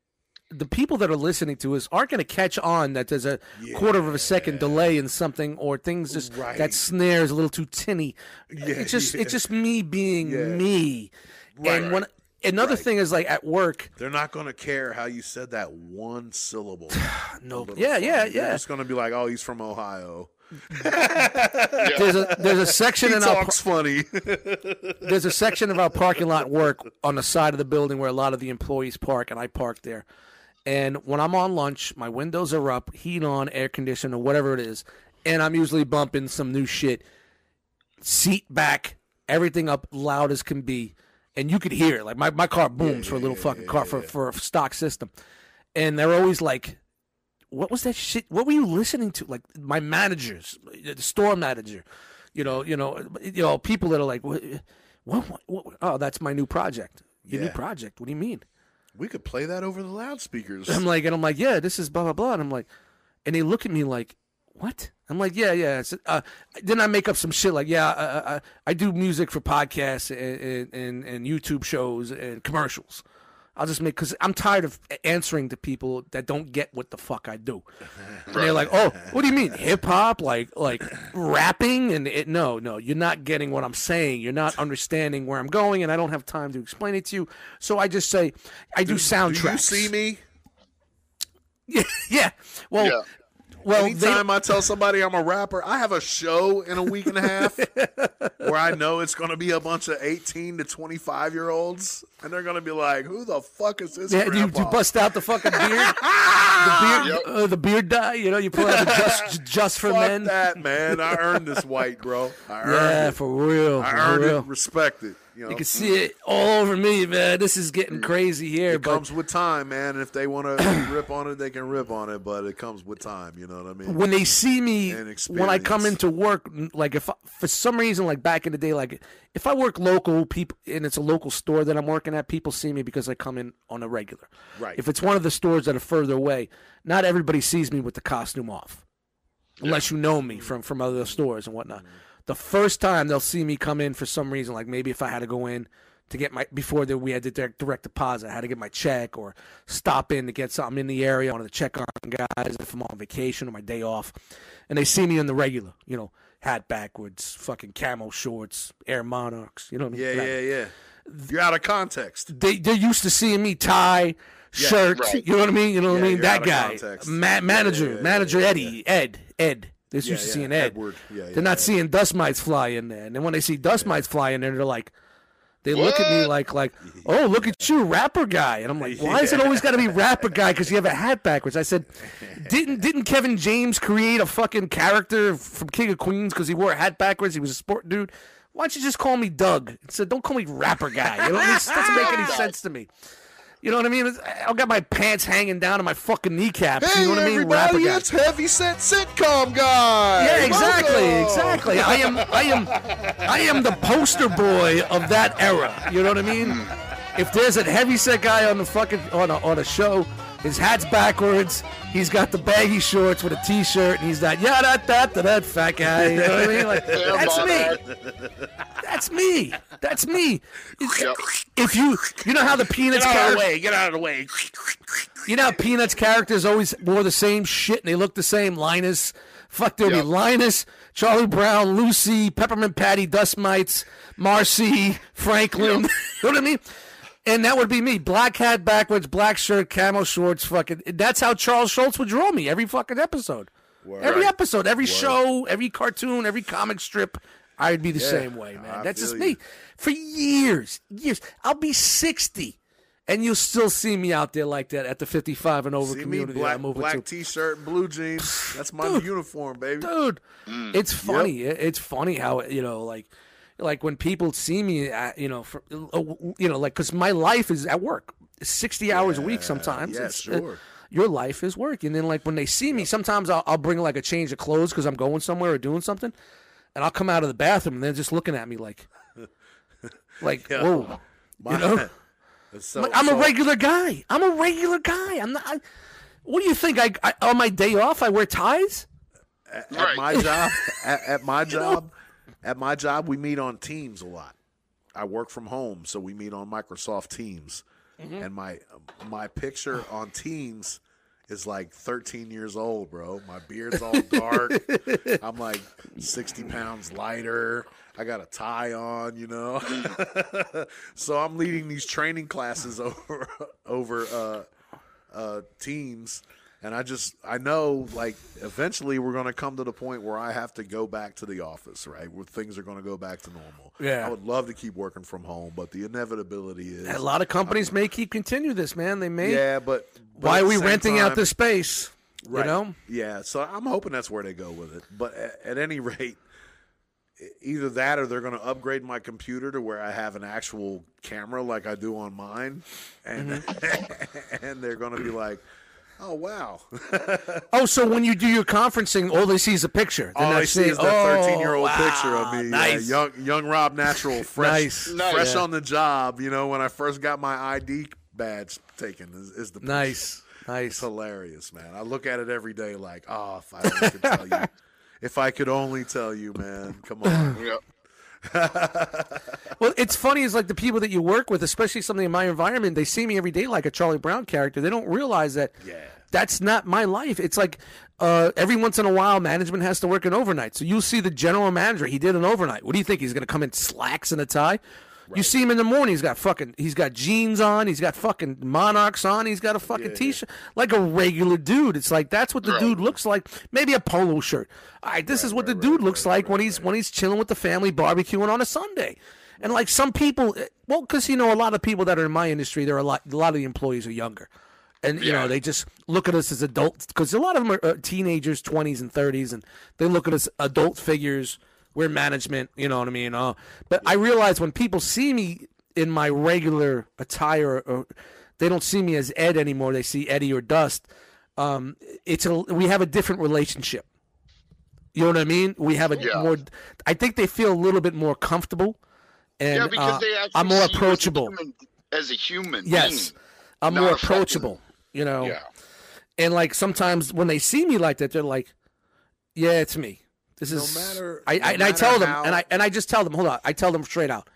The people that are listening to us aren't going to catch on that there's a quarter of a second delay in something, or things just Right. that snare is a little too tinny. Yeah, it's just yeah. it's just me being Yeah. me. Right, and when another Right. thing is like at work, They're not going to care how you said that one syllable. no, Little yeah, yeah. They're yeah. just going to be like, oh, he's from Ohio. There's a there's a section He in our talks funny. there's a section of our parking lot work on the side of the building where a lot of the employees park, and I park there. And when I'm on lunch, my windows are up, heat on, air conditioned, or whatever it is, and I'm usually bumping some new shit. Seat back, everything up loud as can be, and you could hear it. Like my, my car booms for a little fucking car for for a stock system, and they're always like, "What was that shit? What were you listening to?" Like my managers, the store manager, you know, you know, you know, people that are like, "What? what, what, what oh, that's my new project. Your new project? What do you mean?" We could play that over the loudspeakers. I'm like, and I'm like, yeah, this is blah blah blah, and I'm like, and they look at me like, what? I'm like, yeah, yeah. It's, uh, then I make up some shit like, yeah, uh, uh, I do music for podcasts and, and and YouTube shows and commercials. I'll just make because I'm tired of answering to people that don't get what the fuck I do. And they're like, "Oh, what do you mean hip hop? Like like rapping?" And it, no, no, you're not getting what I'm saying. You're not understanding where I'm going, and I don't have time to explain it to you. So I just say, I do, soundtracks. Do you see me? Yeah, yeah. Well, Yeah. Well, they, Anytime I tell somebody I'm a rapper, I have a show in a week and a half where I know it's going to be a bunch of 18 to 25 year olds, and they're going to be like, "Who the fuck is this?" yeah, you, you bust out the fucking beard, the beard, Yep. uh, the beard dye. You know, you pull out the just just for Fuck men. that, man. I earned this white, bro. I earned Yeah, it. for real, I for earned real. it. Respect it. You know, You can see it all over me, man. This is getting crazy here, it but comes with time, man. And if they want to rip on it, they can rip on it. But it comes with time. You know what I mean? when they see me when I come into work, like if I, for some reason, like back in the day, like if I work local, people and it's a local store that I'm working at, people see me because I come in on a regular. Right. If it's one of the stores that are further away, not everybody sees me with the costume off, unless you know me mm-hmm. from from other stores and whatnot. Mm-hmm. The first time they'll see me come in for some reason, like maybe if I had to go in to get my before that we had to direct, direct deposit, I had to get my check or stop in to get something in the area. I wanted to check on guys if I'm on vacation or my day off, and they see me in the regular, you know, hat backwards, fucking camo shorts, Air Monarchs, you know what I mean? yeah, yeah, yeah. You're out of context. They they're used to seeing me tie, shirt, right. you know what I mean? You know what Yeah, I mean? That guy. Ma- Yeah, manager, yeah, yeah, manager yeah, Eddie, Ed, Ed. They're Yeah, used to yeah, seeing Ed. Edward. Yeah, they're not seeing dust mites fly in there, and then when they see dust mites fly in there, they're like. They look at me like, like, oh, look at you, rapper guy, and I'm like, why is it always got to be rapper guy? Because you have a hat backwards. I said, didn't didn't Kevin James create a fucking character from King of Queens because he wore a hat backwards? He was a sport dude. Why don't you just call me Doug? He said, don't call me rapper guy. You know, it doesn't make any sense to me. You know what I mean? I'll got my pants hanging down to my fucking kneecaps. Hey, you know what I mean? Rapper everybody, guy. it's Heavy Set Sitcom Guy. Yeah, exactly, exactly. I am, I am, I am the poster boy of that era. You know what I mean? If there's a heavy set guy on the fucking on a, on a show, his hat's backwards. He's got the baggy shorts with a t-shirt, and he's that yeah that that that, that fat guy. You know what I mean? Like that's me. That's me. That's me. If you you know how the Peanuts Get out of the way. Get out of the way. you know how Peanuts characters always wore the same shit and they look the same. Linus, fuck, there'll Yep. be Linus, Charlie Brown, Lucy, Peppermint Patty, Dust Mites, Marcy, Franklin. you know what I mean? And that would be me. Black hat backwards, black shirt, camo shorts, fucking. That's how Charles Schulz would draw me every fucking episode. Every episode, every show, every cartoon, every comic strip, I'd be the same way, man. I That's just me. you. For years, years. I'll be 60, and you'll still see me out there like that at the 55 and over See me, community. black, I'm moving black to. t-shirt blue jeans. That's my Dude. uniform, baby. Dude, mm. it's funny. It- It's funny how, you know, like, like when people see me, at, you know, for, uh, you know, like, because my life is at work, 60 hours a week sometimes. yeah, It's, uh, sure. your life is work. And then, like, when they see me, sometimes I'll, I'll bring, like, a change of clothes because I'm going somewhere or doing something. And I'll come out of the bathroom and they're just looking at me like, like, whoa. You know? So- Like, I'm so- a regular guy. I'm a regular guy. I'm not. I, what do you think? I, I on my day off I wear ties. at Right. my job at, at my job at my job we meet on teams a lot. I work from home so we meet on microsoft teams. Mm-hmm. and my my picture on teams is like 13 years old bro. My beard's all dark. I'm like 60 pounds lighter. I got a tie on you know? So i'm leading these training classes over over uh uh, teams, and I just I know like eventually we're going to come to the point where I have to go back to the office, right? Where things are going to go back to normal. Yeah. I would love to keep working from home, but the inevitability is A lot of companies may keep continue this, man. They may. yeah. But, but Why are we renting out time- the space? Right. You know. Yeah, so I'm hoping that's where they go with it. But at, at any rate, either that or they're going to upgrade my computer to where I have an actual camera like I do on mine, and Mm-hmm. and they're going to be like, "Oh wow, Oh, so when you do your conferencing, all they see is a picture. They're all not I see is that 13 year old Oh, picture of me, Nice. yeah, young young Rob Natural, fresh, Nice. fresh Yeah. on the job. You know, when I first got my ID badge taken, is, is the picture. Nice. It's Nice. hilarious, man. I look at it every day like, oh, if I only could tell you. If I could only tell you, man. Come on. Yep. Well, it's funny is like the people that you work with, especially something in my environment, they see me every day like a Charlie Brown character. They don't realize that Yeah. That's not my life. It's like uh, every once in a while, management has to work an overnight. So you'll see the general manager. He did an overnight. What do you think? He's going to come in slacks and a tie? You see him in the morning. He's got fucking. He's got jeans on. He's got fucking monarchs on. He's got a fucking t-shirt, like a regular dude. It's like that's what the Right. dude looks like. Maybe a polo shirt. All right, this is what the dude looks like when he's when he's chilling with the family, barbecuing on a Sunday. And like some people, eh, well, because you know a lot of people that are in my industry, there are a lot. A lot of the employees are younger and you know they just look at us as adults because a lot of them are uh, teenagers 20s and 30s and they look at us adult figures. We're management you know what i mean? Uh, but i realize when people see me in my regular attire or they don't see me as ed anymore. They see eddie or dust. Um, it's a we have a different relationship. You know what i mean? We have a Yeah. more i think they feel a little bit more comfortable and Yeah, because uh, they actually i'm more see you as a approachable. human- As a human, yes. being. i'm not more approachable you know Yeah. and like sometimes when they see me like that, they're like, "Yeah, it's me. This is." matter- I, no I and I matter tell them, how- and I and I just tell them, hold on. I tell them straight out,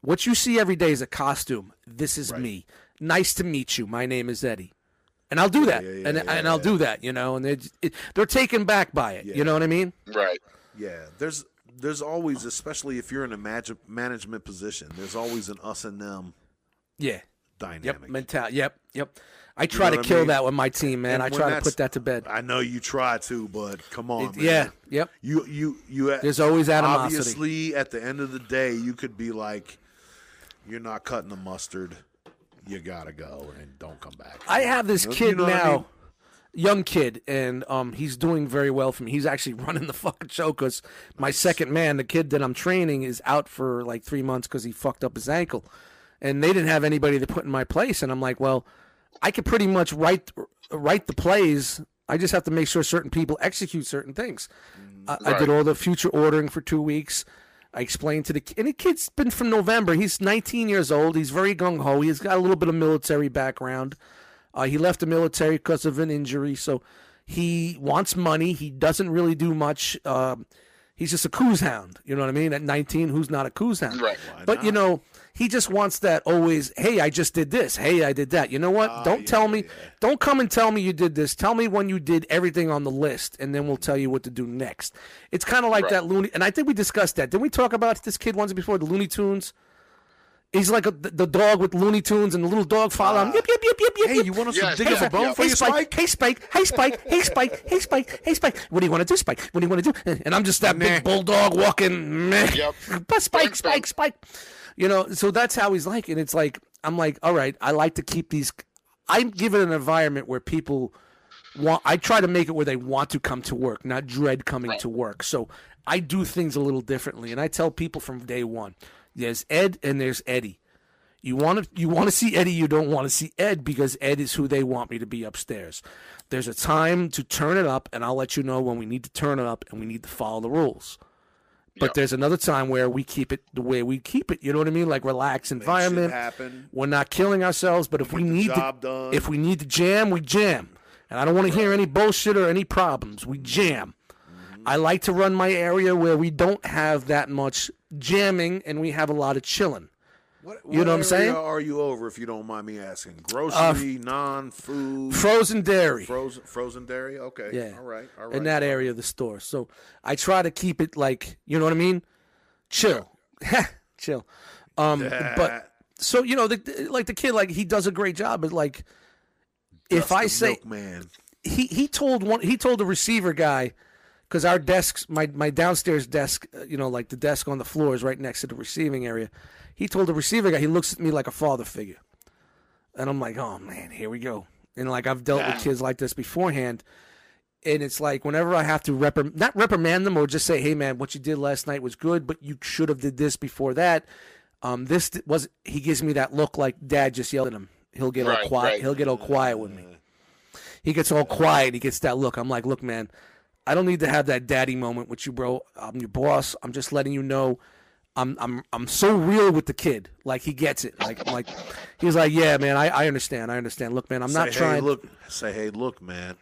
what you see every day is a costume. This is me. Nice to meet you. My name is Eddie. And I'll do that, yeah, yeah, and yeah, and I'll do that, you know. And they're it, they're taken back by it. You know what I mean? Right. Yeah, there's there's always, especially if you're in a manage- management position, there's always an us and them Yeah. dynamic. Yep. Mental. Yep. Yep. I try know to what I kill mean? that with my team, man. And I try to put that to bed. I know you try to, but come on, It- yeah. Yep. You you you. There's always animosity. Obviously, at the end of the day, you could be like, "You're not cutting the mustard. You gotta go and don't come back." I have this You know- kid you know I now, mean? young kid, and um, he's doing very well for me. He's actually running the fucking show because my second man, the kid that I'm training, is out for like three months because he fucked up his ankle, and they didn't have anybody to put in my place. And I'm like, well, I could pretty much write write the plays. I just have to make sure certain people execute certain things. I, I did all the future ordering for two weeks. I explained to the ki- and the kid's been from November. He's 19 years old. He's very gung ho. He's got a little bit of military background. Uh, he left the military because of an injury, so he wants money. He doesn't really do much. Um, he's just a coos hound. You know what I mean? At 19, who's not a coos hound? Right. But you know, he just wants that always. Hey, I just did this. Hey, I did that. You know what? Ah, don't yeah, tell me. yeah. Don't come and tell me you did this. Tell me when you did everything on the list, and then we'll tell you what to do next. It's kind of like Right. that Looney. And I think we discussed that. Didn't we talk about this kid once before? The Looney Tunes. He's like a, the, the dog with Looney Tunes, and the little dog follow him. Ah. Yip yip yip yip yip. Hey, yip. you want us Yes, to dig yes, up a bone yes. for Hey you, Spike. Spike? Hey Spike. Hey Spike. Hey Spike. Hey Spike. Hey Spike. What do you want to do, Spike? What do you want to do? And I'm just that Meh. big bulldog walking. Meh. Yep. But Spike, Bang, Spike. Spike. You know, so that's how he's like, and it's like I'm like, all right, I like to keep these. I give it an environment where people want. I try to make it where they want to come to work, not dread coming to work. So I do things a little differently, and I tell people from day one, there's Ed and there's Eddie. You want to you want to see Eddie, you don't want to see Ed because Ed is who they want me to be upstairs. There's a time to turn it up, and I'll let you know when we need to turn it up and we need to follow the rules. But Yep. there's another time where we keep it the way we keep it. You know what I mean? Like relaxed environment. happen. We're not killing ourselves, but if we Get the need job to, done. if we need to jam, we jam. And I don't want to hear any bullshit or any problems. We jam. Mm-hmm. I like to run my area where we don't have that much jamming and we have a lot of chilling. What, You know what I'm saying? Uh, Are you over, if you don't mind me asking? Grocery, non-food, Frozen dairy. frozen, frozen dairy. Okay. Yeah. All right. All right. in that area of the store. So I try to keep it like you know what I mean, chill, chill. Um, but so you know, the, like the kid, like he does a great job. But like, if I say man, he he told one, he told the receiver guy, because our desks, my my downstairs desk, uh, you know, like the desk on the floor is right next to the receiving area. He told the receiver guy, he looks at me like a father figure, and I'm like, oh man, here we go. And like I've dealt with kids like this beforehand, and it's like whenever I have to reprim- not reprimand them or just say, hey man, what you did last night was good, but you should have did this before that. Um, this th- was he gives me that look like dad just yelled at him. He'll get all Right, quiet. right. He'll get all quiet with me. He gets all quiet. He gets that look. I'm like, look, man, I don't need to have that daddy moment with you, bro. I'm your boss. I'm just letting you know. I'm I'm I'm so real with the kid. Like he gets it. Like I'm like he's like, yeah, man. I, I understand. I understand. Look, man, I'm not say, trying. Hey, look, say, hey, look, man.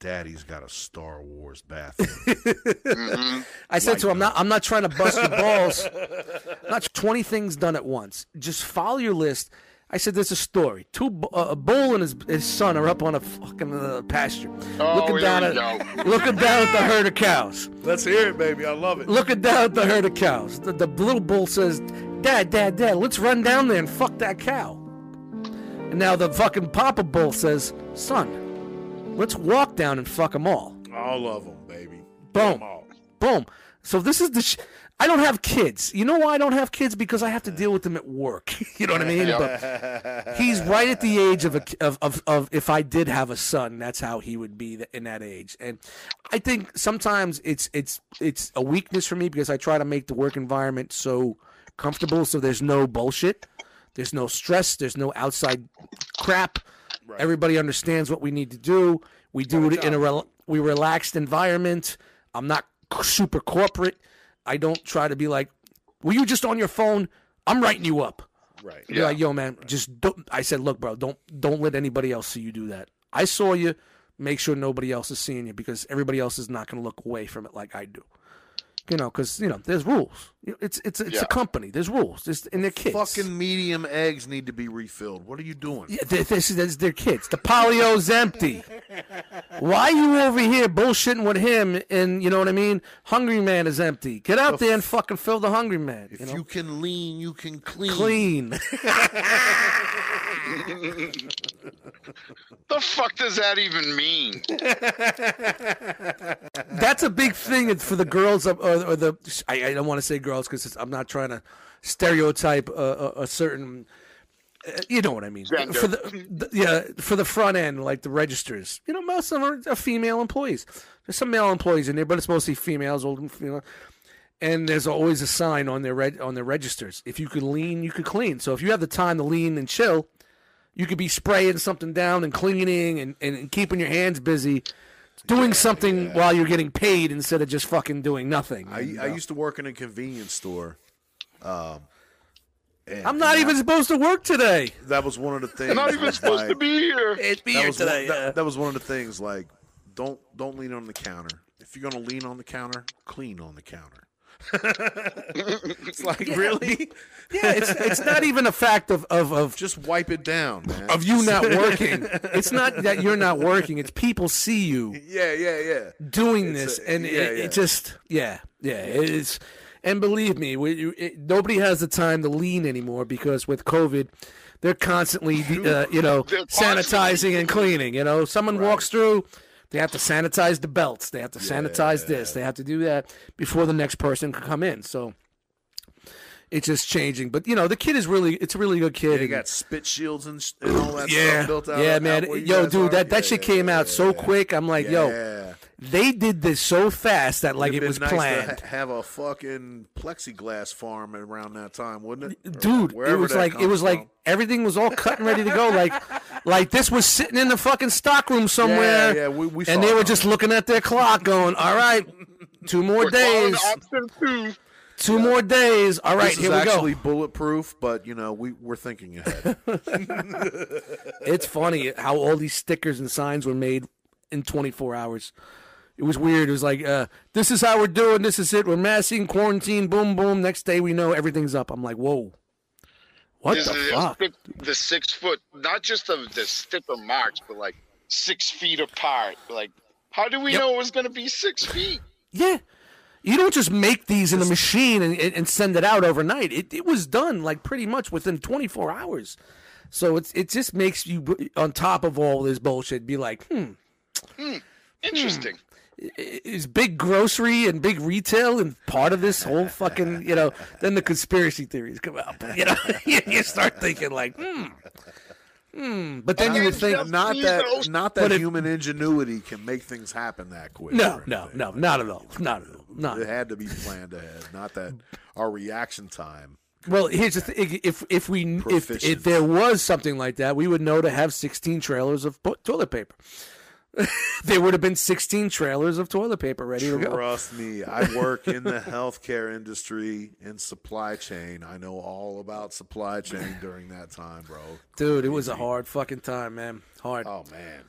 Daddy's got a Star Wars bathroom. Mhm. I said to him, I'm not, I'm not trying to bust your balls. not 20 things done at once. Just follow your list. I said, there's a story. Two, uh, a bull and his, his son are up on a fucking uh, pasture, Oh, looking here down we at go. looking down at the herd of cows. Let's hear it, baby. I love it. Looking down at the herd of cows. The, the little bull says, "Dad, Dad, Dad, let's run down there and fuck that cow." And now the fucking Papa bull says, "Son, let's walk down and fuck them all." All of them, baby. Boom. Them all. Boom. So this is the. Sh- I don't have kids. You know why I don't have kids? Because I have to deal with them at work. you know what I mean? But he's right at the age of, a, of of of if I did have a son, that's how he would be in that age. And I think sometimes it's it's it's a weakness for me because I try to make the work environment so comfortable, so there's no bullshit, there's no stress, there's no outside crap. Everybody understands what we need to do. We do it in a rel- we relaxed environment. I'm not super corporate. I don't try to be like, "Were you just on your phone? I'm writing you up." Right. You're like, "Yo, man, just don't." I said, "Look, bro, don't don't let anybody else see you do that. I saw you. Make sure nobody else is seeing you because everybody else is not going to look away from it like I do." You know, because you know, there's rules. It's it's it's Yeah. a company. There's rules. There's, and they're kids. Fucking medium eggs need to be refilled. What are you doing? Yeah, they- this is their kids. The Polly-O's empty. Why are you over here bullshitting with him? And you know what I mean? Hungry man is empty. Get out there and fucking fill the hungry man. If You you, can lean, you can clean. clean. The fuck does that even mean? That's a big thing for the girls of, or, or the. I, I don't want to say girls because I'm not trying to stereotype a, a, a certain. uh, You know what I mean? Gender. For the, the yeah, for the front end, like the registers. You know, most of them are, female employees. There's some male employees in there, but it's mostly females, old and female. and there's always a sign on their reg- on their registers. If you could lean, you could clean. So if you have the time to lean and chill, you could be spraying something down and cleaning and, and, and keeping your hands busy, doing something while you're getting paid instead of just fucking doing nothing. I, And, I used to work in a convenience store. Um, and- I'm not and even that- supposed to work today. That was one of the things. I'm not even was supposed to be here. It's be that was one, that, that was one of the things. Like, don't don't lean on the counter. If you're gonna lean on the counter, clean on the counter. it's like really, Yeah, it's it's not even a fact of of of, just wipe it down, man. of you not working. It's not that you're not working. It's people see you yeah, yeah, yeah. doing It's this, a- and yeah, it, yeah. it just yeah yeah it's. And believe me, we, it, nobody has the time to lean anymore because with COVID, they're constantly, uh, you know, sanitizing and cleaning. You know, someone walks through, they have to sanitize the belts, they have to sanitize this, they have to do that before the next person can come in. So it's just changing. But you know, the kid is really, it's a really good kid. They and- got spit shields and, sh- and all that yeah, stuff built out. yeah, man. Yo, dude, are. that, that Yeah, shit yeah, came out yeah, so yeah. quick. I'm like, yo, Yeah. They did this so fast that like It'd it was nice planned. To ha- have a fucking plexiglass farm around that time, wouldn't it? Dude it was like it comes was like everything was all cut and ready to go like like this was sitting in the fucking stockroom somewhere yeah, we- we saw and they it were coming. just looking at their clock going all right two more We're days two. two more days all right this here is we go actually bulletproof, but you know we we're thinking ahead. it's funny how all these stickers and signs were made in 24 hours it was weird it was like uh, this is how we're doing this is it we're masking quarantine boom boom next day we know everything's up i'm like whoa what the fuck The, the six foot, not just of the sticker marks, but like six feet apart. Like, how do we Yep. know it was going to be six feet? Yeah. You don't just make these in a machine and, and send it out overnight. It, it was done like pretty much within 24 hours. So it's it just makes you on top of all this bullshit be like, hmm, Interesting. Is big grocery and big retail and part of this whole fucking you know? Then the conspiracy theories come out. You know, you start thinking like, hmm, hmm. But then you would think, not that not that it- human ingenuity can make things happen that quick. no, no, no, not at all, not at all, not. It had to be planned ahead. Not that our reaction time. Well, here's the thing: if if we if, if there was something like that, we would know to have 16 trailers of toilet paper. there would have been 16 trailers of toilet paper ready to go. Trust me, I work in the healthcare industry in supply chain. I know all about supply chain during that time, bro. Dude, it was a hard fucking time, man. Hard. Oh man,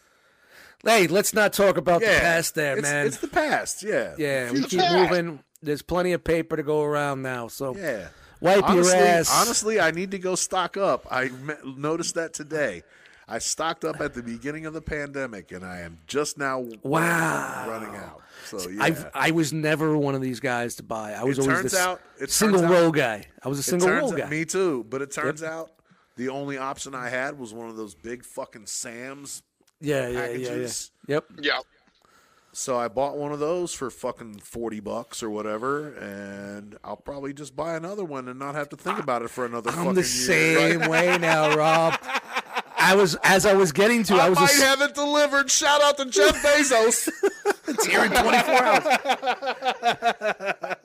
Hey, let's not talk about the past there, it's, man. It's the past. Yeah, yeah, we keep past. moving. There's plenty of paper to go around now, so yeah. wipe honestly, your ass. honestly, I need to go stock up. I me- noticed that today. I stocked up at the beginning of the pandemic, and I am just now Wow. running out. So yeah, I've, I was never one of these guys to buy. I was It always turns this out- it single turns out- roll guy. I was a single turns roll out- guy. Me too. But it turns out the only option I had was one of those big fucking Sam's. yeah, yeah, yeah, yeah. packages. Yep. So I bought one of those for fucking forty bucks or whatever, and I'll probably just buy another one and not have to think about it for another. I'm fucking the year. same way now, Rob. I was as I was getting to. I, I, was might a, have it delivered. Shout out to Jeff Bezos. it's here in 24 hours.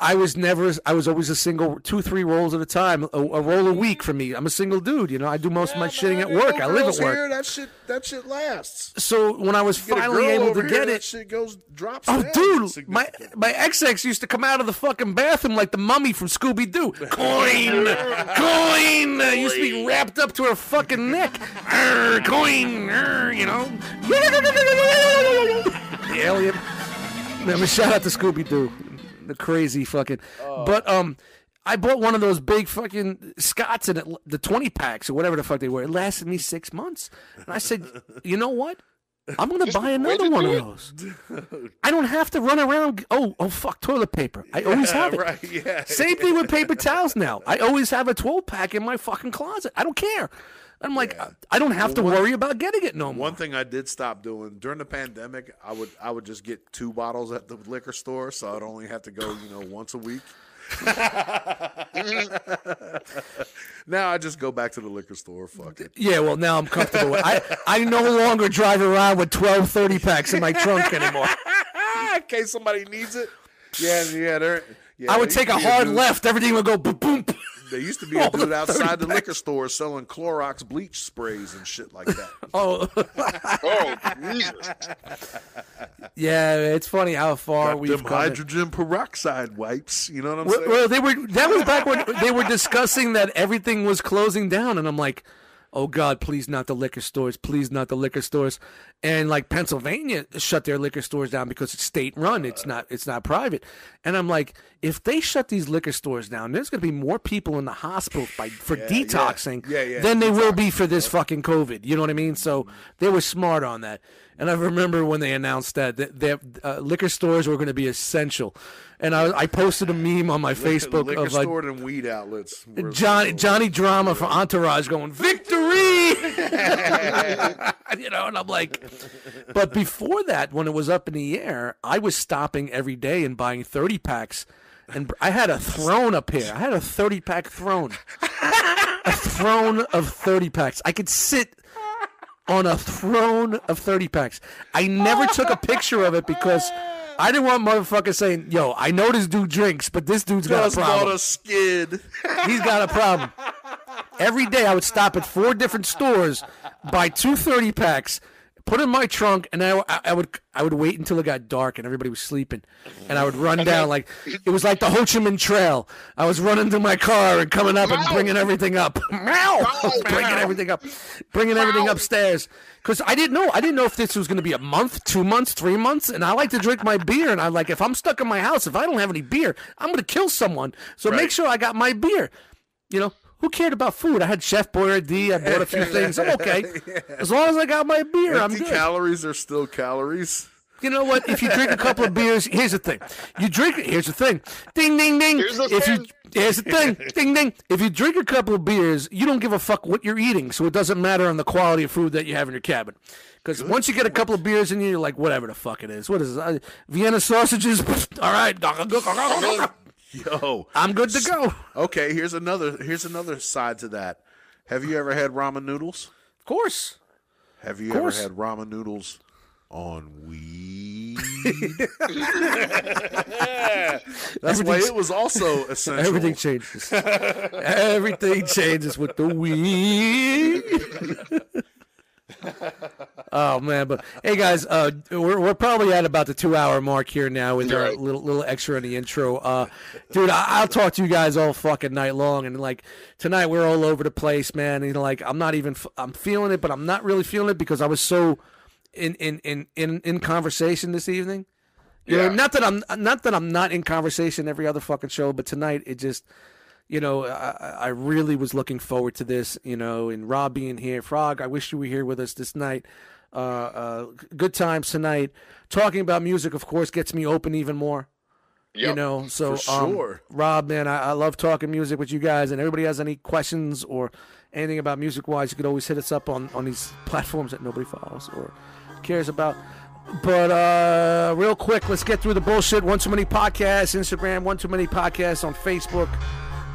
I was never. I was always a single, two, three rolls at a time, a, a roll a week for me. I'm a single dude. You know, I do most of my shitting at work. I live at work. Here, that shit, that shit lasts. So when I was finally able to get that it, shit goes drops. Oh, dude, my my ex-ex used to come out of the fucking bathroom like the mummy from Scooby Doo. Coin, coin. Uh, used to be wrapped up to her fucking neck. Arr, coin, arr, you know. the alien. I mean, shout out to Scooby Doo, the crazy fucking. But um, I bought one of those big fucking Scots in it, the twenty packs or whatever the fuck they were. It lasted me six months, and I said, you know what? I'm gonna buy another one of those. I don't have to run around. Oh, oh, fuck, toilet paper. I always Yeah, have it. right, yeah. Same thing with paper towels now. I always have a 12 pack in my fucking closet. I don't care. I'm like, I don't have to worry about getting it no more. One thing I did stop doing during the pandemic, I would I would just get two bottles at the liquor store, so I'd only have to go, you know, once a week. now I just go back to the liquor store. Fuck it. Yeah, well, now I'm comfortable with I I no longer drive around with 12 30 packs in my trunk anymore. in case somebody needs it. Yeah, yeah. Yeah, I would take a used to be hard left. Everything would go boom, boom. There used to be a dude outside the liquor store selling Clorox bleach sprays and shit like that. Oh, Oh, Jesus. yeah. It's funny how far Got we've them come. hydrogen peroxide wipes. You know what I'm Well, saying? well, they were. That was back when they were discussing that everything was closing down, and I'm like, "Oh God, please not the liquor stores, please not the liquor stores." And like Pennsylvania shut their liquor stores down because it's state run. It's not. It's not private. And I'm like, if they shut these liquor stores down, there's going to be more people in the hospital by for Yeah, detoxing yeah, yeah, than they will be for this fucking COVID. You know what I mean? So they were smart on that. And I remember when they announced that that, that uh, liquor stores were going to be essential. And I, I posted a meme on my Facebook liquor of like store and weed outlets. Johnny. Johnny Drama from Entourage going victory, you know, and I'm like, but before that, when it was up in the air, I was stopping every day and buying 30 packs, and I had a throne up here. I had a 30 pack throne, a throne of 30 packs. I could sit on a throne of 30 packs. I never took a picture of it because. I didn't want motherfuckers saying, "Yo, I know this dude drinks, but this dude's got Just a problem." bought a skid. He's got a problem. Every day I would stop at four different stores, buy two 30 packs, put in my trunk, and I, I, I would I would wait until it got dark and everybody was sleeping, and I would run down like it was like the Ho Chi Minh Trail. I was running to my car and coming up and bringing everything up, Meow! bringing everything up, bringing everything upstairs. Because I didn't know, I didn't know if this was going to be a month, two months, three months, and I like to drink my beer. And I'm like if I'm stuck in my house, if I don't have any beer, I'm going to kill someone. So make sure I got my beer. You know, who cared about food? I had Chef Boyardee. I bought a few things. I'm okay. As long as I got my beer, I'm good. calories are still calories. You know what? If you drink a couple of beers, here's the thing. You drink. Here's the thing. Ding, ding, ding. Here's the if thing. you here's the thing. ding, ding. If you drink a couple of beers, you don't give a fuck what you're eating, so it doesn't matter on the quality of food that you have in your cabin. Because once you get a couple of beers in you, you're like, whatever the fuck it is. What is it? Uh, Vienna sausages? All right. Yo. I'm good to go. Okay, here's another here's another side to that. Have you ever had ramen noodles? Of course. Have you course. ever had ramen noodles on weed? That's why Everything's- it was also essential. Everything changes. Everything changes with the weed. oh man, but hey guys, uh, we're we're probably at about the two hour mark here now with our little little extra in the intro. Uh, dude, I, I'll talk to you guys all fucking night long, and like tonight we're all over the place, man. And like I'm not even f- I'm feeling it, but I'm not really feeling it because I was so in in in in, in conversation this evening. You know, Yeah. not that I'm not that I'm not in conversation every other fucking show, but tonight it just, you know, I, I really was looking forward to this. You know, and Rob being here, Frog. I wish you were here with us this night. Uh, uh, good times tonight. Talking about music, of course, gets me open even more. You know, so um, sure. Rob, man, I, I love talking music with you guys. And everybody has any questions or anything about music wise, you could always hit us up on on these platforms that nobody follows or cares about. But uh, real quick, let's get through the bullshit. One too many podcasts, Instagram. One too many podcasts on Facebook.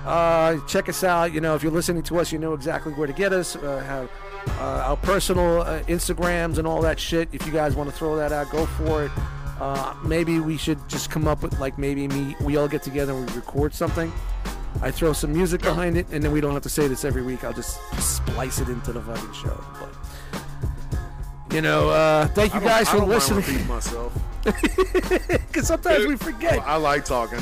Uh, check us out. You know, if you're listening to us, you know exactly where to get us. Uh, have uh, our personal uh, Instagrams and all that shit. If you guys want to throw that out, go for it. Uh, maybe we should just come up with like maybe me. We all get together and we record something. I throw some music behind it, and then we don't have to say this every week. I'll just splice it into the fucking show. But you know, uh, thank you guys for listening. Because sometimes we forget. I like talking.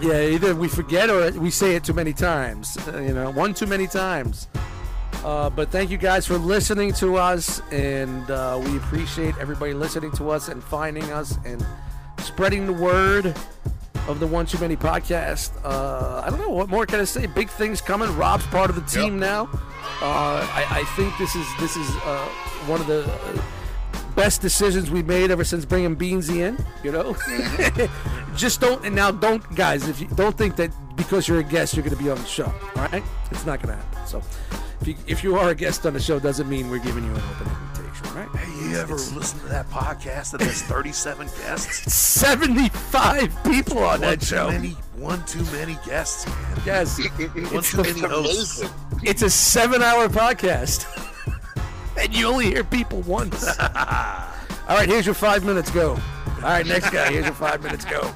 Yeah, either we forget or we say it too many times. Uh, you know, one too many times. Uh, but thank you guys for listening to us, and uh, we appreciate everybody listening to us and finding us and spreading the word of the One Too Many podcast. Uh, I don't know what more can I say. Big things coming. Rob's part of the team now. Uh, I, I think this is this is uh, one of the uh, best decisions we made ever since bringing Beansy in. You know, just don't and now don't guys. If you don't think that because you're a guest you're going to be on the show, all right? It's not going to happen. So if you if you are a guest on the show, doesn't mean we're giving you an open invitation, right? Hey, you ever listen to that podcast that has 37 guests? 75 people on One that show. many, one too many guests, man. Yes, One it's too many hosts. It's a seven hour podcast. and you only hear people once. All right, here's your five minutes go. All right, next guy, here's your five minutes go.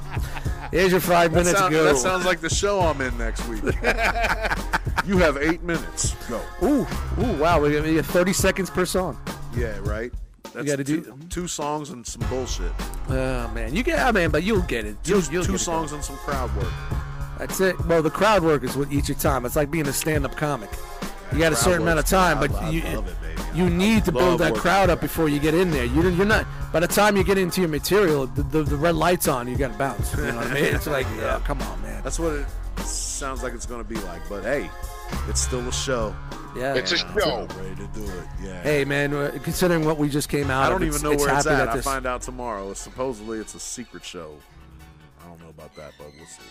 Here's your five minutes. Sound- go. that sounds like the show I'm in next week. you have eight minutes. Go. ooh, ooh, wow. We we get 30 seconds per song. Yeah, right. That's gotta two, do- two songs and some bullshit. Oh man, you get, ah, I mean, but you'll get it. Two, You'll, you'll two get it. songs and some crowd work. That's it. Well, the crowd work is what eats your time. It's like being a stand-up comic. You got a certain amount of time, but love- you love it, you need to build that crowd up before you get in there. You, you're not. By the time you get into your material, the, the, the red lights on, you got to bounce. You know what I mean? It's like, yeah, come on, man. That's what it sounds like it's going to be like. But hey, it's still a show. Yeah. It's a show. I'm ready to do it. Yeah. Hey, man, uh, considering what we just came out I don't even know it's where it's at. I this- find out tomorrow. Supposedly it's a secret show. I don't know about that, but we'll see.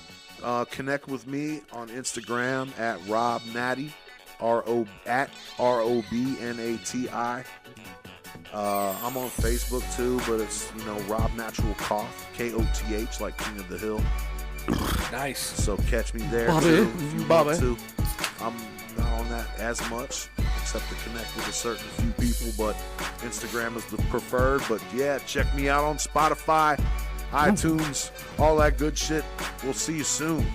Uh, connect with me on Instagram at Rob Natty, R O at R O B N A T I. Uh, I'm on Facebook too, but it's you know Rob Natural Cough, K O T H, like King of the Hill. Nice. So catch me there Bobby, too. If you Bobby. want to. I'm not on that as much, except to connect with a certain few people. But Instagram is the preferred. But yeah, check me out on Spotify, iTunes, all that good shit. We'll see you soon.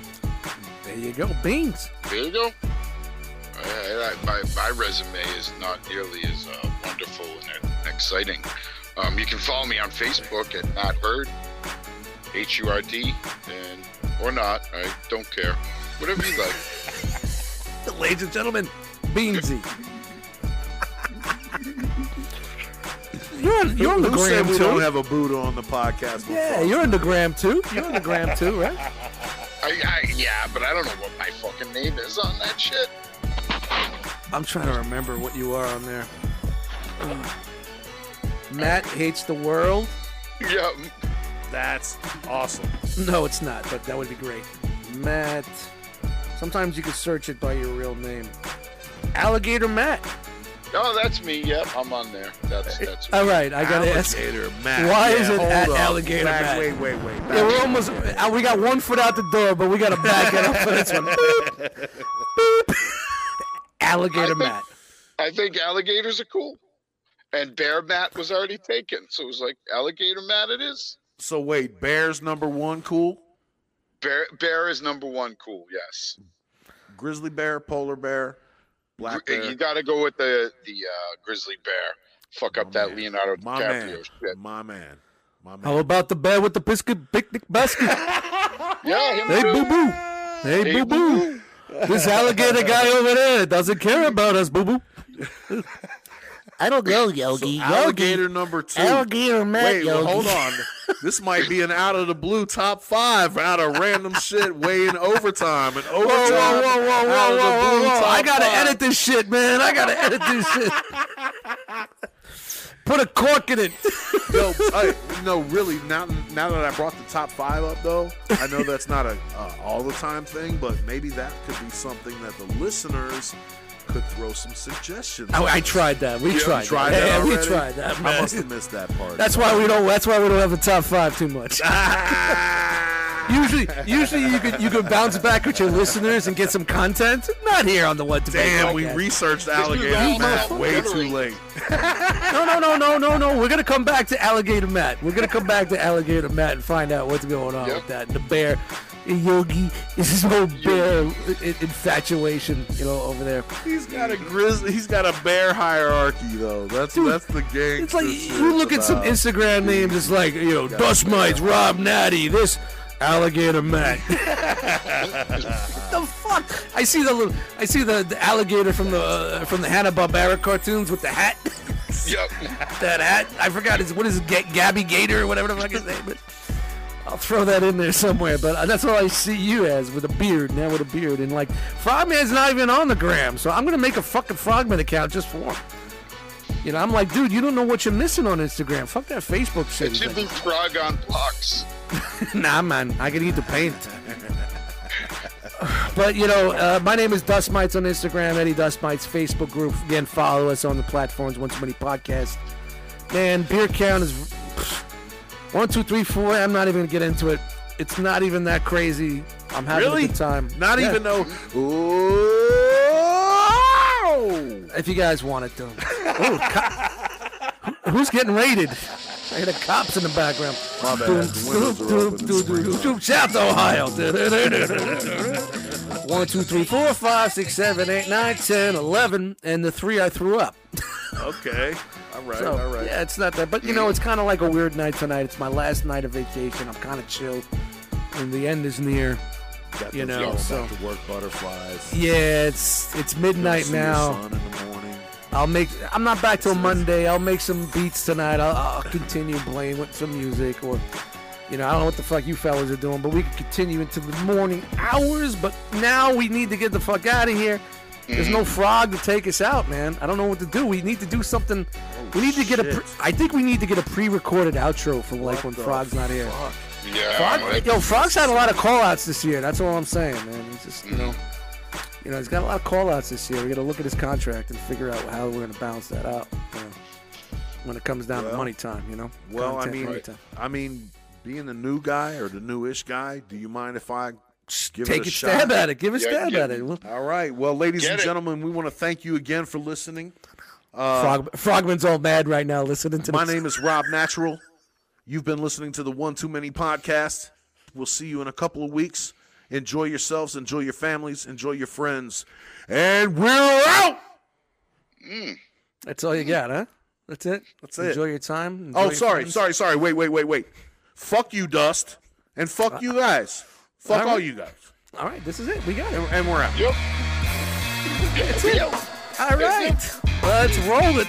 There you go. Beans. There you go. Uh, I- my, my resume is not nearly as uh, wonderful and exciting. Um, you can follow me on Facebook at Matt Hurd, H U R D, and or not. I don't care. Whatever you like. Ladies and gentlemen, Beansy. You're on, you're on the Who said gram we too. don't have a Buddha on the podcast? yeah, you're on the gram too. You're on the gram too, right? I, I, yeah, but I don't know what my fucking name is on that shit. I'm trying to remember what you are on there. Um, Matt hates the world. Yeah, That's awesome. No, it's not, but that would be great. Matt. Sometimes you can search it by your real name. Alligator Matt. oh, that's me. Yep, I'm on there. That's that's. All right, I gotta ask. Alligator Matt. Why Yeah, is it hold at up. Alligator Back- Matt? Wait, wait, wait. Yeah, we're almost. uh, We got one foot out the door, but we gotta back it up for this one. Boop. Boop. Alligator I think- Matt. I think alligators are cool, and bear mat was already taken, so it was like alligator mat. It is. So wait, Bears number one, cool. Bear, bear is number one. Cool. Yes. Grizzly bear, polar bear, black bear. You got to go with the the uh, grizzly bear. Fuck up My that man. Leonardo My DiCaprio man, shit. my man, my man. How about the bear with the biscuit picnic basket? Yeah. him Hey, boo boo. Hey, Hey, boo boo. This alligator guy over there doesn't care about us, boo boo. I don't know, Yogi. Alligator number two. Alligator Matt, Wait, well, Yogi. hold on. This might be an out of the blue top five out of random shit way in overtime. And overtime. Whoa, whoa, whoa, whoa, whoa, whoa, whoa, whoa. I gotta five. edit this shit, man. I gotta edit this shit. Put a cork in it. No, I, no, really. Now, now that I brought the top five up, though, I know that's not a uh, all the time thing, but maybe that could be something that the listeners could throw some suggestions. Oh, I tried that. We You tried, tried that. that Yeah, we tried that, I must have missed that part. That's why we don't. That's why we don't have a top five too much. Usually, usually you could you could bounce back with your listeners and get some content. Not here on the What Debate Damn, we researched all alligator about Matt way too late. No, no, no, no, no, no. We're gonna come back to Alligator Matt. We're gonna come back to Alligator Matt and find out what's going on Yep. with that. The bear, Yogi, is his whole bear infatuation, you know, over there. He's got a grizzly. He's got a bear hierarchy though. That's Dude, that's the gang. It's like you look at some Instagram names. It's like you know, Dust Mites, Rob Natty, this Alligator Matt. the fuck? I see the little, I see the, the alligator from the uh, from the Hanna Barbera cartoons with the hat. Yep. that hat. I forgot his what is it, Ga- Gabby Gator or whatever the fuck his name is. I'll throw that in there somewhere, but uh, that's all I see you as with a beard now with a beard and like Frogman's not even on the gram, so I'm gonna make a fucking Frogman account just for him. You know, I'm like, dude, you don't know what you're missing on Instagram. Fuck that Facebook shit. It should be frog on blocks. nah, man, I can eat the paint. but you know, uh, my name is Dust Mites on Instagram, Eddie Dust Mites Facebook group. Again, follow us on the platforms. One too many podcast. Man, beer count is pff, one, two, three, four. I'm not even gonna get into it. It's not even that crazy. I'm having Really? a good time. Not Yeah, even though. Ooh. If you guys want it, to. Ooh, co- who's getting raided? I hear the cops in the background. My bad. Doom, The windows doom, are doom, open. It's doom, doom, doom, springtime. doom. Shout to Ohio. One, two, three, four, five, six, seven, eight, nine, ten, eleven, and the three I threw up. Okay. All right. So, all right. yeah, it's not that. But, you know, it's kind of like a weird night tonight. It's my last night of vacation. I'm kind of chilled. And the end is near. Got you know, so- back to work butterflies. Yeah, it's it's midnight now. I'll make. I'm not back till Monday. I'll make some beats tonight. I'll, I'll continue playing with some music, or you know, I don't know what the fuck you fellas are doing, but we can continue into the morning hours. But now we need to get the fuck out of here. There's no frog to take us out, man. I don't know what to do. We need to do something. we need to get a. Pre- I think we need to get a pre-recorded outro for like when Frog's not here. Yeah. Frog, yo, Frog's had a lot of call-outs this year. That's all I'm saying, man. He's just, you know, you know, he's got a lot of call-outs this year. We got to look at his contract and figure out how we're gonna balance that out. You know, when it comes down to money time, you know. Well, I mean, money time. I mean, being the new guy or the newish guy, do you mind if I give take it a a shot? stab at it. Give a Yeah, stab give- at it. Well, All right. Well, ladies Get and it. gentlemen, we want to thank you again for listening. Uh, Frog, Frogman's all mad right now listening to My this. name is Rob Natural. You've been listening to the One Too Many podcast. We'll see you in a couple of weeks. Enjoy yourselves, enjoy your families, enjoy your friends. And we're out. Mm. That's all you got, huh? That's it. That's it. Enjoy your time. enjoy Oh, your sorry, friends. sorry, sorry. Wait, wait, wait, wait. Fuck you, Dust. And fuck uh, you guys. Fuck all all right. you guys. All right, this is it. We got it. And, and we're out. Yep. That's it. All right, let's roll it.